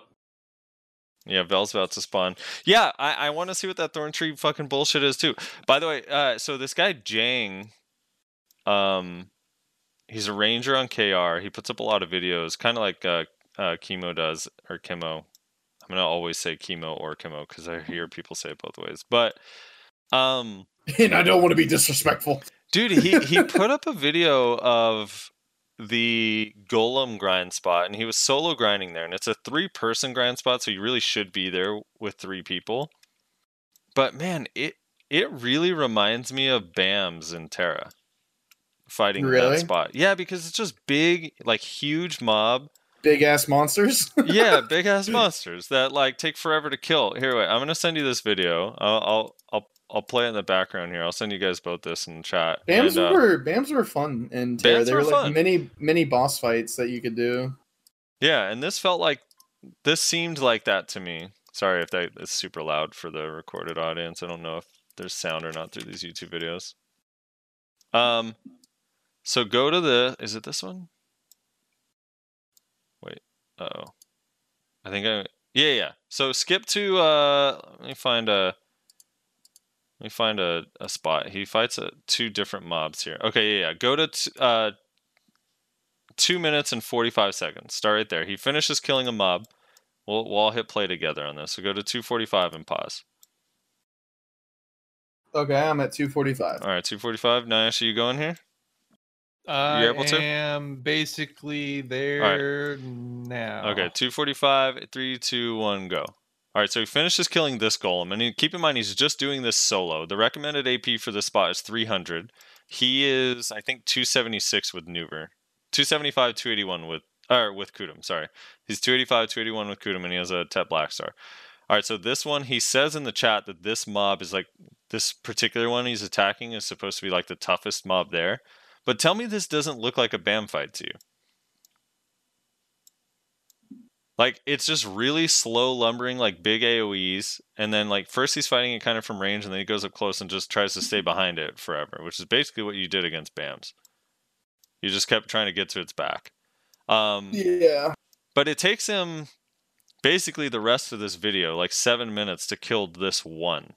Yeah, Vel's about to spawn. Yeah, I, I want to see what that thorn tree fucking bullshit is too. By the way, uh, so this guy Jang, um, he's a ranger on KR. He puts up a lot of videos, kind of like uh, uh, Chemo does or Chemo. I'm gonna always say Chemo or Chemo because I hear people say it both ways. But, um, And I don't want to be disrespectful. dude, he he put up a video of the golem grind spot and he was solo grinding there and it's a three person grind spot so you really should be there with three people. But man it it really reminds me of bams in terra fighting Really? that spot. Yeah because it's just big like huge mob. Big ass monsters. yeah big ass monsters that like take forever to kill. Here wait i'm gonna send you this video. I'll i'll i'll, I'll play it in the background here i'll send you guys both this in the chat Bams And, uh, were Bams were fun and Terra. They were were like fun. mini mini boss fights that you could do. Yeah, and this felt like this seemed like that to me. Sorry if that is super loud for the recorded audience. I don't know if there's sound or not through these YouTube videos. Um so go to the is it this one? Wait. Oh. I think I yeah, yeah. So skip to uh let me find a let me find a, a spot. He fights uh two different mobs here. Okay, yeah, yeah. Go to t- uh two minutes and 45 seconds. Start right there. He finishes killing a mob. We'll, we'll all hit play together on this. So go to 245 and pause. Okay, I'm at 245. All right, 245. Nash, are you going here? I able to? am basically there now. Okay, 245, 3, 2, 1, go. All right, so he finishes killing this golem. And he, keep in mind, he's just doing this solo. The recommended AP for this spot is 300. He is, I think, 276 with Nouver. 275, 281 with, or with Kudum, sorry. He's 285, 281 with Kudum, and he has a Tet Black Star. All right, so this one, he says in the chat that this mob is like, this particular one he's attacking is supposed to be like the toughest mob there. But tell me this doesn't look like a BAM fight to you. Like it's just really slow lumbering, like big AoEs, and then like first he's fighting it kind of from range, and then he goes up close and just tries to stay behind it forever, which is basically what you did against BAMs. You just kept trying to get to its back. Um, Yeah. but it takes him basically the rest of this video, like seven minutes, to kill this one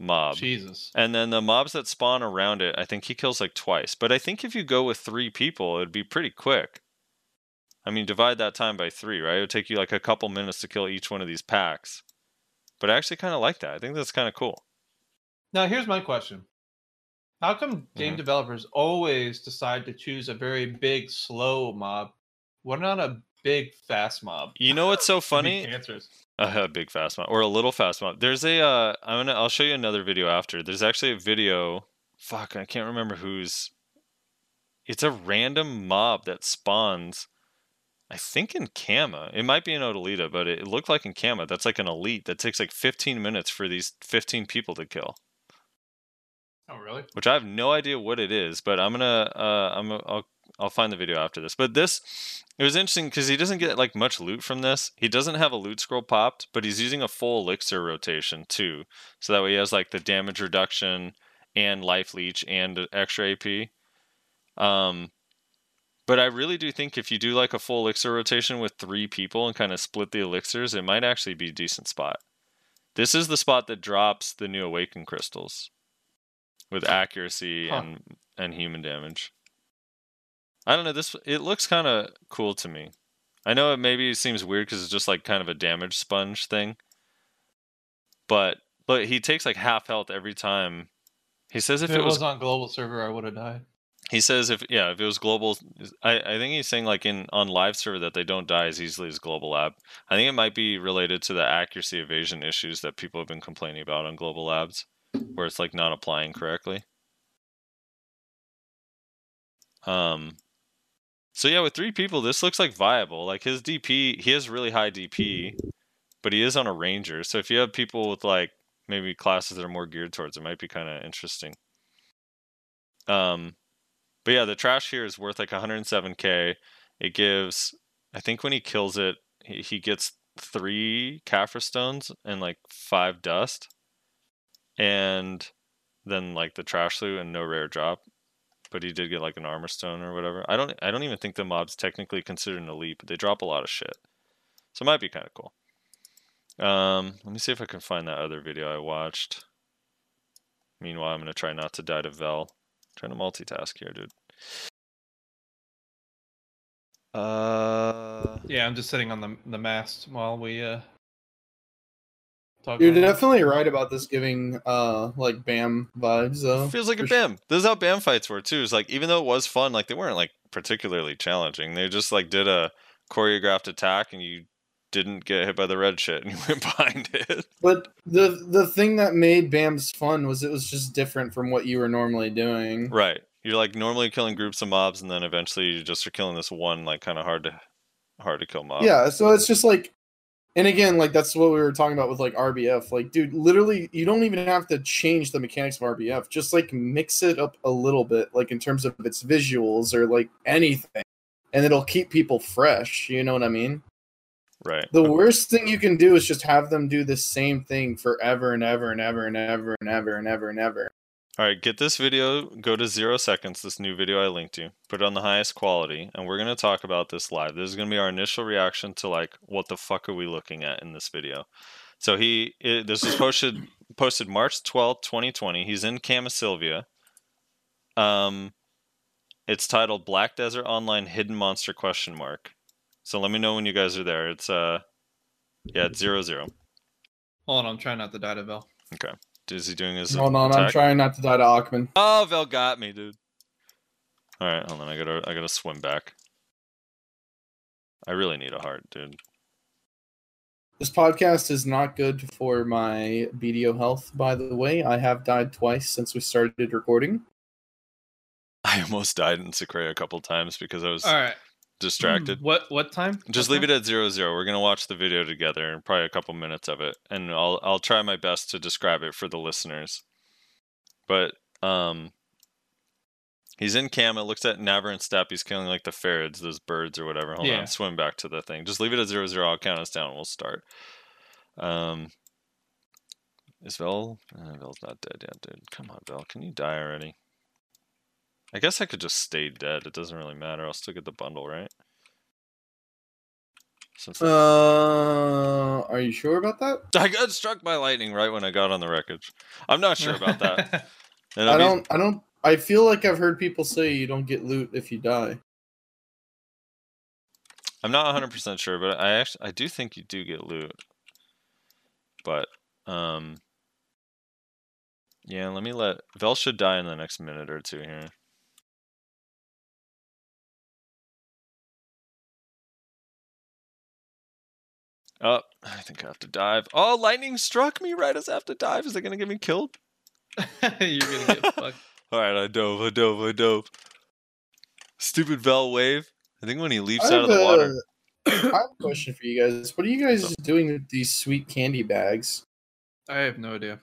mob. Jesus. And then the mobs that spawn around it, I think he kills like twice. But I think if you go with three people, it'd be pretty quick. I mean, divide that time by three, right? It would take you like a couple minutes to kill each one of these packs. But I actually kind of like that. I think that's kind of cool. Now here's my question. How come game Mhm. developers always decide to choose a very big, slow mob? What not a big, fast mob? You know what's so funny? Answers. A big fast mob or a little fast mob. There's a uh I'm gonna I'll show you another video after. There's actually a video fuck, I can't remember who's it's a random mob that spawns I think in Kama. It might be in O'dyllita, but it looked like in Kama. That's like an elite that takes like 15 minutes for these 15 people to kill. Oh, really? which I have no idea what it is, but I'm gonna uh, I'm I'll I'll find the video after this. But this it was interesting because he doesn't get like much loot from this. He doesn't have a loot scroll popped, but he's using a full elixir rotation too, so that way he has like the damage reduction and life leech and extra AP. Um, but I really do think if you do like a full elixir rotation with three people and kind of split the elixirs, it might actually be a decent spot. This is the spot that drops the new awaken crystals with accuracy Huh. and and human damage. I don't know. This it looks kind of cool to me. I know it maybe seems weird because it's just like kind of a damage sponge thing, but but he takes like half health every time. He says If, if, it it was was on global server, I would have died. He says if yeah if it was global I, I think he's saying like in on live server that they don't die as easily as global lab. I think it might be related to the accuracy evasion issues that people have been complaining about on global labs where it's like not applying correctly. Um so yeah with three people this looks like viable. Like his dp he has really high dp but he is on a ranger. So if you have people with like maybe classes that are more geared towards it might be kind of interesting. Um but yeah, the trash here is worth like 107k. It gives, I think when he kills it, he, he gets three Caphras stones and like five dust, and then like the trash loot and no rare drop. But he did get like an armor stone or whatever. I don't, I don't even think the mob's technically considered an elite, but they drop a lot of shit, so it might be kind of cool. Um, let me see if I can find that other video I watched. Meanwhile, I'm gonna try not to die to Vel. Trying to multitask here, dude. Uh, Yeah, I'm just sitting on the the mast while we uh talk. You're about it. definitely right about this giving uh like BAM vibes though. feels like a for sure. BAM. This is how BAM fights were too. It's like even though it was fun, like they weren't like particularly challenging. They just like did a choreographed attack and you didn't get hit by the red shit and you went behind it. But the the thing that made BAM's fun was it was just different from what you were normally doing. Right. You're like normally killing groups of mobs and then eventually you just are killing this one like kind of hard to hard to kill mob. Yeah, so it's just like and again, like that's what we were talking about with like RBF. Like, dude, literally you don't even have to change the mechanics of RBF. Just like mix it up a little bit, like in terms of its visuals or like anything. And it'll keep people fresh. You know what I mean? Right. The worst thing you can do is just have them do the same thing forever and ever and ever and ever and ever and ever and ever. All right, get this video, go to zero seconds, this new video I linked you, put it on the highest quality, and we're going to talk about this live. This is going to be our initial reaction to, like, what the fuck are we looking at in this video? So he, it, this was posted, posted March 12th, 2020. He's in Kamasylvia. Um, it's titled Black Desert Online Hidden Monster question mark. So let me know when you guys are there. It's, uh, yeah, it's zero zero. Hold on, I'm trying not to die to Vel. Okay. Is he doing his Hold on, I'm trying not to die to Achman. Oh, Vel got me, dude. All right, hold on. I gotta, I gotta swim back. I really need a heart, dude. This podcast is not good for my BDO health, by the way. I have died twice since we started recording. I almost died in Sycraia a couple times because I was All right. Distracted. What what time? Just leave it at zero zero. We're gonna watch the video together, and probably a couple minutes of it, and I'll I'll try my best to describe it for the listeners. But um, he's in cam. It looks at Navarn Steppe. He's killing like the ferrets, those birds or whatever. Hold Yeah. on, swim back to the thing. Just leave it at zero zero. I'll count us down. and We'll start. Um, is Vel? Uh, Vel's not dead yet, dude. Come on, Vel. Can you die already? I guess I could just stay dead. It doesn't really matter. I'll still get the bundle, right? Since Uh, are you sure about that? I got struck by lightning right when I got on the wreckage. I'm not sure about that. I I'll be- don't. I don't. I feel like I've heard people say you don't get loot if you die. I'm not 100 percent sure, but I actually I do think you do get loot. But um, Yeah, let me let Vel should die in the next minute or two here. Oh, I think I have to dive. Oh, lightning struck me right as I have to dive. Is it gonna get me killed? You're gonna get fucked. All right, I dove, I dove, I dove. Stupid Vel wave. I think when he leaps out of the have water. a- I have a question for you guys. What are you guys doing with these sweet candy bags? I have no idea.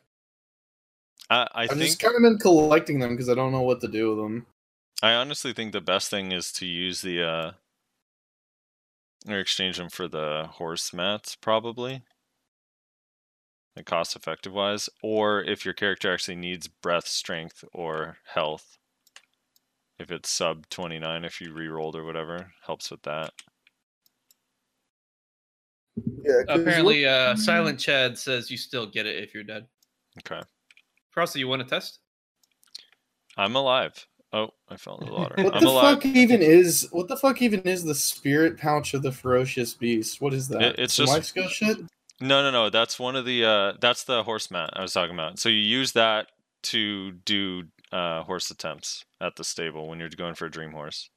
I, I I've think just kind of been collecting them because I don't know what to do with them. I honestly think the best thing is to use the uh or exchange them for the horse mats probably. Like cost effective wise. Or if your character actually needs breath, strength, or health. If it's sub twenty nine, if you re-rolled or whatever, helps with that. Yeah, Apparently, uh, Silent Chad says you still get it if you're dead. Okay. Frosty, you want to test? I'm alive. Oh, I fell into the water. What I'm the alive. fuck even is? What the fuck even is the spirit pouch of the ferocious beast? What is that? It- it's Some just- life skill shit. No, no, no. That's one of the uh that's the horse mat I was talking about. So you use that to do uh horse attempts at the stable when you're going for a dream horse.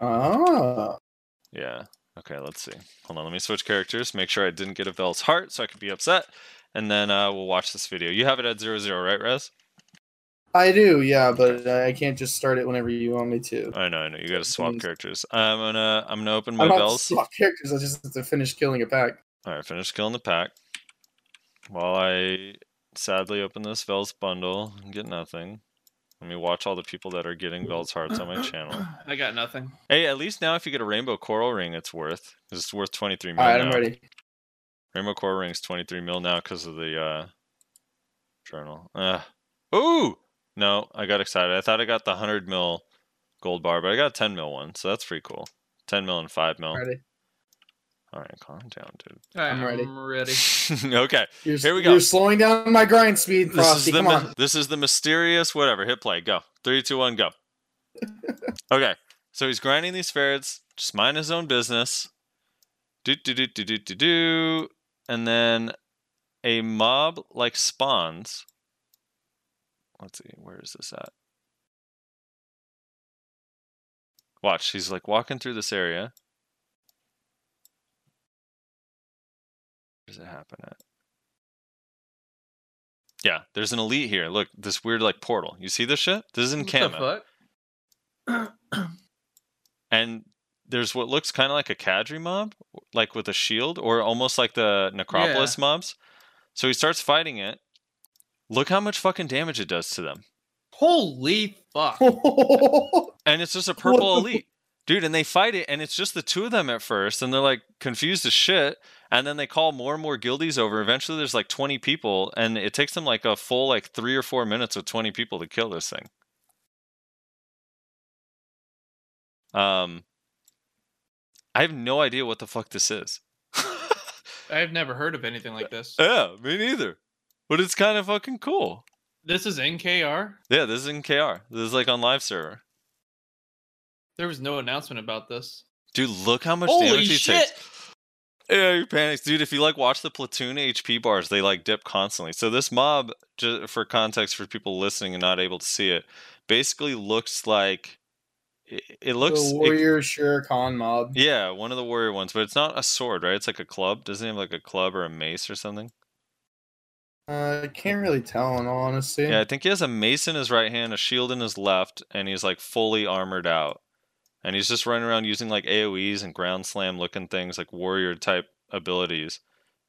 Ah, Yeah. Okay, let's see. Hold on, let me switch characters, make sure I didn't get a Vell's heart so I could be upset. And then uh we'll watch this video. You have it at zero zero, right, Rez? I do, yeah, but I can't just start it whenever you want me to. I know, I know. You gotta swap means- characters. I'm gonna I'm gonna open my I'm not swap characters. I just have to finish killing a pack. Alright, finish killing the pack. While I sadly open this Vell's bundle and get nothing. Let me watch all the people that are getting Vell's hearts on my channel. I got nothing. Hey, at least now if you get a rainbow coral ring, it's worth. It's worth 23 mil All right, now. I'm ready. Rainbow coral ring's 23 mil now because of the uh, journal. Uh, ooh! No, I got excited. I thought I got the 100 mil gold bar, but I got a 10 mil one, so that's pretty cool. 10 mil and 5 mil. Ready. All right, calm down, dude. I'm ready. I'm ready. okay, You're, Here we go. You're slowing down my grind speed, this Frosty. is the Come on. this is the mysterious whatever. Hit play. Go. Three, two, one, go. okay, so he's grinding these ferrets. Just mind his own business. Do do do do do do do, and then a mob like spawns. Let's see, where is this at? Watch, he's like walking through this area. Where does it happen at? Yeah, there's an elite here. Look, this weird like portal. You see this shit? This is in What the fuck? And there's what looks kind of like a Cadry mob, like with a shield, or almost like the Necropolis mobs. So he starts fighting it. Look how much fucking damage it does to them. Holy fuck! And it's just a purple elite. Dude, and they fight it, and it's just the two of them at first, and they're like confused as shit. And then they call more and more guildies over. Eventually, there's like 20 people, and it takes them like a full like three or four minutes with 20 people to kill this thing. Um, I have no idea what the fuck this is. I've never heard of anything like this. yeah, me neither. But it's kind of fucking cool. This is NKR. Yeah, this is NKR. This is like on live server. There was no announcement about this. Dude, look how much Holy damage he shit! takes. Yeah, you panics, dude. If you like watch the platoon HP bars, they like dip constantly. So this mob, just for context for people listening and not able to see it, basically looks like it, it looks. the it- warrior Sherekhan mob. yeah, one of the warrior ones, but it's not a sword, right? It's like a club. Doesn't it have like a club or a mace or something? Uh, I can't really tell in all honesty. Yeah, I think he has a mace in his right hand, a shield in his left, and he's like fully armored out. And he's just running around using like AoEs and ground slam looking things, like warrior type abilities.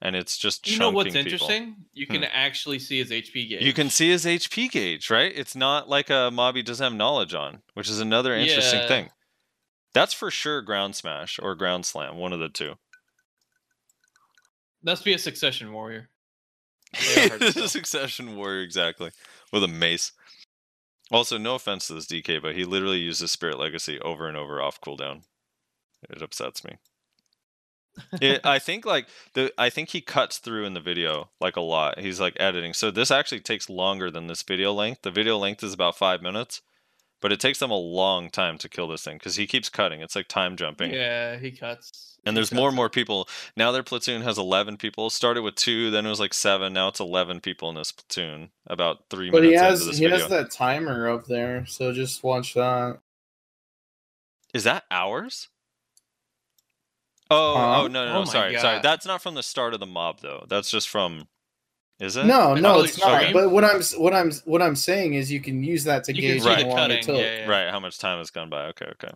And it's just You know what's chunking people. interesting? You can actually see his HP gauge. You can see his HP gauge, right? It's not like a mob he doesn't have knowledge on, which is another interesting Yeah. thing. That's for sure ground smash or ground slam, one of the two. Must be a succession warrior. They are hard to This is a succession warrior, exactly. With a mace. Also, no offense to this DK, but he literally uses Spirit Legacy over and over off cooldown. It upsets me. it, I think like the I think he cuts through in the video like a lot. He's like editing. So this actually takes longer than this video length. The video length is about five minutes, but it takes them a long time to kill this thing because he keeps cutting. It's like time jumping. Yeah, he cuts. And he there's more and more people. Now their platoon has 11 people. Started with two, then it was like seven. Now it's 11 people in this platoon. About three But he minutes has into this he video. has that timer up there, so just watch that. Is that hours? Oh, oh, Huh? oh no, no, Oh no. my sorry, sorry. That's not from the start of the mob though. That's just from. Is it? No, no, Oh, it's not. okay. But what I'm what I'm what I'm saying is you can use that to You gauge Right. how long cutting. it took. Yeah, yeah. Right. How much time has gone by? Okay, okay.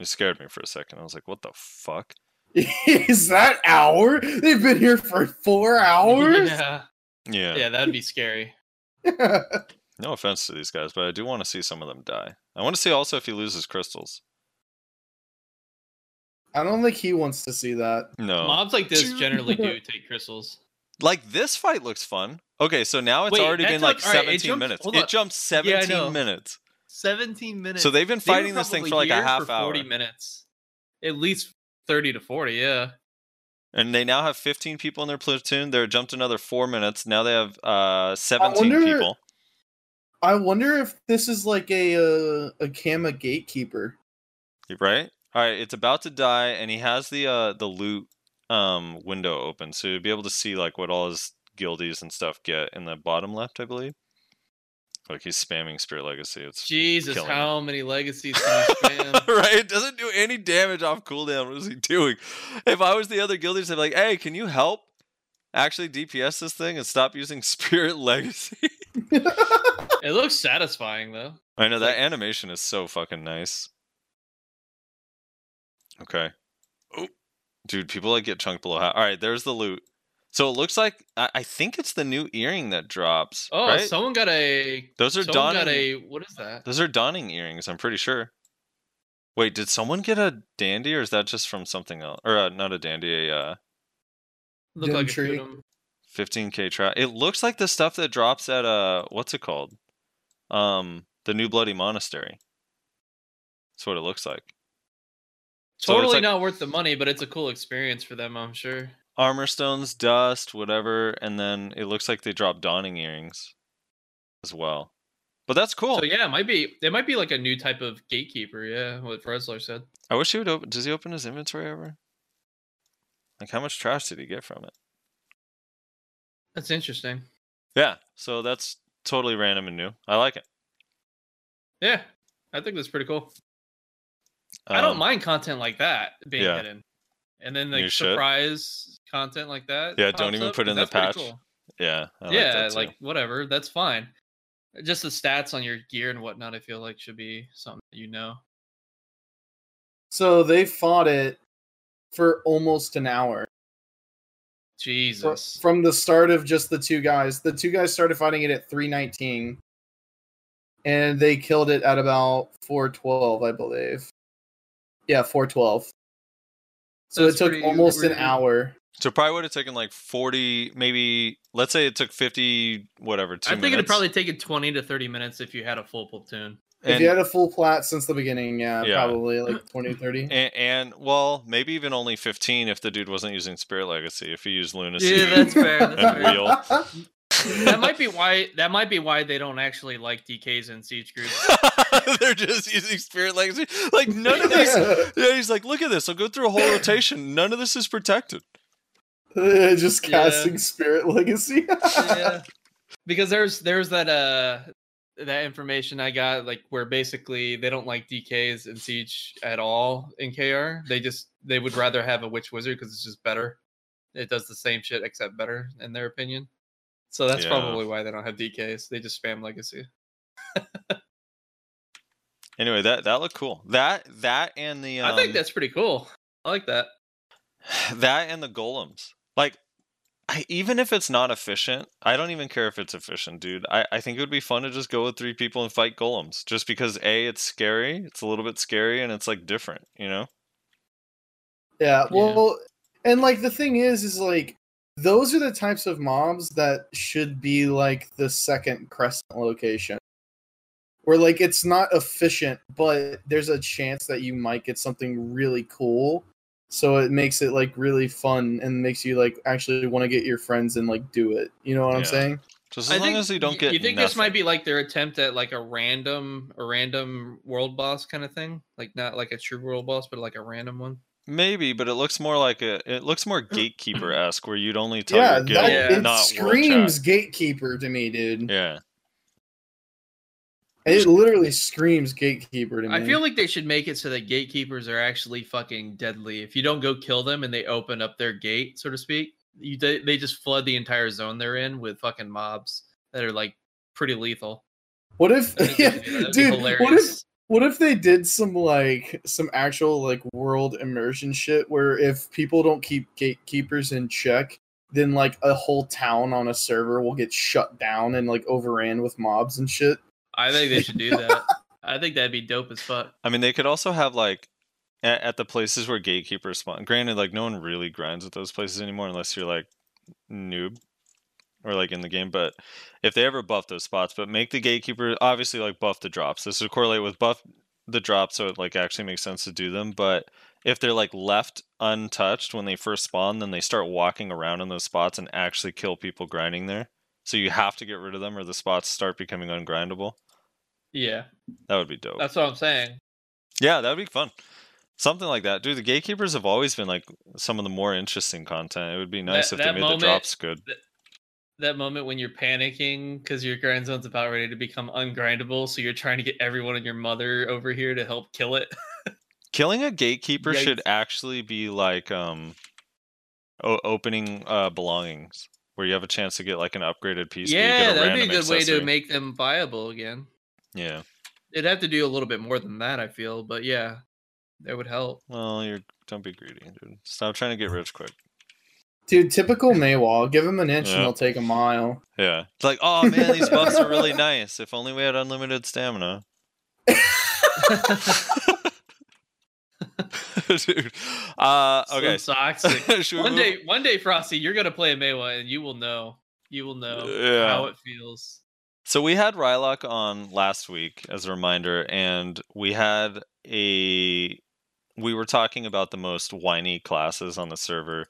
You scared me for a second. I was like, what the fuck? is that hour? They've been here for four hours. Yeah, Yeah. yeah, that'd be scary. No offense to these guys, but I do want to see some of them die. I want to see also if he loses crystals. I don't think he wants to see that. No. Mobs like this generally do take crystals. Like this fight looks fun. Okay, so now it's Wait, already been took- like alright, it 17 jumped- minutes. It jumped 17 know. minutes. 17 minutes. So they've been They fighting this thing for like a half for hour. 40 minutes. At least 30 to 40, yeah. And they now have 15 people in their platoon. They're jumped another four minutes. Now they have uh 17 wonder- people. I wonder if this is like a uh, a Kama gatekeeper. Right? All right, it's about to die, and he has the uh the loot um window open, so you'd be able to see like what all his guildies and stuff get in the bottom left, I believe. Like he's spamming Spirit Legacy. It's Jesus, how many legacies can you spam? right? It doesn't do any damage off cooldown. What is he doing? If I was the other guildies, I'd be like, hey, can you help actually DPS this thing and stop using Spirit Legacy? it looks satisfying, though. I know that Like- animation is so fucking nice. Okay. Dude, people like get chunked below. All right, there's the loot. So it looks like I, I think it's the new earring that drops. Oh, right? someone got a. those are someone dawning. got a. What is that? Those are donning earrings. I'm pretty sure. Wait, did someone get a dandy, or is that just from something else? Or uh, not a dandy, a uh, Look like a Gentry. 15k trap. It looks like the stuff that drops at uh, what's it called? Um, the New Bloody Monastery. That's what it looks like. So Totally like- not worth the money, but it's a cool experience for them, I'm sure. armor stones, dust, whatever, and then it looks like they drop dawning earrings as well. But that's cool. So yeah, it might be. It might be like a new type of gatekeeper. Yeah, what Fresler said. I wish he would open. Does he open his inventory ever? Like, how much trash did he get from it? That's interesting. Yeah, so that's totally random and new. I like it. Yeah, I think that's pretty cool. I don't Um, mind content like that being yeah. hidden, and then You like should. surprise content like that. Yeah, don't even up, put in the patch. cool. Yeah, I like yeah, that like whatever, that's fine. Just the stats on your gear and whatnot, I feel like should be something that you know. So they fought it for almost an hour. Fr- Jesus. From the start of just the two guys. The two guys started fighting it at 319. And they killed it at about 412, I believe. Yeah, 412. So That's it took pretty- almost an hour. So it probably would have taken like forty, maybe. Let's say it took fifty, whatever. Two I think it'd probably take it 20 to 30 minutes if you had a full platoon. if you had a full plat since the beginning, yeah, Yeah. probably like 20, 30. And, and well, maybe even only fifteen if the dude wasn't using Spirit Legacy. If he used Lunacy, Yeah, that's fair. That's and fair. Wheel. that might be why. That might be why they don't actually like DKs in siege groups. They're just using Spirit Legacy. Like none of these. Yeah, he's like, look at this. I'll go through a whole rotation. None of this is protected. just Yeah. casting Spirit Legacy. yeah. Because there's there's that uh that information I got like where basically they don't like DKs in Siege at all in KR. They just they would rather have a Witch Wizard because it's just better. It does the same shit except better in their opinion. So that's Yeah. probably why they don't have DKs. They just spam Legacy. Anyway, that that looked cool. That that and the um, I think that's pretty cool. I like that. that and the golems. Like, I, even if it's not efficient, I don't even care if it's efficient, dude. I, I think it would be fun to just go with three people and fight golems. Just because a it's scary, it's a little bit scary, and it's like different, you know. Yeah, Yeah. well, and like the thing is, is like those are the types of mobs that should be like the second crescent location, where like it's not efficient, but there's a chance that you might get something really cool. So it makes it like really fun and makes you like actually want to get your friends and like do it. You know what I'm saying? Just I as long think- as you don't get. You think this might be like their attempt at like a random, a random world boss kind of thing, like not like a true world boss, but like a random one. Maybe, but it looks more like a. It looks more gatekeeper esque, where you'd only tell yeah, your guild, that, Yeah. it not screams world gatekeeper to me, dude. Yeah. It literally screams gatekeeper to me. I feel like they should make it so that gatekeepers are actually fucking deadly. If you don't go kill them and they open up their gate, so to speak, you they, they just flood the entire zone they're in with fucking mobs that are like pretty lethal. what if, yeah, they should do that. That'd be dude? What if hilarious. What if they did some like some actual like world immersion shit where if people don't keep gatekeepers in check, then like a whole town on a server will get shut down and like overran with mobs and shit. I think they should do that. I think that'd be dope as fuck. I mean, they could also have like at, at the places where gatekeepers spawn. Granted, like no one really grinds at those places anymore unless you're like noob or like in the game. But if they ever buff those spots, but make the gatekeeper obviously like buff the drops. This would correlate with buff the drops, so it like actually makes sense to do them. But if they're like left untouched when they first spawn, then they start walking around in those spots and actually kill people grinding there. So you have to get rid of them, or the spots start becoming ungrindable. Yeah, That would be dope. that's what I'm saying. Yeah, that would be fun. Something like that. Dude, the gatekeepers have always been like some of the more interesting content. It would be nice That- if they made moment- the drops good. That moment when you're panicking because your grind zone's about ready to become ungrindable, so you're trying to get everyone and your mother over here to help kill it. Killing a gatekeeper should actually be like um o- opening uh belongings where you have a chance to get like an upgraded piece. but you get yeah, that'd be a good way to make them viable again. Yeah. It'd have to do a little bit more than that, I feel, but yeah, that would help. Well, you're don't be greedy, dude. Stop trying to get rich quick. Dude, typical Maehwa. Give him an inch Yeah. and he'll take a mile. Yeah. It's like, oh man, these buffs are really nice. If only we had unlimited stamina. dude. Uh okay. So toxic. One move- day, one day, Frosty, you're gonna play a Maehwa, and you will know. You will know Yeah. how it feels. So we had Rylock on last week as a reminder, and we had a we were talking about the most whiny classes on the server.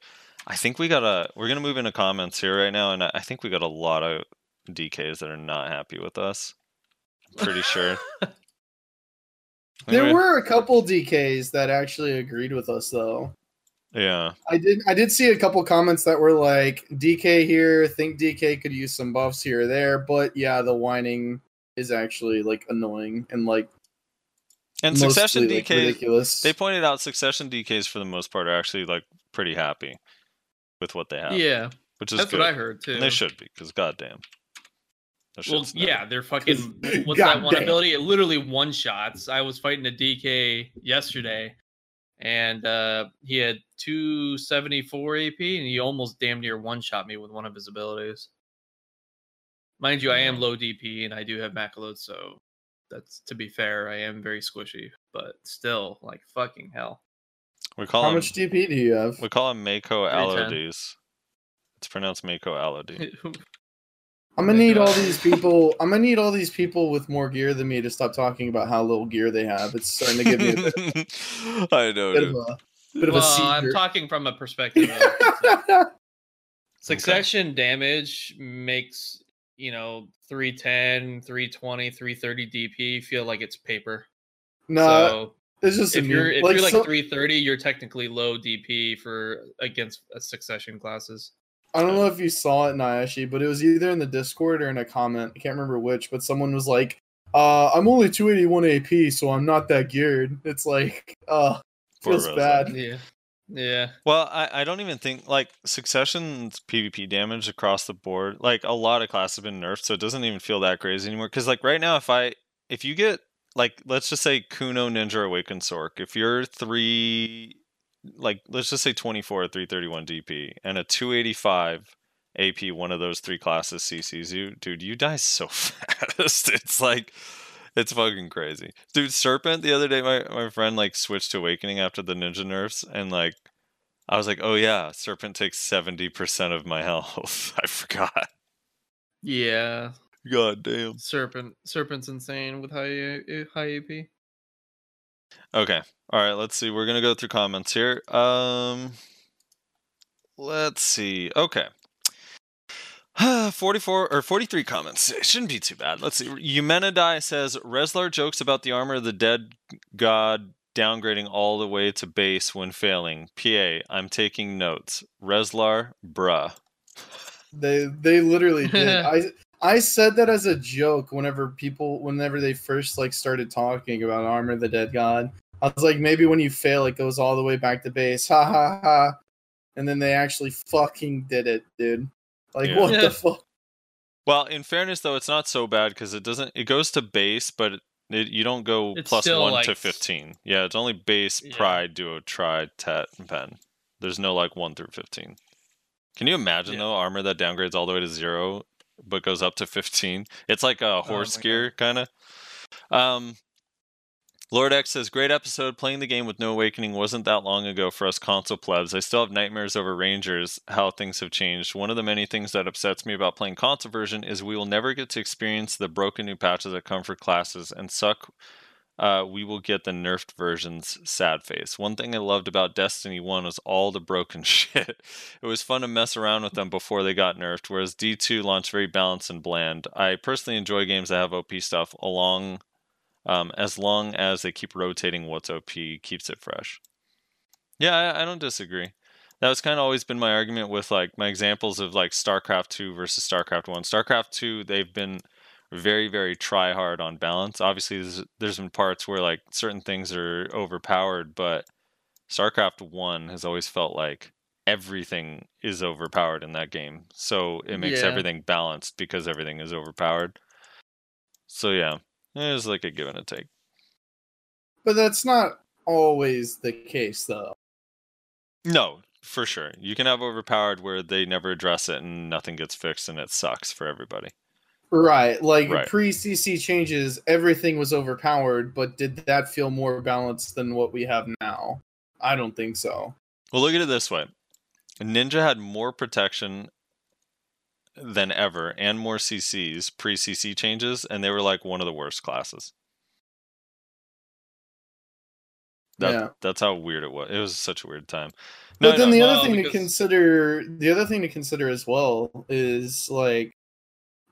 I think we got a we're gonna move into comments here right now, and I I think we got a lot of DKs that are not happy with us. I'm pretty sure. There Anyway, were a couple DKs that actually agreed with us though. yeah. I did I did see a couple comments that were like DK here, think DK could use some buffs here or there, but yeah, the whining is actually like annoying and like And succession mostly, like, DKs ridiculous. they pointed out succession DKs for the most part are actually like pretty happy with what they have. Yeah, Which is that's good. what I heard too. And they should be, because goddamn. That Well, never- yeah, they're fucking. What's that one Goddamn. ability? It literally one shots. I was fighting a DK yesterday, and uh, he had 274 AP, and he almost damn near one shot me with one of his abilities. Mind you, I am Mhm. low DP, and I do have Macaload, so that's to be fair. I am very squishy, but still, like fucking hell. We call How him much DP do you have? we call him Mako 310. Alodies. It's pronounced Mako Alodi. I'm gonna need all these people. I'm gonna need all these people with more gear than me to stop talking about how little gear they have. It's starting to give me a bit, I know, bit of dude. a bit of a well, I'm talking from a perspective of Succession damage makes, you know, 310, 320, 330 DP feel like it's paper. no, so it's just a if you're if like, you're like so- 330, you're technically low DP for against uh, succession classes. I don't know if you saw it, Nayashe, but it was either in the Discord or in a comment. I can't remember which, but someone was like, uh, I'm only 281 AP, so I'm not that geared. It's like, uh, Poor feels bad. Yeah. Yeah. Well, I, I don't even think like succession's PvP damage across the board. Like a lot of classes have been nerfed, so it doesn't even feel that crazy anymore. Because like right now, if I if you get like let's just say Kuno Ninja Awakened Sork, if you're three like let's just say 24 or 331 DP and a 285 AP, one of those three classes CCs you, dude, you die so fast. it's like it's fucking crazy. Dude, Serpent the other day my, my friend like switched to Awakening after the ninja nerfs and like I was like, "Oh yeah, Serpent takes 70% of my health." I forgot. Yeah. God damn. Serpent Serpent's insane with high high AP. Okay. All right, let's see. We're going to go through comments here. Um let's see. Okay. 44 or 43 comments. It shouldn't be too bad. Let's see. Eumenidai says Reslar jokes about the armor of the dead god downgrading all the way to base when failing. PA, I'm taking notes. Reslar, bruh. They they literally did. I I said that as a joke whenever people whenever they first like started talking about Armor of the Dead God. I was like, maybe when you fail, it goes all the way back to base. Ha ha ha. And then they actually fucking did it, dude. Like Yeah. what Yeah. the fuck? Well, in fairness though, it's not so bad because it doesn't. It goes to base, but it, it, you don't go It's one like, to fifteen. Yeah, it's only base, Yeah. pride, duo, tri, tet, and pen. There's no like one through fifteen. Can you imagine Yeah. though armor that downgrades all the way to zero but goes up to fifteen? It's like a horse Oh gear kind of. Um, Lord X says, "Great episode. Playing the game with no awakening wasn't that long ago for us console plebs. I still have nightmares over Rangers. How things have changed. One of the many things that upsets me about playing console version is we will never get to experience the broken new patches that come for classes and suck. Uh, we will get the nerfed versions. Sad face. One thing I loved about Destiny One was all the broken shit. It was fun to mess around with them before they got nerfed. Whereas D two launched very balanced and bland. I personally enjoy games that have OP stuff along." um, as long as they keep rotating what's OP, keeps it fresh. Yeah, I, I don't disagree. That was kind of always been my argument with like my examples of like StarCraft 2 versus StarCraft 1. StarCraft 2, they've been very, very try hard on balance. Obviously, there's, there's been parts where like certain things are overpowered, but StarCraft 1 has always felt like everything is overpowered in that game. So it makes Yeah. everything balanced because everything is overpowered. So yeah, it was like a give and a take. But that's not always the case though. No, for sure. You can have overpowered where they never address it and nothing gets fixed and it sucks for everybody. Right. Like Right. pre CC changes, everything was overpowered, but did that feel more balanced than what we have now? I don't think so. Well, look at it this way Ninja had more protection than ever and more CCs pre CC changes, and they were like one of the worst classes. That, Yeah. That's how weird it was. It was such a weird time. But then the well, other thing to consider, the other thing to consider as well is like,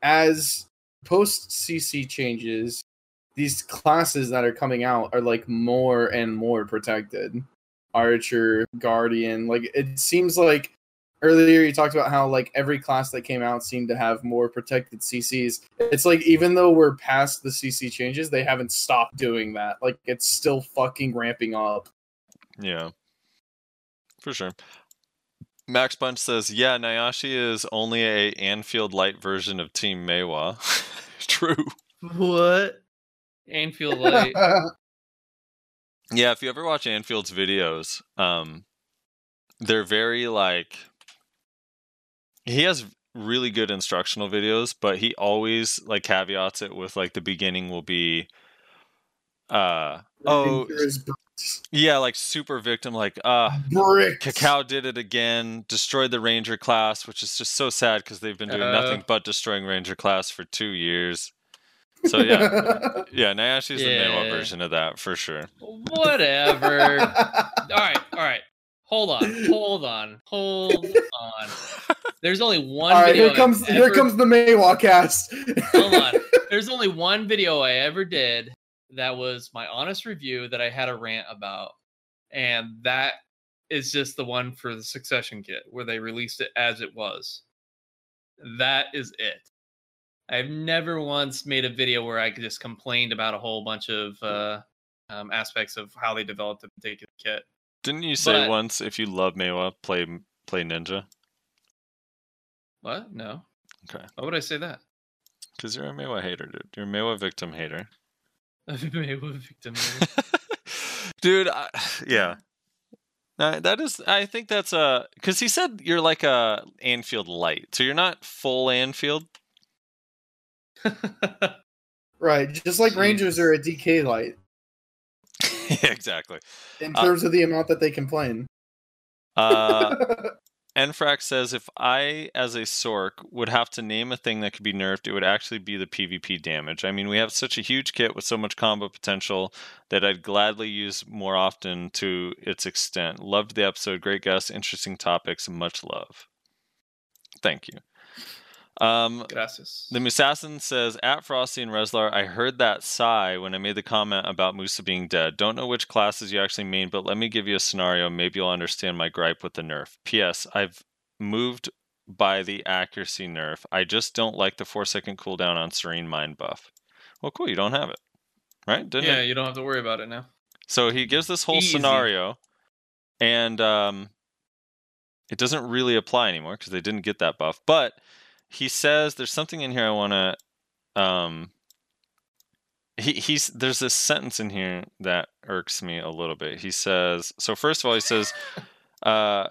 as post CC changes, these classes that are coming out are like more and more protected. Archer, Guardian, like it seems like earlier you talked about how like every class that came out seemed to have more protected CCs. It's like even though we're past the CC changes, they haven't stopped doing that. Like it's still fucking ramping up. Yeah, for sure. Max Bunch says, "Yeah, Nayashe is only a Anfield light version of Team Maehwa." True. What? Anfield Light. Yeah, if you ever watch Anfield's videos, um, they're very like he has really good instructional videos, but he always like caveats it with like the beginning will be uh oh Dangerous bricks. Yeah like super victim like uh bricks. Kakao did it again, destroyed the Ranger class, which is just so sad because they've been doing Uh. nothing but destroying Ranger class for two years. So yeah, yeah, Nayashe's the Maehwa Yeah. version of that for sure. Whatever. all right, all right. Hold on, hold on, hold on. There's only one All right, video. here comes I've here comes the Maehwa cast. Hold on. There's only one video I ever did that was my honest review that I had a rant about, and that is just the one for the Succession kit where they released it as it was. That is it. I've never once made a video where I just complained about a whole bunch of uh, um, aspects of how they developed a particular kit. Didn't you say But- once if you love Maehwa, play play Ninja? What? No. Okay, Why would I say that? because you're a Maehwa hater, dude. You're a Maehwa victim hater, Mayweather victim. dude. I, yeah, Uh, that is. I think that's a because he said you're like a Anfield light, so you're not full Anfield. right, just like Jeez. Rangers are a DK light yeah, exactly. in Uh, terms of the amount that they complain. Uh, Enfrax says if I, as a Sork, would have to name a thing that could be nerfed, it would actually be the PvP damage. I mean, we have such a huge kit with so much combo potential that I'd gladly use more often to its extent. Loved the episode, great guests, interesting topics, much love. Thank you. Um, Gracias. the Musassin says, at Frosty and Reslar, I heard that sigh when I made the comment about Musa being dead. Don't know which classes you actually mean, but let me give you a scenario. Maybe you'll understand my gripe with the nerf. P.S. I've moved by the accuracy nerf. I just don't like the four second cooldown on Serene Mind buff. Well, cool. You don't have it, right? Didn't yeah, it? you don't have to worry about it now. So he gives this whole Easy. scenario, and um, it doesn't really apply anymore because they didn't get that buff. But he says there's something in here I want to. Um, he he's there's this sentence in here that irks me a little bit. He says so. First of all, he says. Uh,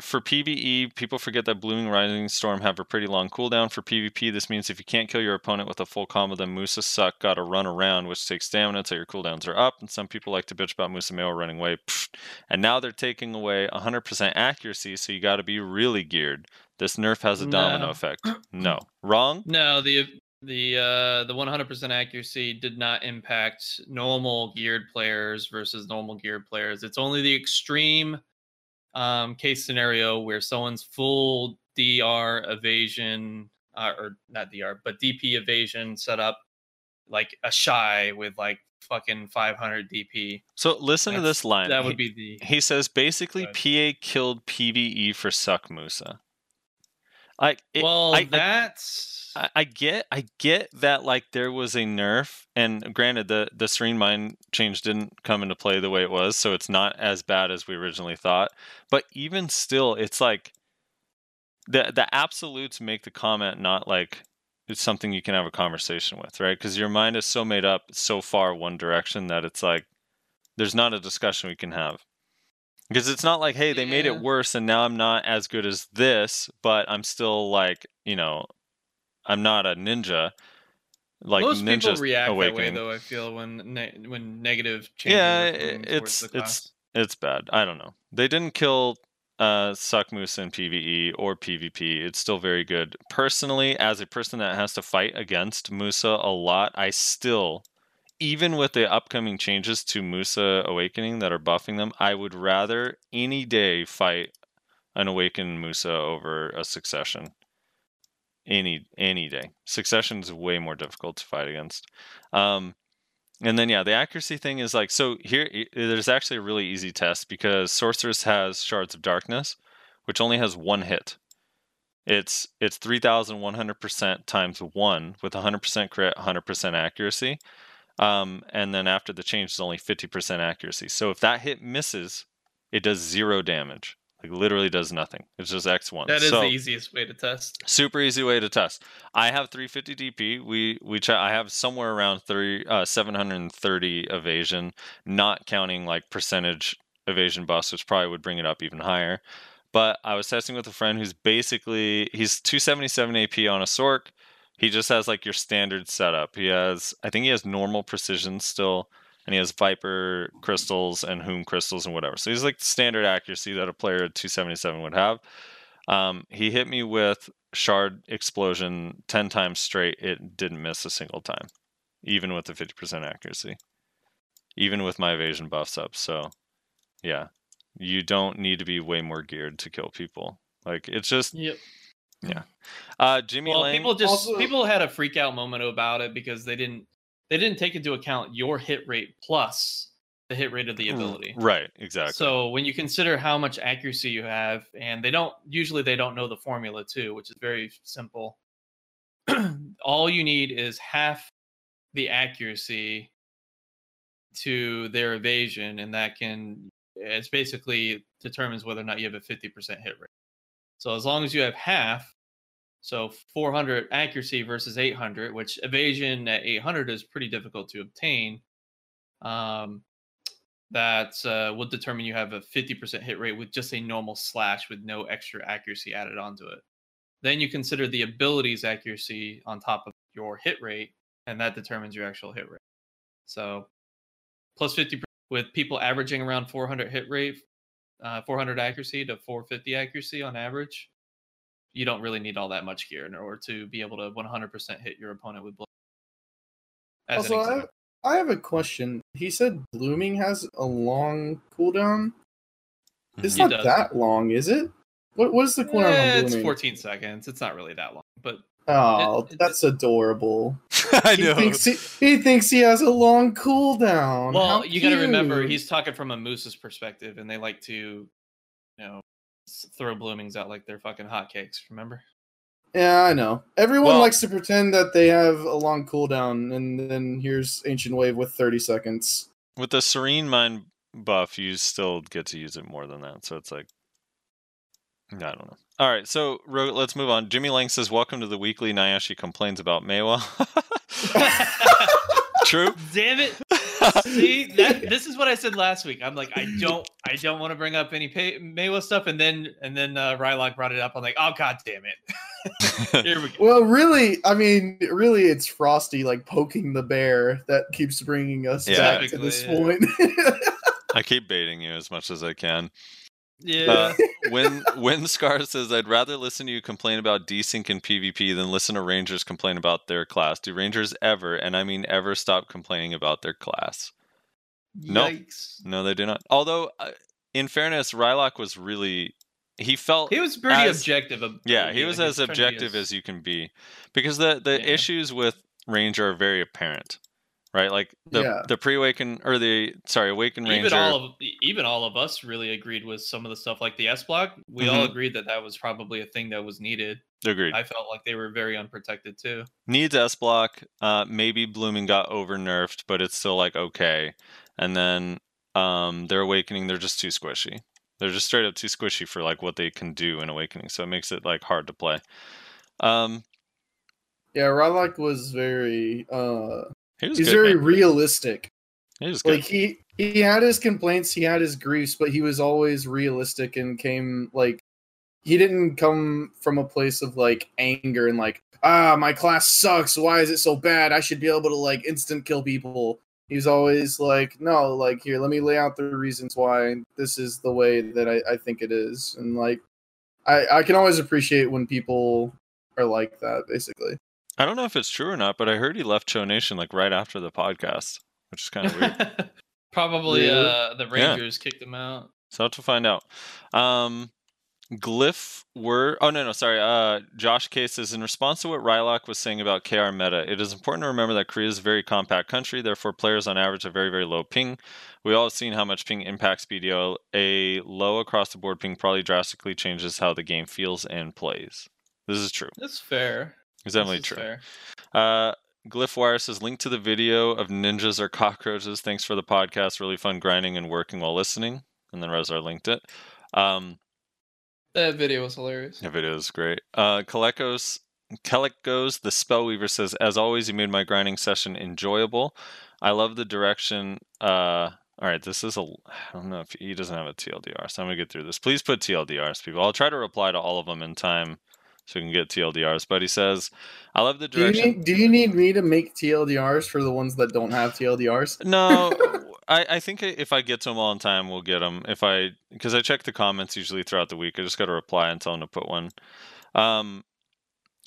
for PvE, people forget that Blooming Rising Storm have a pretty long cooldown. For PvP, this means if you can't kill your opponent with a full combo, then Musa suck gotta run around, which takes stamina until your cooldowns are up. And some people like to bitch about Musa Mail running away. Pfft. And now they're taking away 100% accuracy, so you gotta be really geared. This nerf has a domino No. effect. No. Wrong? No, the the uh the 100% accuracy did not impact normal geared players versus normal geared players. It's only the extreme um case scenario where someone's full DR evasion uh, or not DR, but DP evasion set up like a shy with like fucking 500 DP. So listen to this line. That He- would be the He says basically. PA killed PvE for Succ Musa. Like it, well, I- that's I, I get I get that like there was a nerf and granted the the serene mind change didn't come into play the way it was so it's not as bad as we originally thought but even still it's like the the absolutes make the comment not like it's something you can have a conversation with right? Because your mind is so made up so far one direction that it's like there's not a discussion we can have because it's not like hey they made it worse and now i'm not as good as this but i'm still like you know i'm not a ninja. Like most ninja people react awakening that way though. I feel when ne- when negative changes Yeah, are i- coming towards it's- it's- it's bad. I don't know. They didn't kill uh suck moose in pve or pvp it's still very good. Personally as a person that has to fight against musa a lot i still even with the upcoming changes to musa awakening that are buffing them i would rather any day fight an awakened musa over a succession any any day succession is way more difficult to fight against um and then yeah, the accuracy thing is like so here there's actually a really easy test because sorceress has shards of darkness, which only has one hit. It's it's 3100% times 1 with 100% crit, 100% accuracy. Um, and then after the change is only 50% accuracy. So if that hit misses, it does 0 damage. Like literally does nothing. It's just X1. That is so, the easiest way to test. super easy way to test. I have 350 DP. We we ch- I have somewhere around 30 uh, 730 evasion, not counting like percentage evasion buffs, which probably would bring it up even higher. But I was testing with a friend who's basically he's 277 AP on a Sork. He just has like your standard setup. He has I think he has normal precision still, and he has Viper crystals and Whom crystals and whatever. So he's like standard accuracy that a player at 277 would have. Um, he hit me with shard explosion 10 times straight. It didn't miss a single time, even with the 50% accuracy, even with my evasion buffs up. So, yeah, you don't need to be way more geared to kill people. Like, it's just, Yep. Uh, Jimmy Well, Lang. people just Also- people had a freak out moment about it because they didn't they didn't take into account your hit rate plus the hit rate of the ability. Right, exactly. So when you consider how much accuracy you have, and they don't usually they don't know the formula too, which is very simple. All you need is half the accuracy to their evasion, and that can it's basically determines whether or not you have a 50% hit rate. So as long as you have half, so 400 accuracy versus 800, which evasion at 800 is pretty difficult to obtain. Um, that uh, will determine you have a 50% hit rate with just a normal slash with no extra accuracy added onto it. Then you consider the abilities accuracy on top of your hit rate, and that determines your actual hit rate. So plus 50 with people averaging around 400 hit rate, uh, 400 accuracy to 450 accuracy on average. You don't really need all that much gear in order to be able to 100% hit your opponent with blood. As Also, I, example. I have a question. He said blooming has a long cooldown. It's Mhm. Not that long, is it? What what is the cooldown Eh, it's 14 seconds. It's not really that long, but Oh, It- it- that's adorable. I He thinks he, he thinks he has a long cooldown. Well, How you got to remember he's talking from a moose's perspective, and they like to, you know, throw bloomings out like they're fucking hotcakes. Remember? Yeah, I know. Everyone Well- likes to pretend that they have a long cooldown, and then here's Ancient Wave with 30 seconds. With the Serene Mind buff, you still get to use it more than that. So it's like, I don't know. All right, so Ro- let's move on. Jimmy Lang says, "Welcome to the weekly Nayashe complains about Maehwa." True. Damn it! See, that, this is what I said last week. I'm like, I don't, I don't want to bring up any pay, Maehwa stuff, and then, and then uh, Rylock brought it up. I'm like, oh god damn it! Here we go. Well, really, I mean, really, it's Frosty like poking the bear that keeps bringing us Yeah. back to this Typically, point. I keep baiting you as much as I can. Yeah. Uh, when when Scar says, "I'd rather listen to you complain about desync and PvP than listen to Rangers complain about their class." Do Rangers ever, and I mean ever, stop complaining about their class? no. Yikes. No, they do not. Although, uh, in fairness, Rylock was really he felt He was pretty As- objective. yeah he was as objective as you can be because the the Yeah. issues with Ranger are very apparent, right? Like the Yeah. the pre awaken or the sorry awaken Ranger. even all of even all of us really agreed with some of the stuff like the S block. We all Mhm. agreed that that was probably a thing that was needed. Agreed. I felt like they were very unprotected too. needs S block. Uh, maybe Blooming got over nerfed, but it's still like okay. And then um, their awakening, they're just too squishy. They're just straight up too squishy for like what they can do in awakening, so it makes it like hard to play. Um, yeah, Rylak was very uh he was he's very man. realistic. He was good. Like he he had his complaints, he had his griefs, but he was always realistic and came like he didn't come from a place of like anger and like ah my class sucks why is it so bad i should be able to like instant kill people he's always like no like here let me lay out the reasons why this is the way that i, I think it is and like I, I can always appreciate when people are like that basically I don't know if it's true or not, but I heard he left Cho Nation like right after the podcast, which is kind of weird. probably Really? uh, the Yeah. Rangers kicked him out. So to find out. Um, Glyph were oh no no sorry uh Josh K says in response to what Rylock was saying about KR meta it is important to remember that Korea is a very compact country therefore players on average have very very low ping we all have seen how much ping impacts BDO a low across the board ping probably drastically changes how the game feels and plays this is true That's fair. It's definitely true fair. uh, Glyphwire says, link to the video of ninjas or cockroaches. Thanks for the podcast. Really fun grinding and working while listening. And then Rezar linked it. Um, That video was hilarious. the video is great. Uh, Kalekos, Kelekos, the Spellweaver says, as always, you made my grinding session enjoyable. I love the direction. Uh, all right, this is a. I don't know if he doesn't have a TLDR, so I'm gonna get through this. Please put TLDRs, people. I'll try to reply to all of them in time so we can get TLDRs. But he says, I love the do you, direction. need, do you need me to make tldrs for the ones that don't have tldrs No, I, I think if I get to them all in time, we'll get them. If I because I check the comments usually throughout the week, I just got to reply and tell them to put one. Um,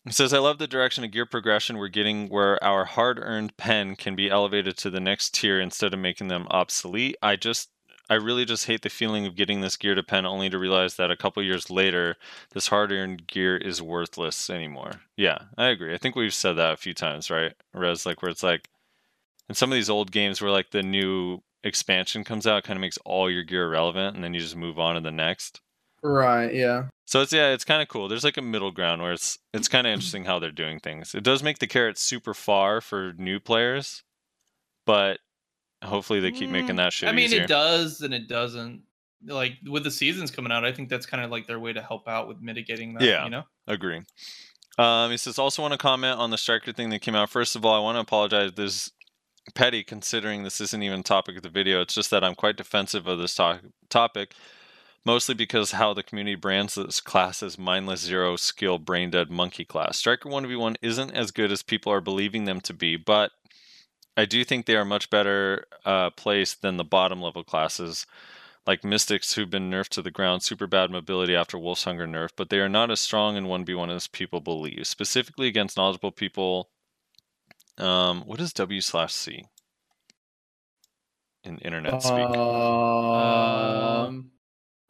says, "I love the direction of gear progression we're getting, where our hard-earned pen can be elevated to the next tier instead of making them obsolete. I just." I really just hate the feeling of getting this gear to pen only to realize that a couple years later, this hard earned gear is worthless anymore. Yeah, I agree. I think we've said that a few times, right? Res, like where it's like, in some of these old games where like the new expansion comes out kind of makes all your gear irrelevant and then you just move on to the next right yeah so it's yeah it's kind of cool there's like a middle ground where it's it's kind of mm-hmm. interesting how they're doing things it does make the carrot super far for new players but hopefully they keep making Mm, that shit I mean, easier it does and it doesn't. Like with the seasons coming out, I think that's kind of like their way to help out with mitigating that. Yeah. You know. Agree. Um, he says, also want to comment on the striker thing that came out. First of all, I want to apologize. This petty considering this isn't even topic of the video. It's just that I'm quite defensive of this to- topic, mostly because how the community brands this class as mindless zero skill brain dead monkey class. Striker 1v1 isn't as good as people are believing them to be, but I do think they are much better uh, placed than the bottom level classes like Mystics who've been nerfed to the ground, super bad mobility after Wolf's Hunger nerf, but they are not as strong in 1v1 as people believe, specifically against knowledgeable people. Um, what is W slash C in internet speak? Uh, Um.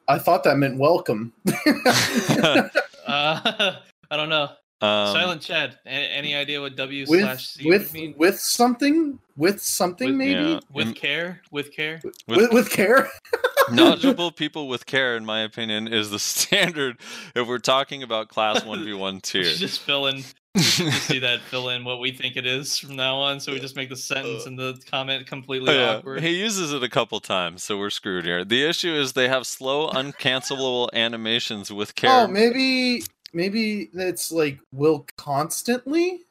I thought that meant welcome. Uh, I don't know. Um, Silent Chad. a- Any idea what W slash C with would mean? with something with something With- maybe yeah. With Im- care. With care. with- with, with care. knowledgeable people with care, in my opinion, is the standard if we're talking about class one v one We tier. just fill in. we should just see that fill in what we think it is from now on. So we just make the sentence and the comment completely Oh, yeah. awkward. He uses it a couple times, so we're screwed here. The issue is they have slow, uncancelable animations with care. Oh, maybe maybe it's like will constantly.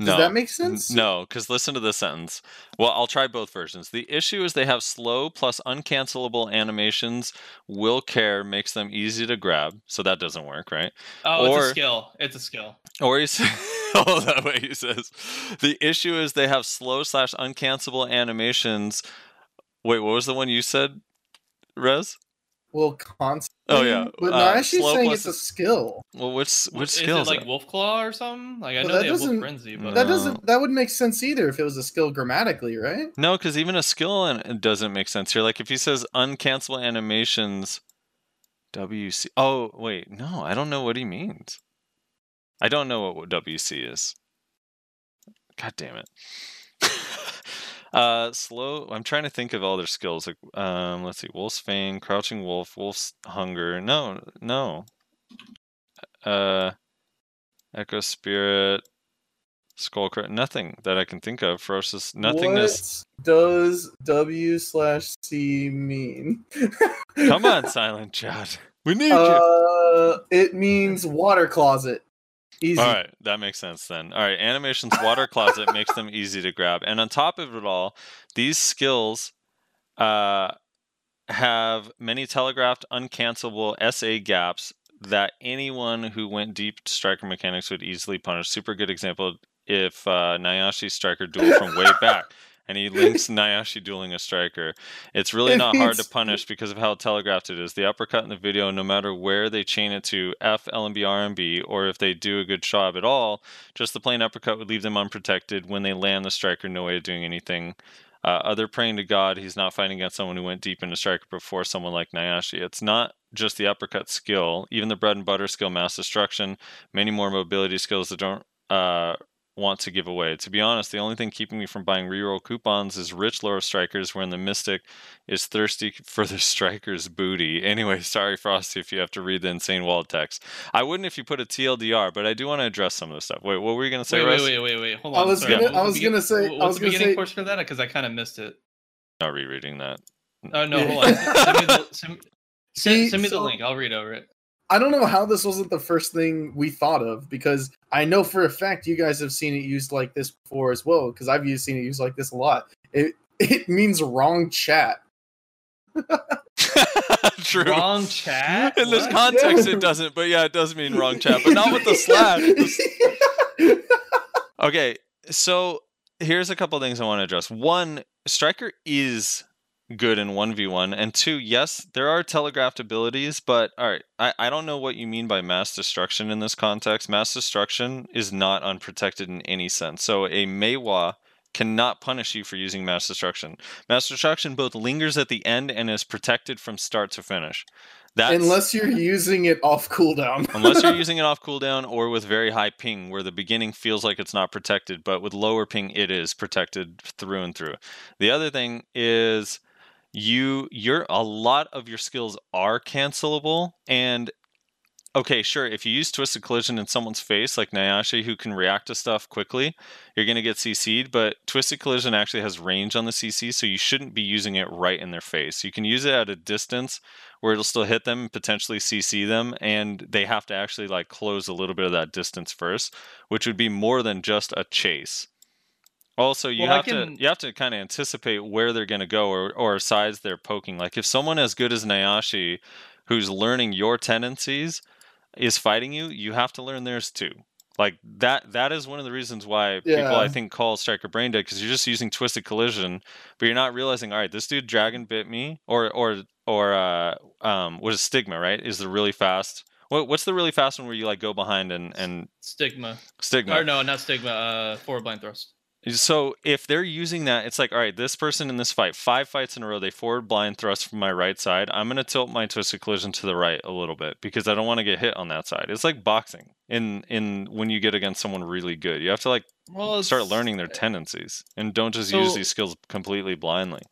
Does no. that make sense? No, because listen to the sentence. Well, I'll try both versions. The issue is they have slow plus uncancelable animations. Will care makes them easy to grab, so that doesn't work, right? oh, it's a skill. It's a skill. Or he says, oh, that way he says. The issue is they have slow slash uncancelable animations. Wait, what was the one you said, Rez? Will constantly. Oh, yeah, but uh, no, actually slow saying it's a skill. Well, which which is skills? it like Wolf Claw or something? Like I Well, know that they have Wolf doesn't- Frenzy, but That doesn't. That wouldn't make sense either if it was a skill grammatically, right? No, because even a skill and it doesn't make sense here. Like if he says uncancelable animations, WC. Oh wait, no, I don't know what he means. I don't know what WC is. God damn it. Uh, slow. I'm trying to think of all their skills. Like, um, let's see, Wolf's Fang, Crouching Wolf, Wolf's Hunger. No, no. Uh, Echo Spirit, Skull Cra- Nothing that I can think of. Ferocious. Nothingness. What does W slash C mean? Come on, Silent Chat. We need you. Uh, it means water closet. Easy. All right, that makes sense then. All right, animations water closet makes them easy to grab, and on top of it all, these skills uh, have many telegraphed, uncancelable SA gaps that anyone who went deep to striker mechanics would easily punish. Super good example if uh, Nayashe's striker duel from way back. And he links Nayashe dueling a striker. It's really not hard to punish because of how telegraphed it is. The uppercut in the video, no matter where they chain it to F, LMB, RMB, or if they do a good job at all, just the plain uppercut would leave them unprotected. When they land the striker, no way of doing anything. Uh, other praying to God, he's not fighting against someone who went deep into striker before someone like Nayashe. It's not just the uppercut skill, even the bread and butter skill, mass destruction, many more mobility skills that don't uh, want to give away. To be honest, the only thing keeping me from buying reroll coupons is rich lore strikers, wherein the mystic is thirsty for the striker's booty. Anyway, sorry, Frosty, if you have to read the insane wall text. I wouldn't if you put a TLDR, but I do want to address some of this stuff. Wait, what were you going to say, wait, wait, Russ? wait, wait, wait. Hold I on. was gonna- I was gonna say- I What's was the beginning say- portion of that? Because I kind of missed it. Not rereading that. Oh no, Yeah. hold on. Send me the, send, send, send me the so- link. I'll read over it. I don't know how this wasn't the first thing we thought of because I know for a fact you guys have seen it used like this before as well because I've used seen it used like this a lot. It it means wrong chat. True. Wrong chat. In this What? context, Yeah. it doesn't, but yeah, it does mean wrong chat, but not with the slash. Okay, so here's a couple things I want to address. One, Striker is good in 1v1, and two, yes, there are telegraphed abilities, but all right, I, I don't know what you mean by mass destruction in this context. Mass destruction is not unprotected in any sense. So a Maehwa cannot punish you for using mass destruction. Mass destruction both lingers at the end and is protected from start to finish. That's, Unless you're using it off cooldown. unless you're using it off cooldown or with very high ping where the beginning feels like it's not protected but with lower ping it is protected through and through the other thing is you your a lot of your skills are cancelable and okay sure if you use twisted collision in someone's face like Nayashe who can react to stuff quickly you're going to get CC'd but twisted collision actually has range on the CC so you shouldn't be using it right in their face you can use it at a distance where it'll still hit them potentially CC them, and they have to actually like close a little bit of that distance first, which would be more than just a chase. Also, you Well, have can- to you have to kind of anticipate where they're going to go or or sides they're poking. Like if someone as good as Nayashe, who's learning your tendencies, is fighting you, you have to learn theirs too. Like that that is one of the reasons why people I think call Striker brain dead because you're just using twisted collision, but you're not realizing, all right, this dude dragon bit me, or or or uh um what is stigma, right? Is the really fast what, what's the really fast one where you like go behind and and Stigma. stigma? Or no, not stigma. Uh, forward blind thrust. So if they're using that, it's like, all right, this person in this fight, five fights in a row, they forward blind thrust from my right side. I'm gonna tilt my twisted collision to the right a little bit because I don't want to get hit on that side. It's like boxing in in when you get against someone really good. You have to like Well, start learning their tendencies and don't just use these skills completely blindly.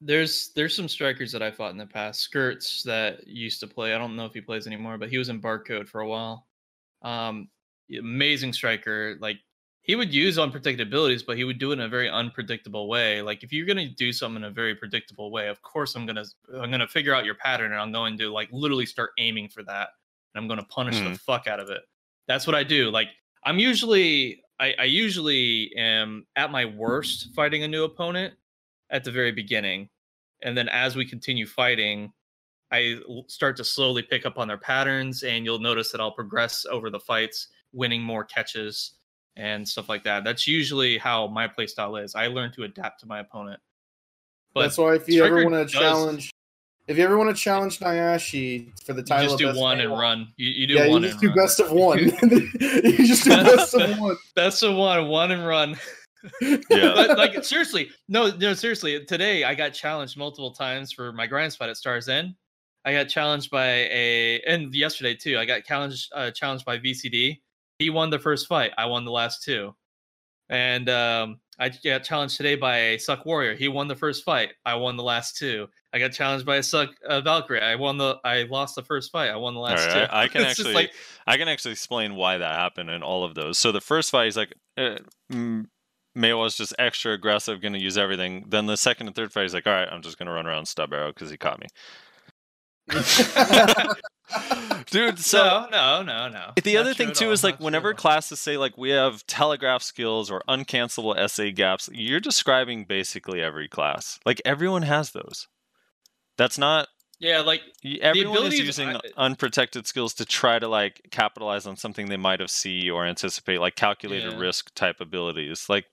There's there's some strikers that I fought in the past. Skirts that used to play. I don't know if he plays anymore, but he was in barcode for a while. Um, amazing striker. Like he would use unprotected abilities, but he would do it in a very unpredictable way. Like if you're gonna do something in a very predictable way, of course I'm gonna I'm gonna figure out your pattern and I'm going to like literally start aiming for that, and I'm gonna punish the Mhm. fuck out of it. That's what I do. Like I'm usually I, I usually am at my worst fighting a new opponent at the very beginning. And then as we continue fighting, I start to slowly pick up on their patterns, and you'll notice that I'll progress over the fights, winning more catches and stuff like that. That's usually how my playstyle is. I learn to adapt to my opponent. But That's why if you ever want to does- challenge, if you ever want to challenge Nayashe for the you title, just of do best one and run. You, you do Yeah, you one just and do run. best of one. you just do best of one. Best of one, one and run. Yeah. but like seriously, no, no, seriously. Today I got challenged multiple times for my grind spot at Star's End. I got challenged by a, and yesterday too. I got challenged, uh, challenged by VCD. He won the first fight. I won the last two. And um, I got challenged today by a Succ Warrior. He won the first fight. I won the last two. I got challenged by a Succ uh, Valkyrie. I won the. I lost the first fight. I won the last right, two. I, I can actually like I can actually explain why that happened in all of those. So the first fight, he's like, uh, mm, Mayo's just extra aggressive, going to use everything. Then the second and third fight, he's like, all right, I'm just going to run around stub arrow because he caught me. Dude, so no, no, no, no. the Not other thing too all, is like not whenever classes say like we have telegraph skills or uncancelable essay gaps, you're describing basically every class. Like everyone has those. That's not yeah, like everyone is using I- unprotected skills to try to like capitalize on something they might have see or anticipate, like calculated Yeah. risk type abilities. Like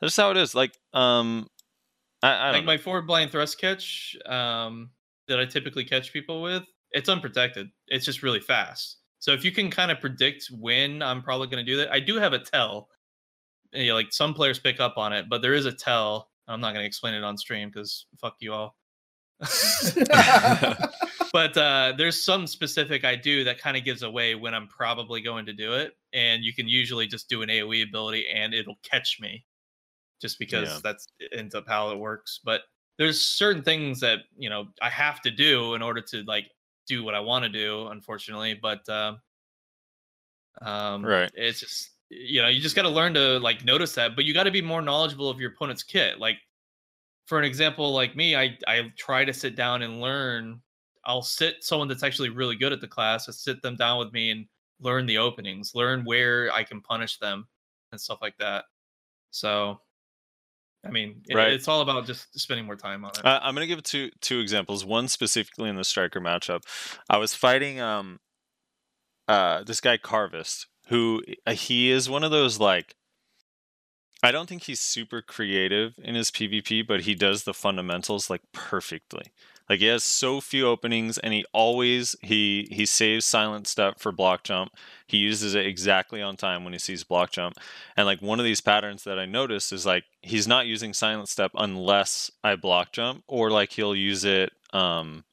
that's how it is. Like um, I, I like don't know. my forward blind thrust catch um, that I typically catch people with, it's unprotected. It's just really fast. So if you can kind of predict when I'm probably going to do that, I do have a tell. You know, like some players pick up on it, but there is a tell. I'm not going to explain it on stream because fuck you all. but uh, there's some specific I do that kind of gives away when I'm probably going to do it, and you can usually just do an AOE ability and it'll catch me, just because Yeah. that's ends up how it works. But there's certain things that you know I have to do in order to like do what I want to do. Unfortunately, but um, um, Right. it's just you know you just got to learn to like notice that, but you got to be more knowledgeable of your opponent's kit. Like for an example, like me, I I try to sit down and learn. I'll sit someone that's actually really good at the class. I sit them down with me and learn the openings, learn where I can punish them and stuff like that. So, I mean, it- Right. it's all about just spending more time on it. Uh, I'm gonna give two two examples. One specifically in the striker matchup. I was fighting um uh this guy Carvist, who uh, he is one of those like I don't think he's super creative in his PvP, but he does the fundamentals like perfectly. Like he has so few openings, and he always he he saves silent step for block jump. He uses it exactly on time when he sees block jump. And like one of these patterns that I noticed is like he's not using silent step unless I block jump, or like he'll use it um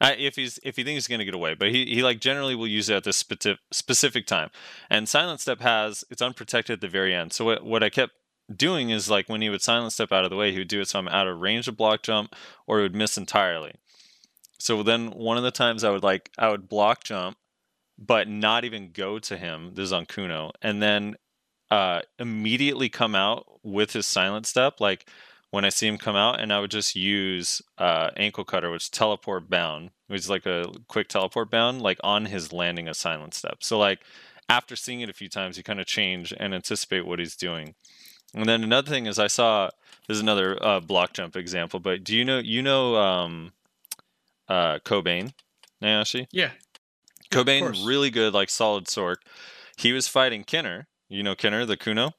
if he's if he thinks he's gonna get away. But he he like generally will use it at this specific specific time. And silent step has it's unprotected at the very end. So what what I kept doing is like when he would silent step out of the way, he would do it so I'm out of range of block jump, or he would miss entirely. So then one of the times I would like I would block jump, but not even go to him. This is on Kuno, and then uh, immediately come out with his silent step. Like when I see him come out, and I would just use uh, ankle cutter, which teleport bound, which is like a quick teleport bound, like on his landing a silent step. So like after seeing it a few times, you kind of change and anticipate what he's doing. And then another thing is I saw there's another uh, block jump example, but do you know you know um, uh, Cobain, Nayashe? yeah, Cobain, course. really good, like solid Sork. He was fighting Kinner. You know Kinner, the Kuno.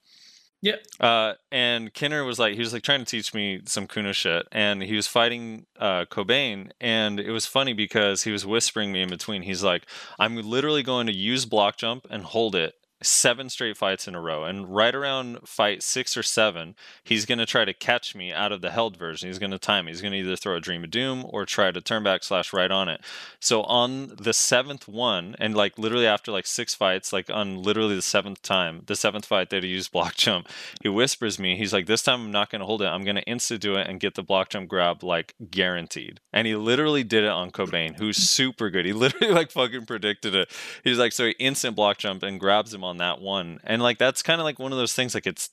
Yeah. Uh, and Kinner was like, he was like trying to teach me some Kuno shit, and he was fighting uh, Cobain, and it was funny because he was whispering me in between. He's like, "I'm literally going to use block jump and hold it, seven straight fights in a row. And right around fight six or seven, he's going to try to catch me out of the held version. He's going to time me. He's going to either throw a Dream of Doom or try to turn back slash right on it. So on the seventh one, and like literally after like six fights, like on literally the seventh time, the seventh fight that he used block jump, he whispers me, he's like, This time I'm not going to hold it. I'm going to insta do it and get the block jump grab like guaranteed. And he literally did it on Cobain, who's super good. He literally like fucking predicted it. He's like, So he instant block jump and grabs him on that one. And like that's kind of like one of those things like it's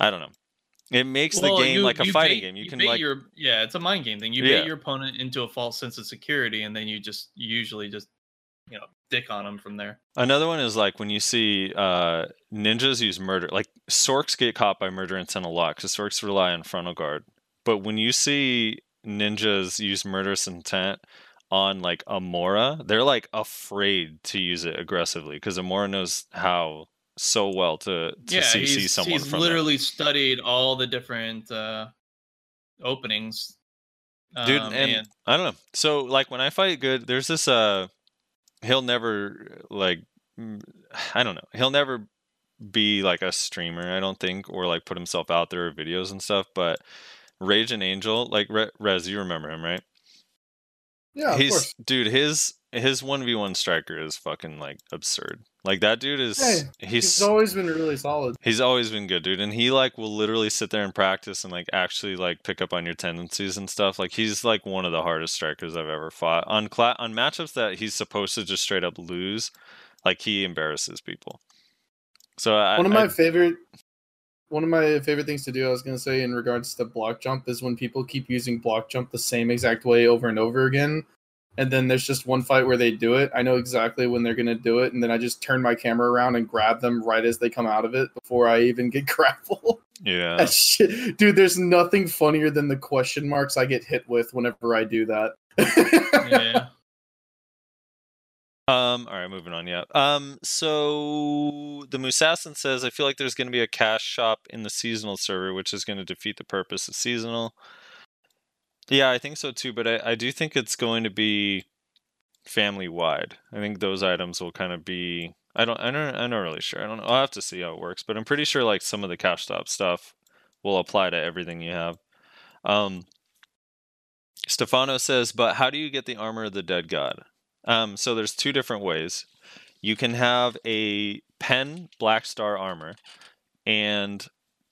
I don't know. It makes Well, the game you- like a fighting bait- game. You, can like your yeah, it's a mind game thing. You Yeah. bait your opponent into a false sense of security, and then you just usually just you know dick on them from there. Another one is like when you see uh, ninjas use murder, like Sorks get caught by murder intent a lot because Sorks rely on frontal guard. But when you see ninjas use murderous intent on like Amora, they're like afraid to use it aggressively because Amora knows how so well to, to yeah, CC he's, someone he's from literally studied all the different uh, openings. dude Um, and, i don't know so like when i fight good there's this uh he'll never like i don't know he'll never be like a streamer i don't think or like put himself out there or videos and stuff but rage and angel like Re- rez you remember him right Yeah, of he's course. dude his his 1v1 striker is fucking like absurd like that dude is Hey, he's He's always been really solid. He's always been good, dude, and he like will literally sit there and practice and like actually like pick up on your tendencies and stuff. Like he's like one of the hardest strikers I've ever fought on cla- on matchups that he's supposed to just straight up lose. Like he embarrasses people. So I, one of I- my favorite one of my favorite things to do i was going to say in regards to block jump is when people keep using block jump the same exact way over and over again and then there's just one fight where they do it. I know exactly when they're going to do it and then i just turn my camera around and grab them right as they come out of it before i even get grappled. Yeah. That shit- dude there's nothing funnier than the question marks i get hit with whenever i do that. Yeah, Um. All right, moving on. Yeah. Um. So the Musassin says, I feel like there's going to be a cash shop in the seasonal server, which is going to defeat the purpose of seasonal. Yeah, I think so too. But I, I do think it's going to be family wide. I think those items will kind of be. I don't. I don't. I'm not really sure. I don't know. I'll have to see how it works. But I'm pretty sure like some of the cash shop stuff will apply to everything you have. Um. Stefano says, but how do you get the armor of the dead god? Um, so there's two different ways. You can have a pen black star armor, and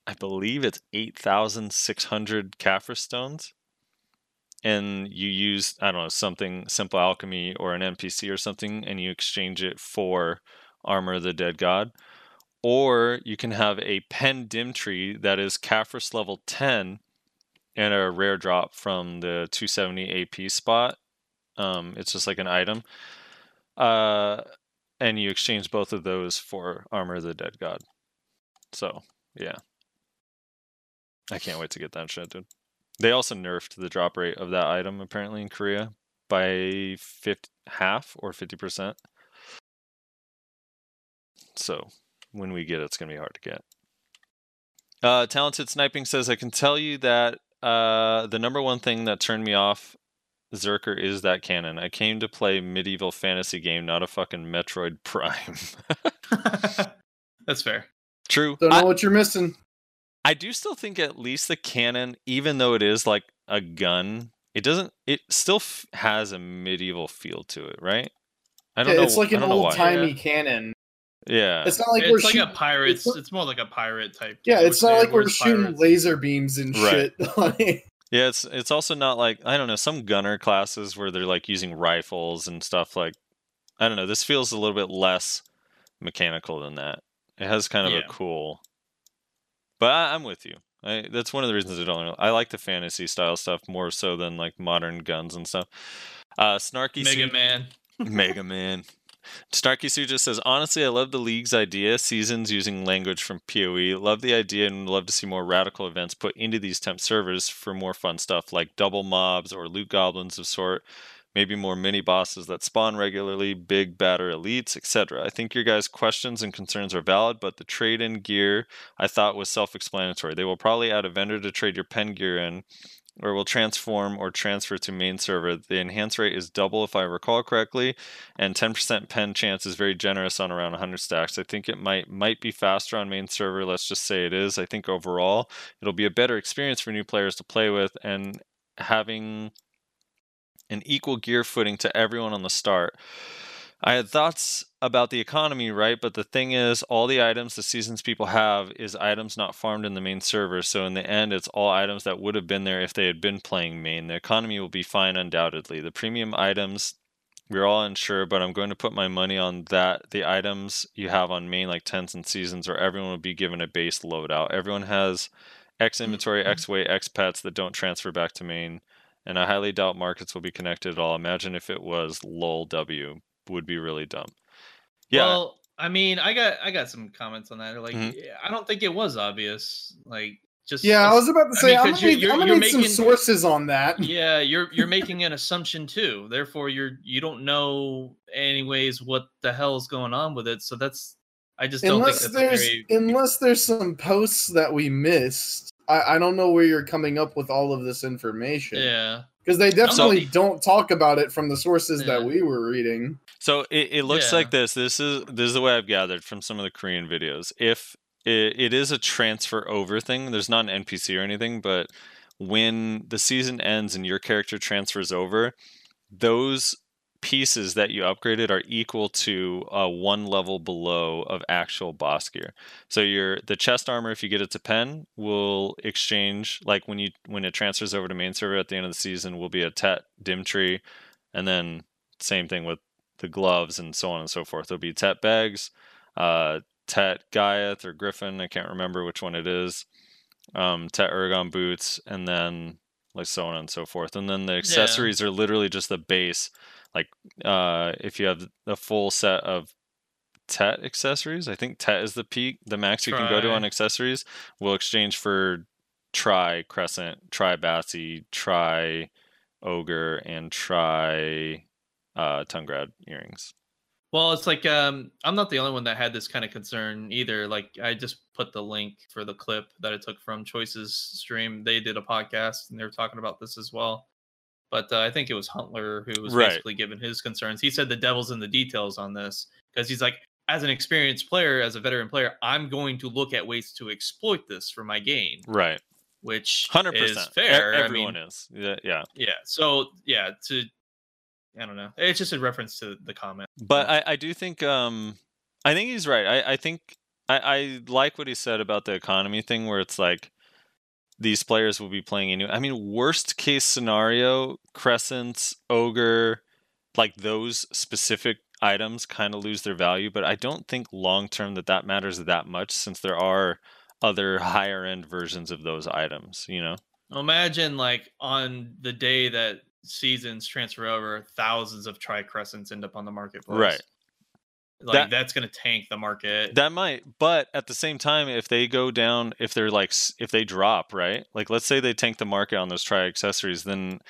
I believe it's eight thousand six hundred Caphras stones. And you use I don't know something simple alchemy or an NPC or something, and you exchange it for armor of the dead god. Or you can have a pen dim tree that is Caphras level ten, and a rare drop from the 270 AP spot um, it's just like an item. Uh, and you exchange both of those for Armor of the Dead God. So, yeah. I can't wait to get that shit, dude. They also nerfed the drop rate of that item apparently in Korea by 50, half or 50%. So, when we get it, it's going to be hard to get. Uh, Talented Sniping says, I can tell you that uh, the number one thing that turned me off Zerker is that canon. I came to play medieval fantasy game, not a fucking Metroid Prime. that's fair. True. don't know I, what you're missing I do still think at least the canon, even though it is like a gun, it doesn't. It still f- has a medieval feel to it, right? I don't Yeah, know. it's like an don't know why. old timey cannon Yeah. it's not like we're it's like shooting a pirate's. it's- It's more like a pirate type. yeah it's not like we're shooting pirates- laser beams and Right. shit like, Yeah, it's it's also not like I don't know some gunner classes where they're like using rifles and stuff like I don't know. This feels a little bit less mechanical than that. It has kind of Yeah. a cool, but I, I'm with you. I, that's one of the reasons I don't. I like the fantasy style stuff more so than like modern guns and stuff. Uh, Snarky Mega Su- Man. Mega Man. Starkey Sue just says, honestly, I love the league's idea, seasons using language from PoE. Love the idea and love to see more radical events put into these temp servers for more fun stuff like double mobs or loot goblins of sort. Maybe more mini bosses that spawn regularly, big batter elites, etc. I think your guys' questions and concerns are valid, but the trade in gear I thought was self explanatory. They will probably add a vendor to trade your pen gear in, or will transform or transfer to main server. The enhance rate is double if I recall correctly, and 10% pen chance is very generous on around 100 stacks. I think it might might be faster on main server. Let's just say it is. I think overall it'll be a better experience for new players to play with, and having an equal gear footing to everyone on the start. I had thoughts about the economy, right? But the thing is, all the items the seasons people have is items not farmed in the main server. So in the end, it's all items that would have been there if they had been playing main. The economy will be fine, undoubtedly. The premium items, we're all unsure, but I'm going to put my money on that. The items you have on main, like tens and seasons, or everyone will be given a base loadout. Everyone has X mm-hmm. inventory, X weight, X pets that don't transfer back to main. And I highly doubt markets will be connected at all. Imagine if it was lol W would be really dumb. Yeah. Well, I mean, I got I got some comments on that. Like, Mhm. I don't think it was obvious. Like, just Yeah, I was about to I say mean, I'm 'cause gonna you're- need, I'm you're- gonna you're need some sources on that. yeah, you're you're making an assumption too. Therefore, you're you don't know anyways what the hell's going on with it. So that's I just don't Unless think there's very unless there's some posts that we missed, I, I don't know where you're coming up with all of this information. yeah. Because they definitely So- don't talk about it from the sources that we were reading. So it, it looks Yeah. like this. This is this is the way I've gathered from some of the Korean videos. If it, it is a transfer over thing, there's not an NPC or anything, but when the season ends and your character transfers over, those pieces that you upgraded are equal to uh, one level below of actual boss gear. So your the chest armor, if you get it to pen, will exchange like when you when it transfers over to main server at the end of the season, will be a tet dim tree, and then same thing with the gloves and so on and so forth. There'll be Tet bags, uh, Tet Giath or Griffin. I can't remember which one it is. Um, Tet Urugon boots, and then like so on and so forth. And then the accessories are literally just the base. Like uh, if you have the full set of Tet accessories, I think Tet is the peak, the max you can go to on accessories. Will exchange for Tri Crescent, Tri Batsy, Tri Ogre, and Tri uh, Tungrad earrings. Well, it's like um, I'm not the only one that had this kind of concern either. Like I just put the link for the clip that I took from Choices stream. They did a podcast and they were talking about this as well. But uh, I think it was Huntler who was Right. basically giving his concerns. He said the devil's in the details on this because he's like, as an experienced player, as a veteran player, I'm going to look at ways to exploit this for my gain, Right, which hundred is percent. fair. Everyone I mean, is. Yeah, yeah. yeah. So yeah, to I don't know. It's just a reference to the comment. But I, I do think um I think he's right. I, I think I, I like what he said about the economy thing where it's like these players will be playing any I mean worst case scenario, Crescents, Ogre, like those specific items kind of lose their value, but I don't think long term that that matters that much since there are other higher end versions of those items, you know. Imagine like on the day that seasons transfer over, thousands of tricrescents end up on the marketplace. Right. Like That- that's gonna tank the market. That might, but at the same time, if they go down, if they're like, if they drop, right? Like, let's say they tank the market on those tri accessories, then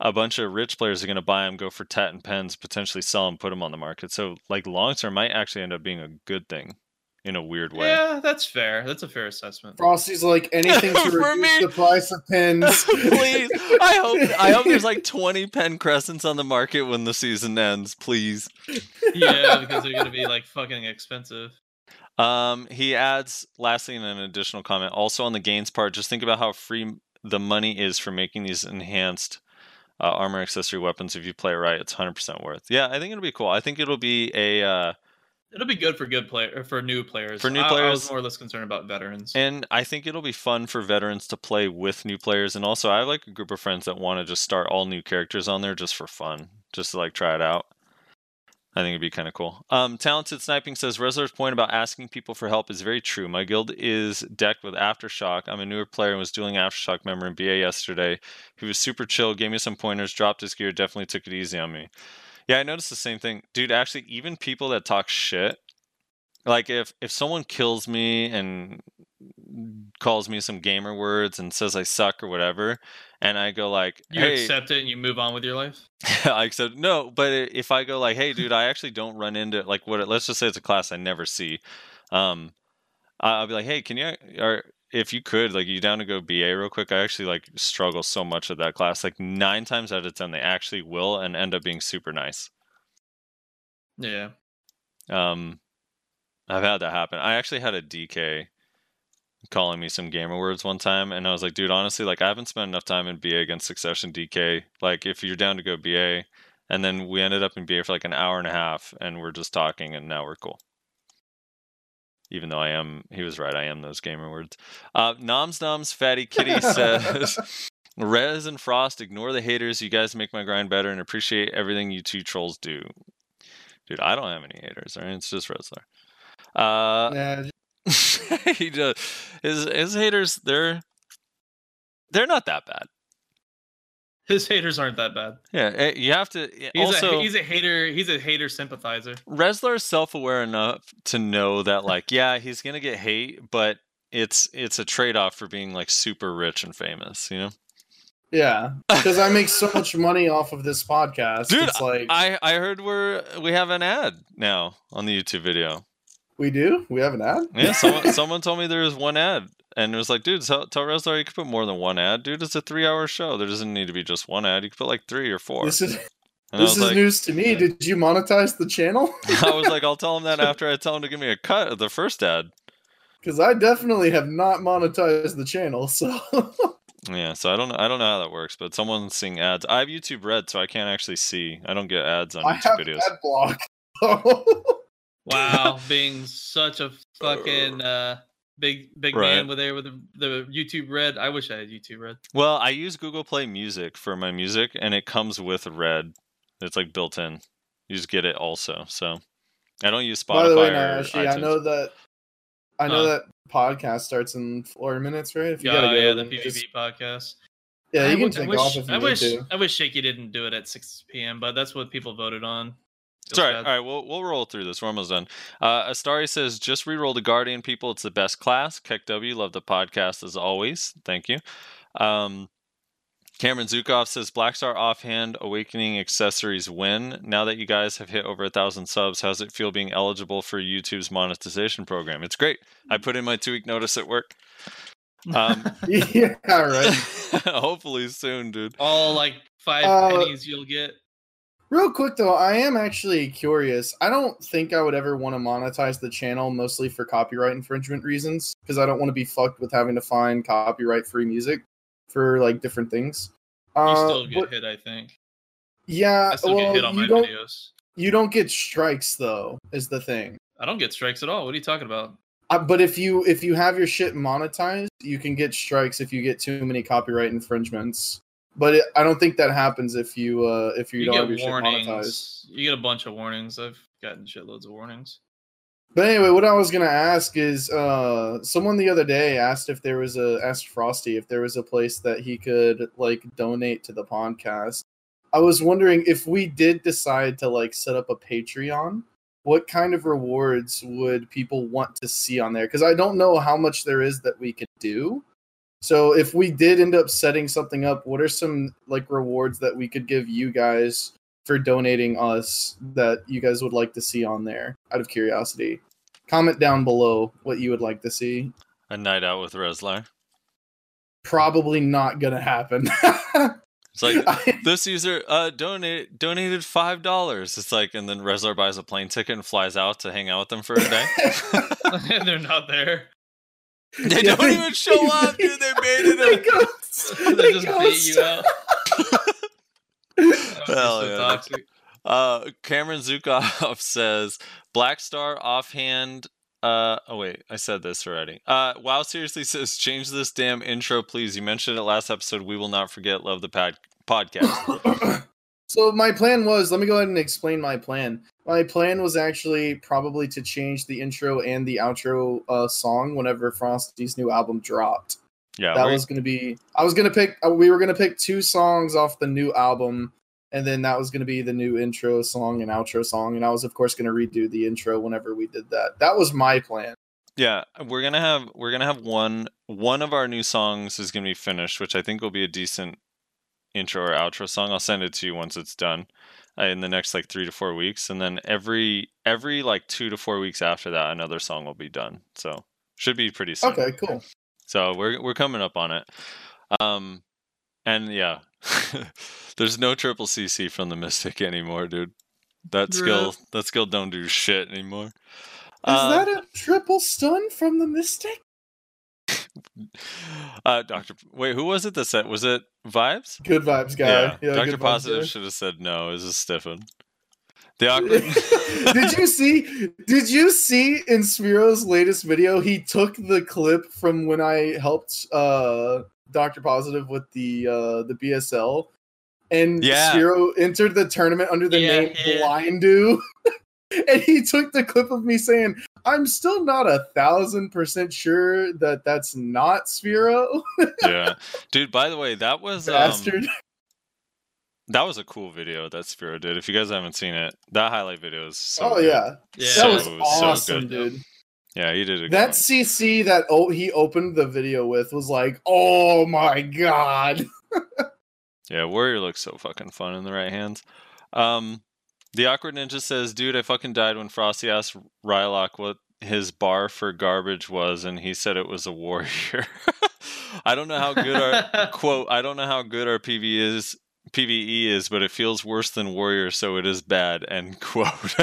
a bunch of rich players are going to buy them, go for tat and pens, potentially sell them, put them on the market. So, like, long term might actually end up being a good thing in a weird way. yeah, that's fair. That's a fair assessment. Frosty's like anything to For reduce me- the price of pins. please, I hope, I hope there's like 20 pen crescents on the market when the season ends. Please. yeah, because they're gonna be like fucking expensive. Um, he adds, lastly, in an additional comment, also on the gains part, just think about how free the money is for making these enhanced uh, armor accessory weapons. If you play it right, it's 100% worth. Yeah, I think it'll be cool. I think it'll be a, uh, It'll be good for good player for new players. For new I- I, players- was more or less concerned about veterans. and I think it'll be fun for veterans to play with new players. And also, I have like a group of friends that want to just start all new characters on there just for fun, just to like try it out. I think it'd be kind of cool. Um, Talented Sniping says Rezler's point about asking people for help is very true. My guild is decked with Aftershock. I'm a newer player and was dueling Aftershock member in BA yesterday. He was super chill, gave me some pointers, dropped his gear, definitely took it easy on me. Yeah, I noticed the same thing. Dude, actually, even people that talk shit, like if if someone kills me and calls me some gamer words and says I suck or whatever, and I go like, you "Hey," accept it and you move on with your life. I accept no, but if I go like, "Hey, dude, I actually don't run into like what? Let's just say it's a class I never see." Um, I'll be like, "Hey, can you are if you could, like, you down to go BA real quick? I actually like struggle so much with that class. Like nine times out of ten, they actually will and end up being super nice. Yeah. Um, I've had that happen. I actually had a DK calling me some gamer words one time, and I was like, dude, honestly, like I haven't spent enough time in BA against Succession DK. Like, if you're down to go BA, and then we ended up in BA for like an hour and a half, and we're just talking, and now we're cool. Even though I am, he was right. I am those gamer words. Uh, Noms Noms Fatty Kitty says, "Rez and Frost, ignore the haters. You guys make my grind better, and appreciate everything you two trolls do." Dude, I don't have any haters. All right, it's just Rezlar. Uh, Yeah, he does. His his haters, they're they're not that bad. His haters aren't that bad. Yeah, eh, you have to. eh, He's also, a he's a hater. He's a hater sympathizer. Resler's self-aware enough to know that, like, yeah, he's gonna get hate, but it's it's a trade-off for being like super rich and famous. You know, yeah, because I make so much money off of this podcast. Dude, it's like I I heard we're we have an ad now on the YouTube video. we do. We have an ad. Yeah, someone someone told me there was one ad, and it was like, dude, tell, tell Resler you could put more than one ad, dude. It's a three-hour show. There doesn't need to be just one ad. You could put like three or four. This is and this is like, news to me. Did you monetize the channel? I was like, I'll tell him that after I tell him to give me a cut of the first ad. Because I definitely have not monetized the channel. So Yeah, so I don't know. I don't know how that works, but someone's seeing ads. I have YouTube Red, so I can't actually see. I don't get ads on I YouTube have videos. ad block. Wow, being such a fucking uh, big big Right. man with there with the, the YouTube Red. I wish I had YouTube Red. Well, I use Google Play Music for my music, and it comes with Red. It's like built in. You just get it also. So I don't use Spotify By the way, or Nashi, I know that I know Huh. that podcast starts in four minutes, right? If you Yeah, gotta go, yeah, the then PvP just- podcast. yeah, I you can would- I take wish, off if you I wish, to. I wish Shaky didn't do it at 6 p.m., but that's what people voted on. It's all right. All right, we'll we'll roll through this. We're almost done. Uh, Astari says, "Just re-roll the Guardian people. It's the best class." Keck W, love the podcast as always. Thank you. Um, Cameron Zukov says, "Blackstar offhand awakening accessories win. Now that you guys have hit over a thousand subs, how's it feel being eligible for YouTube's monetization program? It's great. I put in my two week notice at work. Um, yeah, right. hopefully soon, dude. All like five Uh, pennies you'll get. Real quick though, I am actually curious. I don't think I would ever want to monetize the channel, mostly for copyright infringement reasons, because I don't want to be fucked with having to find copyright free music for like different things. You Uh, still get but- hit, I think. yeah, I still well, get hit on my don't videos. you don't get strikes though, is the thing. I don't get strikes at all. What are you talking about? Uh, but if you if you have your shit monetized, you can get strikes if you get too many copyright infringements. But it, I don't think that happens if you uh if you, You don't get warnings. You get a bunch of warnings. I've gotten shitloads of warnings. But anyway, what I was gonna ask is, uh, someone the other day asked if there was a asked Frosty if there was a place that he could like donate to the podcast. I was wondering if we did decide to like set up a Patreon, what kind of rewards would people want to see on there? Because I don't know how much there is that we could do. So if we did end up setting something up, what are some like rewards that we could give you guys for donating us that you guys would like to see on there out of curiosity? Comment down below what you would like to see. A night out with Reslar. Probably not gonna happen. It's like this user uh donate donated five dollars. It's like and then Reslar buys a plane ticket and flies out to hang out with them for a day. and they're not there. They Yeah, don't even show up, dude. They baited They him. ghost- they they just bait ghost. you out. That would be Hell so yeah. toxic. Uh, Cameron Zukov says Black Star offhand. Uh, oh wait, I said this already. Uh, wow, seriously says change this damn intro, please. You mentioned it last episode. We will not forget. Love the pad- podcast. so my plan was let me go ahead and explain my plan. My plan was actually probably to change the intro and the outro uh, song whenever frosty's new album dropped. Yeah, that was going to be i was going to pick uh, we were going to pick two songs off the new album and then that was going to be the new intro song and outro song and i was of course going to redo the intro whenever we did that. That was my plan. Yeah, we're gonna have we're gonna have one one of our new songs is gonna be finished, which I think will be a decent intro or outro song. I'll send it to you once it's done uh, in the next like three to four weeks, and then every every like two to four weeks after that, another song will be done. So should be pretty soon. okay cool So we're we're coming up on it. Um, and yeah, there's no triple CC from the Mystic anymore, dude. That skill, that skill don't do shit anymore. Is Um, that a triple stun from the Mystic? uh, Doctor, wait, who was it that said? Was it Vibes? Good vibes, guy. Yeah, Doctor Positive should have said no. It was a stiffen. The awkward. did you see? Did you see in Spiro's latest video? He took the clip from when I helped uh, Doctor Positive with the uh, the BSL, and Yeah. Spiro entered the tournament under the Yeah, name yeah. Blindu. and he took the clip of me saying, "I'm still not a thousand percent sure that that's not Spiro, yeah, dude. By the way, that was um, that was a cool video that Spiro did. If you guys haven't seen it, that highlight video is so. oh good. yeah, Yeah. that was So- so awesome, good. dude. yeah, he did a That one. CC that oh he opened the video with was like, oh my god. Yeah, Warrior looks so fucking fun in the right hands. Um, the awkward ninja says, "Dude, I fucking died when Frosty asked Rylock what his bar for garbage was, and he said it was a warrior." I don't know how good our quote. I don't know how good our PV is. PVE is, but it feels worse than Warrior, so it is bad. End quote.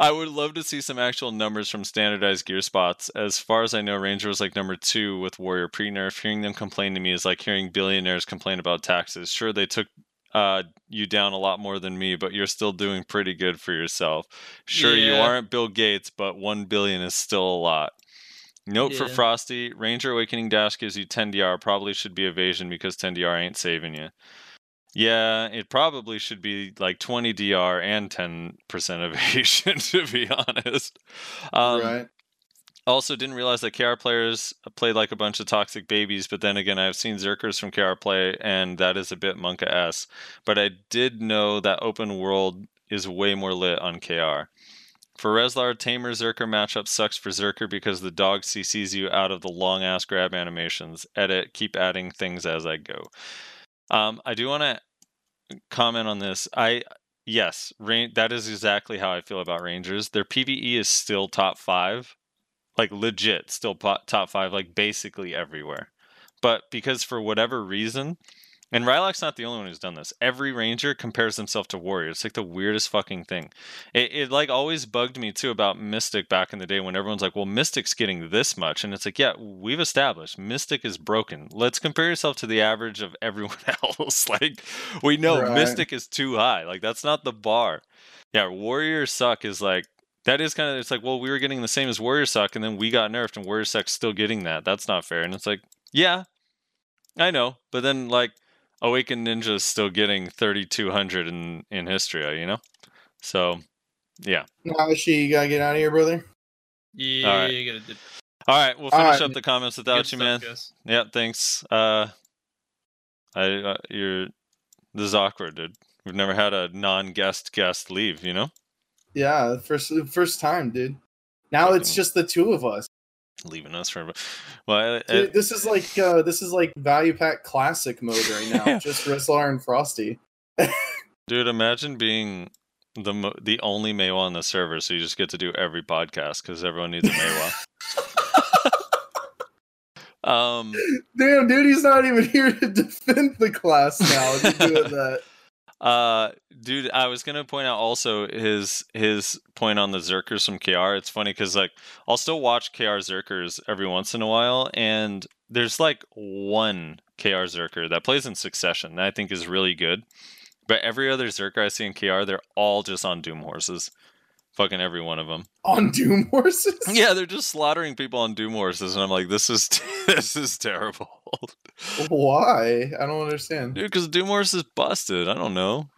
I would love to see some actual numbers from standardized gear spots. As far as I know, Ranger was like number two with Warrior pre nerf. Hearing them complain to me is like hearing billionaires complain about taxes. Sure, they took uh, you down a lot more than me, but you're still doing pretty good for yourself. Sure, you aren't Bill Gates, but one billion is still a lot. Note for Frosty, Ranger Awakening Dash gives you 10 DR. Probably should be evasion because 10 DR ain't saving you. Yeah, it probably should be like 20 DR and 10% evasion, to be honest. Um, right. Also, didn't realize that KR players played like a bunch of toxic babies, but then again, I've seen Zerkers from KR play, and that is a bit Monka S. But I did know that open world is way more lit on KR. For Reslar, Tamer Zerker matchup sucks for Zerker because the dog CCs you out of the long ass grab animations. Edit, keep adding things as I go. Um, I do want to comment on this. I yes, rain, that is exactly how I feel about Rangers. Their PVE is still top five, like legit, still top five, like basically everywhere. But because for whatever reason, and Rylock's not the only one who's done this. Every ranger compares himself to warrior. It's like the weirdest fucking thing. It, it like always bugged me too about Mystic back in the day when everyone's like, "Well, Mystic's getting this much," and it's like, "Yeah, we've established Mystic is broken. Let's compare yourself to the average of everyone else. like, we know Right. Mystic is too high. Like, that's not the bar. Yeah, Warrior Succ is like." That is kind of it's like well we were getting the same as Warrior Succ and then we got nerfed and Warrior Succ's still getting that that's not fair and it's like yeah I know but then like Awakened Ninja is still getting 3200 in in history, you know? So, yeah. Nayashe, you gotta get out of here, brother. Yeah, All right. you gotta do All right, we'll finish right. up the comments without good you, stuff, man. guys. Yeah, thanks. Uh I uh, you're this is awkward, dude. We've never had a non-guest guest leave, you know? Yeah, first first time, dude. Now it's just the two of us. Leaving us for well, I- Dude, I- this is like uh this is like value pack classic mode right now. just Rizlar and Frosty. dude, imagine being the mo- the only Maehwa on the server, so you just get to do every podcast because everyone needs a Maehwa. um, Damn, dude, he's not even here to defend the class now. If you're that. Uh, dude, I was gonna point out also his his point on the Zerkers from KR. It's funny because like I'll still watch KR Zerkers every once in a while, and there's like one KR Zerker that plays in succession that I think is really good. But every other Zerker I see in KR, they're all just on Doom horses. Fucking every one of them. On Doom horses? Yeah, they're just slaughtering people on Doom horses, and I'm like, this is this is terrible, Why? I don't understand. dude. Because Doom horse is busted. I don't know.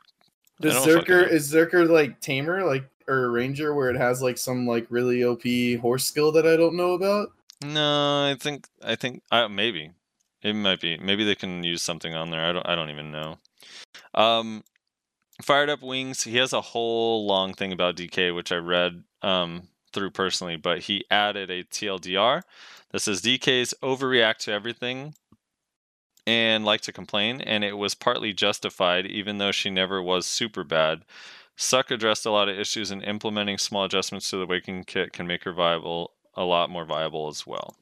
Does don't Zerker is Zerker like tamer, like or ranger where it has like some like really OP horse skill that I don't know about? No, I think I think uh, maybe it might be. Maybe they can use something on there. I don't. I don't even know. Um, fired up wings. He has a whole long thing about DK, which I read um through personally, but he added a TLDR that says DKs overreact to everything and like to complain, and it was partly justified, even though she never was super bad. Succ addressed a lot of issues, and implementing small adjustments to the Waking kit can make her viable a lot more viable as well.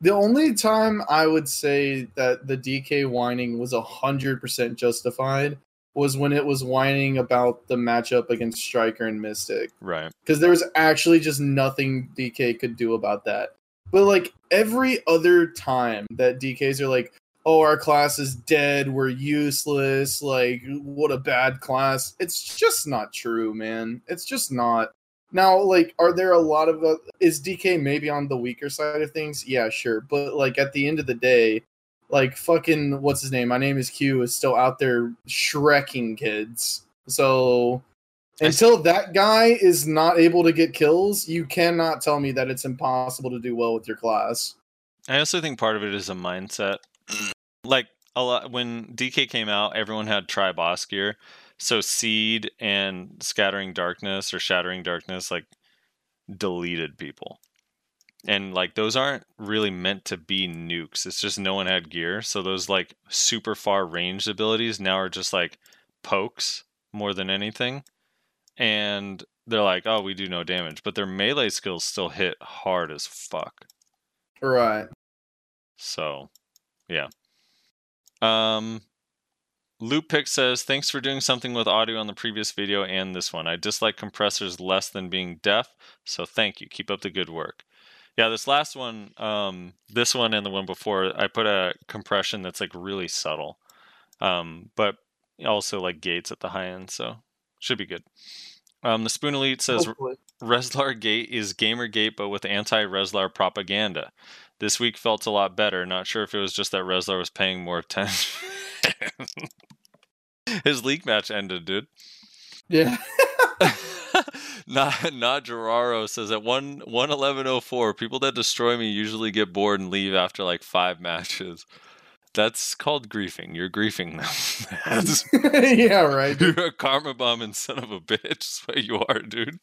The only time I would say that the DK whining was hundred percent justified was when it was whining about the matchup against Striker and Mystic. Right. because there was actually just nothing DK could do about that. But like every other time that DKs are like, "Oh, our class is dead. We're useless. Like, what a bad class." It's just not true, man. It's just not. Now, like, are there a lot of uh, is DK maybe on the weaker side of things? Yeah, sure. But like at the end of the day, like fucking what's his name? My name is Q is still out there shrekking kids. So until that guy is not able to get kills, you cannot tell me that it's impossible to do well with your class. I also think part of it is a mindset. like a lot when DK came out, everyone had tri boss gear. So seed and scattering darkness or shattering darkness like deleted people. And like those aren't really meant to be nukes. It's just no one had gear. So those like super far ranged abilities now are just like pokes more than anything. And they're like, oh, we do no damage. But their melee skills still hit hard as fuck. Right. So, yeah. Um, Loop Pick says, "Thanks for doing something with audio on the previous video and this one. I dislike compressors less than being deaf, so thank you. Keep up the good work." Yeah, this last one, um, this one and the one before, I put a compression that's like really subtle, um, but also like gates at the high end, so should be good. Um, the Spoon Elite says, Hopefully. Reslar Gate is Gamergate, but with anti Reslar propaganda. This week felt a lot better. Not sure if it was just that Reslar was paying more attention. His league match ended, dude. Yeah. not not Geraro says at one one eleven oh four, people that destroy me usually get bored and leave after like five matches. That's called griefing. You're griefing them. Yeah, right. dude. You're a karma bombing son of a bitch. That's what you are, dude.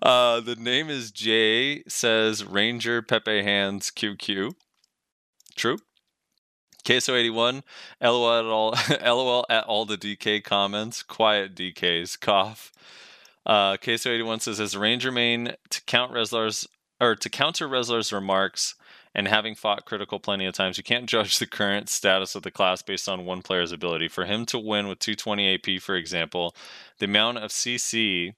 Uh, the name is Jay. Says Ranger Pepe Hands QQ. True. Queso eighty one. LOL at all. LOL at all the DK comments. Quiet DKs. Cough. Uh, Queso eighty one says as Ranger main to count Reslar's or to counter Reslar's remarks and having fought critical plenty of times, you can't judge the current status of the class based on one player's ability. For him to win with 220 AP, for example, the amount of CC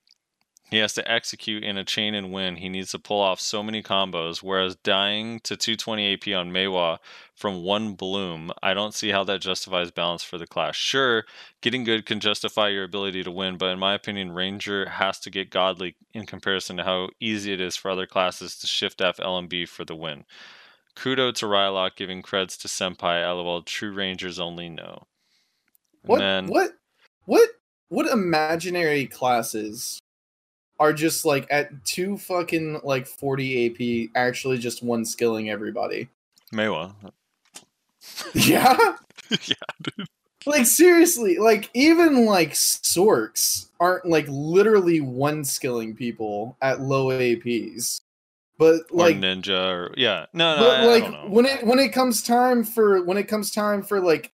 he has to execute in a chain and win, he needs to pull off so many combos. Whereas dying to 220 AP on Maehwa from one bloom, I don't see how that justifies balance for the class. Sure, getting good can justify your ability to win, but in my opinion, Ranger has to get godly in comparison to how easy it is for other classes to shift F LMB for the win. Kudo to Rylock giving creds to Senpai. LOL. True Rangers only know. What what what what imaginary classes are just like at two fucking like 40 AP actually just one skilling everybody? Maehwa. Yeah? yeah, dude. like seriously, like even like Sorks aren't like literally one skilling people at low APs. But Or like Ninja or yeah. No, no, but I, I like know. when it when it comes time for when it comes time for like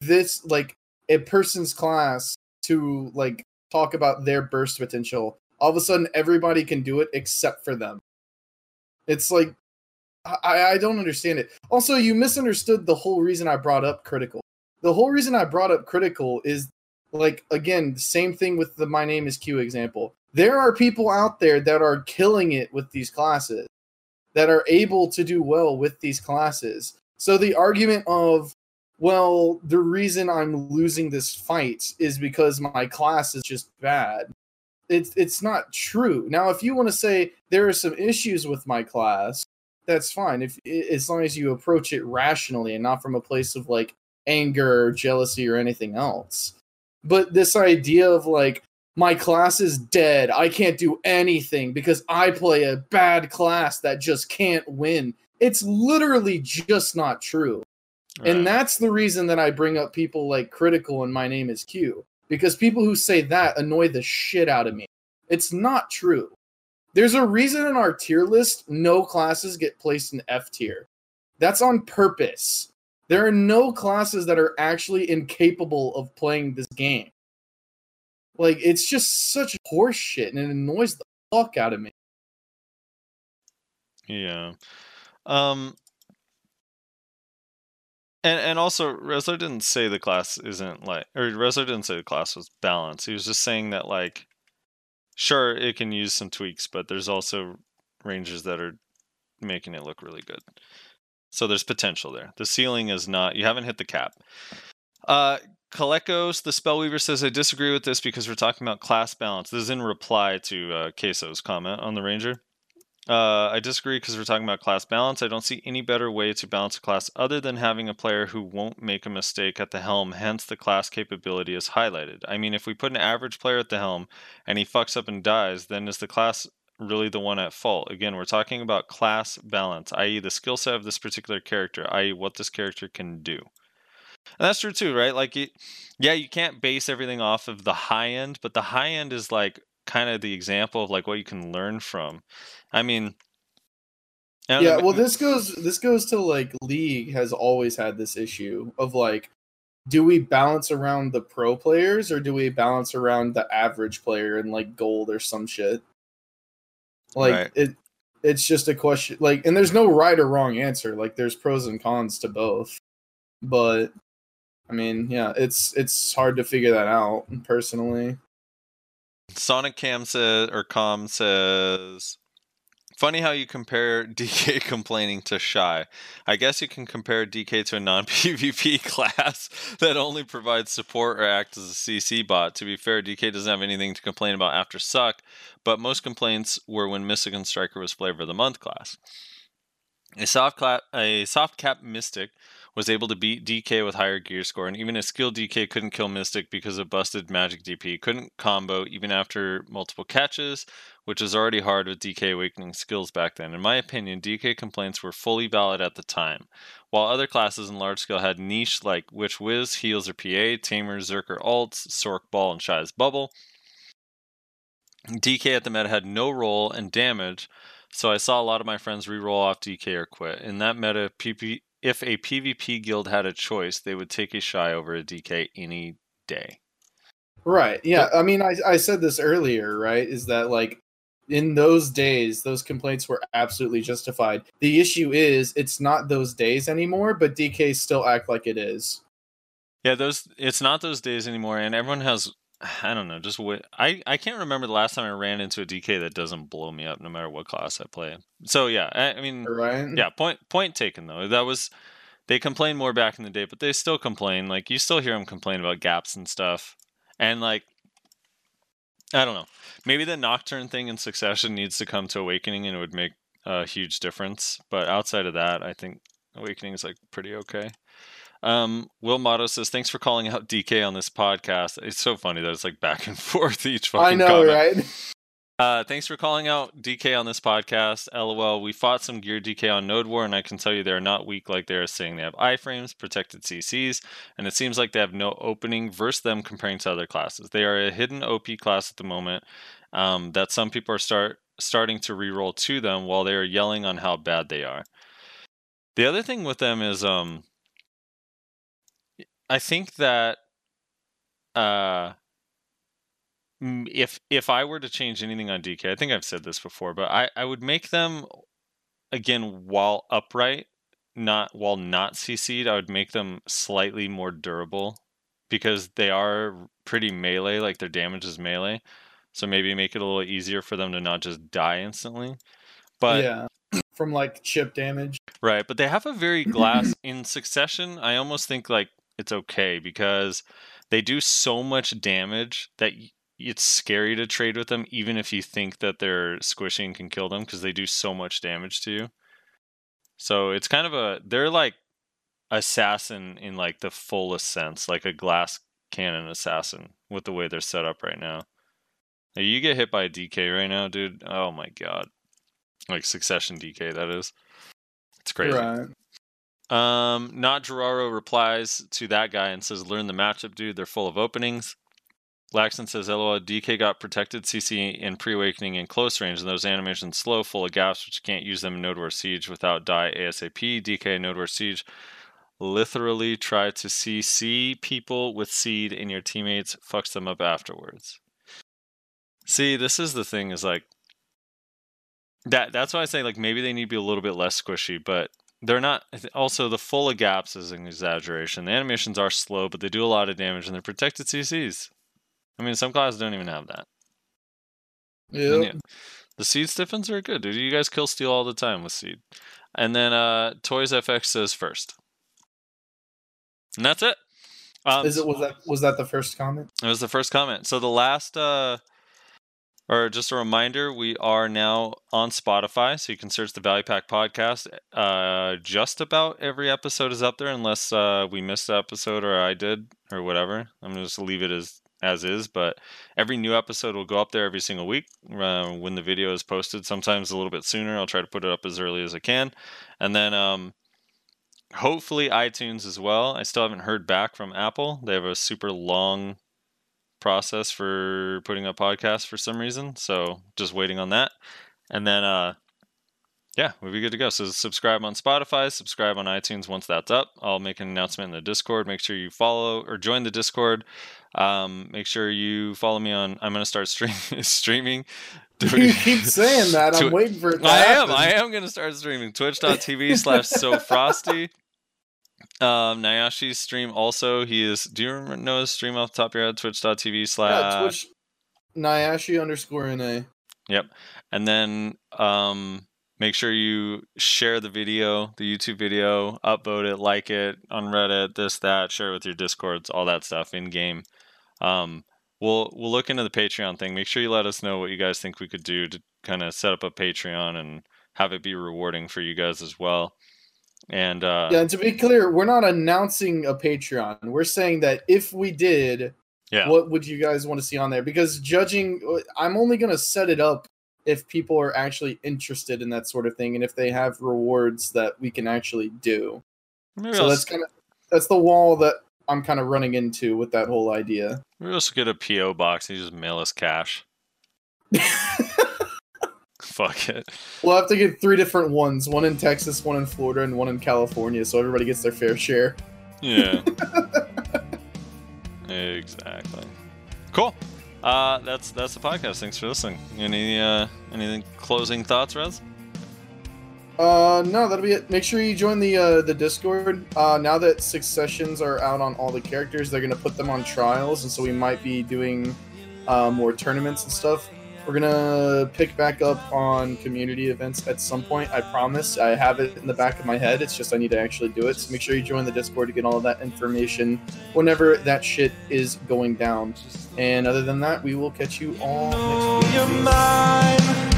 this like a person's class to like talk about their burst potential all of a sudden everybody can do it except for them it's like i i don't understand it also you misunderstood the whole reason i brought up critical the whole reason i brought up critical is like again same thing with the my name is q example there are people out there that are killing it with these classes that are able to do well with these classes. So the argument of, well, the reason I'm losing this fight is because my class is just bad. It's it's not true. Now, if you want to say there are some issues with my class, that's fine. If as long as you approach it rationally and not from a place of like anger or jealousy or anything else. But this idea of like my class is dead. I can't do anything because I play a bad class that just can't win. It's literally just not true. And that's the reason that I bring up people like Critical and My Name is Q. Because people who say that annoy the shit out of me. It's not true. There's a reason in our tier list no classes get placed in F tier. That's on purpose. There are no classes that are actually incapable of playing this game. Like it's just such horse shit and it annoys the fuck out of me. Yeah. Um And and also Resler didn't say the class isn't like or Resler didn't say the class was balanced. He was just saying that like sure it can use some tweaks, but there's also ranges that are making it look really good. So there's potential there. The ceiling is not you haven't hit the cap. Uh Kalekos, the Spellweaver says, I disagree with this because we're talking about class balance. This is in reply to uh, Queso's comment on the Ranger. Uh, I disagree because we're talking about class balance. I don't see any better way to balance a class other than having a player who won't make a mistake at the helm, hence the class capability is highlighted. I mean, if we put an average player at the helm and he fucks up and dies, then is the class really the one at fault? Again, we're talking about class balance, i.e., the skill set of this particular character, i.e., what this character can do. And that's true too, right? Like, yeah, you can't base everything off of the high end, but the high end is like kind of the example of like what you can learn from. I mean, I don't know, Yeah, well this goes this goes to like league has always had this issue of like do we balance around the pro players or do we balance around the average player and like gold or some shit? Like Right. it it's just a question like and there's no right or wrong answer. Like there's pros and cons to both. But I mean, yeah, it's it's hard to figure that out personally. Sonic Cam says or Com says Funny how you compare DK complaining to Shy. I guess you can compare DK to a non PvP class that only provides support or acts as a CC bot. To be fair, DK doesn't have anything to complain about after Succ, but most complaints were when and Striker was Flavor of the Month class. A soft, cla- a soft cap Mystic was able to beat DK with higher gear score, and even a skilled DK couldn't kill Mystic because of busted magic DP. Couldn't combo even after multiple catches, which was already hard with DK awakening skills back then. In my opinion, DK complaints were fully valid at the time. While other classes in large scale had niche like Witch Wiz, Heals or PA, Tamer, Zerker Alts, Sork Ball, and Shy's Bubble, DK at the meta had no role and damage, so I saw a lot of my friends re-roll off DK or quit. In that meta, PP, if a PvP guild had a choice, they would take a shy over a DK any day. Right. Yeah. I mean, I, I said this earlier, right? Is that like in those days, those complaints were absolutely justified. The issue is it's not those days anymore, but DK still act like it is. Yeah, those it's not those days anymore, and everyone has I don't know, just wait. I I can't remember the last time I ran into a DK that doesn't blow me up, no matter what class I play. So yeah, I, I mean, Right. yeah, point point taken though. That was they complained more back in the day, but they still complain. Like you still hear them complain about gaps and stuff, and like I don't know, maybe the nocturne thing in succession needs to come to awakening, and it would make a huge difference. But outside of that, I think awakening is like pretty okay. Um, Will Motto says, "Thanks for calling out DK on this podcast." It's so funny that it's like back and forth each fucking I know, comment. right? Uh, thanks for calling out DK on this podcast. LOL. We fought some gear DK on Node War, and I can tell you they're not weak like they're saying. They have iframes, protected CCs, and it seems like they have no opening versus them comparing to other classes. They are a hidden OP class at the moment um, that some people are start starting to reroll to them while they are yelling on how bad they are. The other thing with them is, um, I think that uh, if if I were to change anything on DK, I think I've said this before, but I, I would make them again while upright, not while not CC'd, I would make them slightly more durable because they are pretty melee, like their damage is melee. So maybe make it a little easier for them to not just die instantly. But yeah. From like chip damage. Right, but they have a very glass in succession. I almost think like it's okay because they do so much damage that it's scary to trade with them, even if you think that they're squishing can kill them because they do so much damage to you. So it's kind of a they're like assassin in like the fullest sense, like a glass cannon assassin with the way they're set up right now. Like, you get hit by a DK right now, dude. Oh my god, like succession DK that is. It's crazy. Right. Um, not Geraro replies to that guy and says, "Learn the matchup, dude. They're full of openings." Laxton says, "LOL. DK got protected CC in pre-awakening in close range, and those animations slow, full of gaps, which you can't use them in Node War Siege without die ASAP. DK in Node War Siege literally try to CC people with seed, and your teammates fucks them up afterwards." See, this is the thing. Is like that. That's why I say like maybe they need to be a little bit less squishy, but they're not. Also, the full of gaps is an exaggeration. The animations are slow, but they do a lot of damage, and they're protected CCs. I mean, some classes don't even have that. Yep. yeah, the seed stiffens are good, dude. You guys kill steel all the time with seed. And then uh Toys FX says first. And that's it. Um, Is it was that was that the first comment? it was the first comment. So the last uh or just a reminder, we are now on Spotify, so you can search the Value Pack podcast. Uh just about every episode is up there unless uh we missed the episode or I did or whatever. I'm gonna just leave it as as is, but every new episode will go up there every single week uh, when the video is posted. Sometimes a little bit sooner. I'll try to put it up as early as I can, and then um, hopefully iTunes as well. I still haven't heard back from Apple. They have a super long process for putting up podcasts for some reason, so just waiting on that. And then uh, yeah, we'll be good to go. So subscribe on Spotify, subscribe on iTunes once that's up. I'll make an announcement in the Discord. Make sure you follow or join the Discord. Um, make sure you follow me on. I'm gonna start stream, streaming. you keep saying that. I'm waiting for it. To I am. I am gonna start streaming. Twitch.tv slash so frosty. Um, Nayashe's stream also. He is. Do you remember know his stream off the top of your head? Twitch.tv Yeah, slash. Twitch Nayashe underscore NA. Yep. And then um, make sure you share the video, the YouTube video, upvote it, like it on Reddit, this, that, share it with your Discords, all that stuff in game. Um, we'll we'll look into the Patreon thing. Make sure you let us know what you guys think we could do to kind of set up a Patreon and have it be rewarding for you guys as well. And uh, Yeah, and to be clear, we're not announcing a Patreon. We're saying that if we did, Yeah. what would you guys want to see on there? Because judging, I'm only going to set it up if people are actually interested in that sort of thing and if they have rewards that we can actually do. maybe, So I'll, that's kind of that's the wall that I'm kind of running into with that whole idea. maybe we'll just get a PO box and you just mail us cash. Fuck it. We'll have to get three different ones: one in Texas, one in Florida, and one in California, so everybody gets their fair share. Yeah. exactly. Cool. Uh, that's that's the podcast. Thanks for listening. Any uh, anything closing thoughts, Rez? Uh, no, that'll be it. Make sure you join the uh, the Discord. Uh, now that successions are out on all the characters, they're gonna put them on trials, and so we might be doing uh, more tournaments and stuff. We're gonna pick back up on community events at some point. I promise. I have it in the back of my head. It's just I need to actually do it. So make sure you join the Discord to get all of that information whenever that shit is going down. And other than that, we will catch you all next week.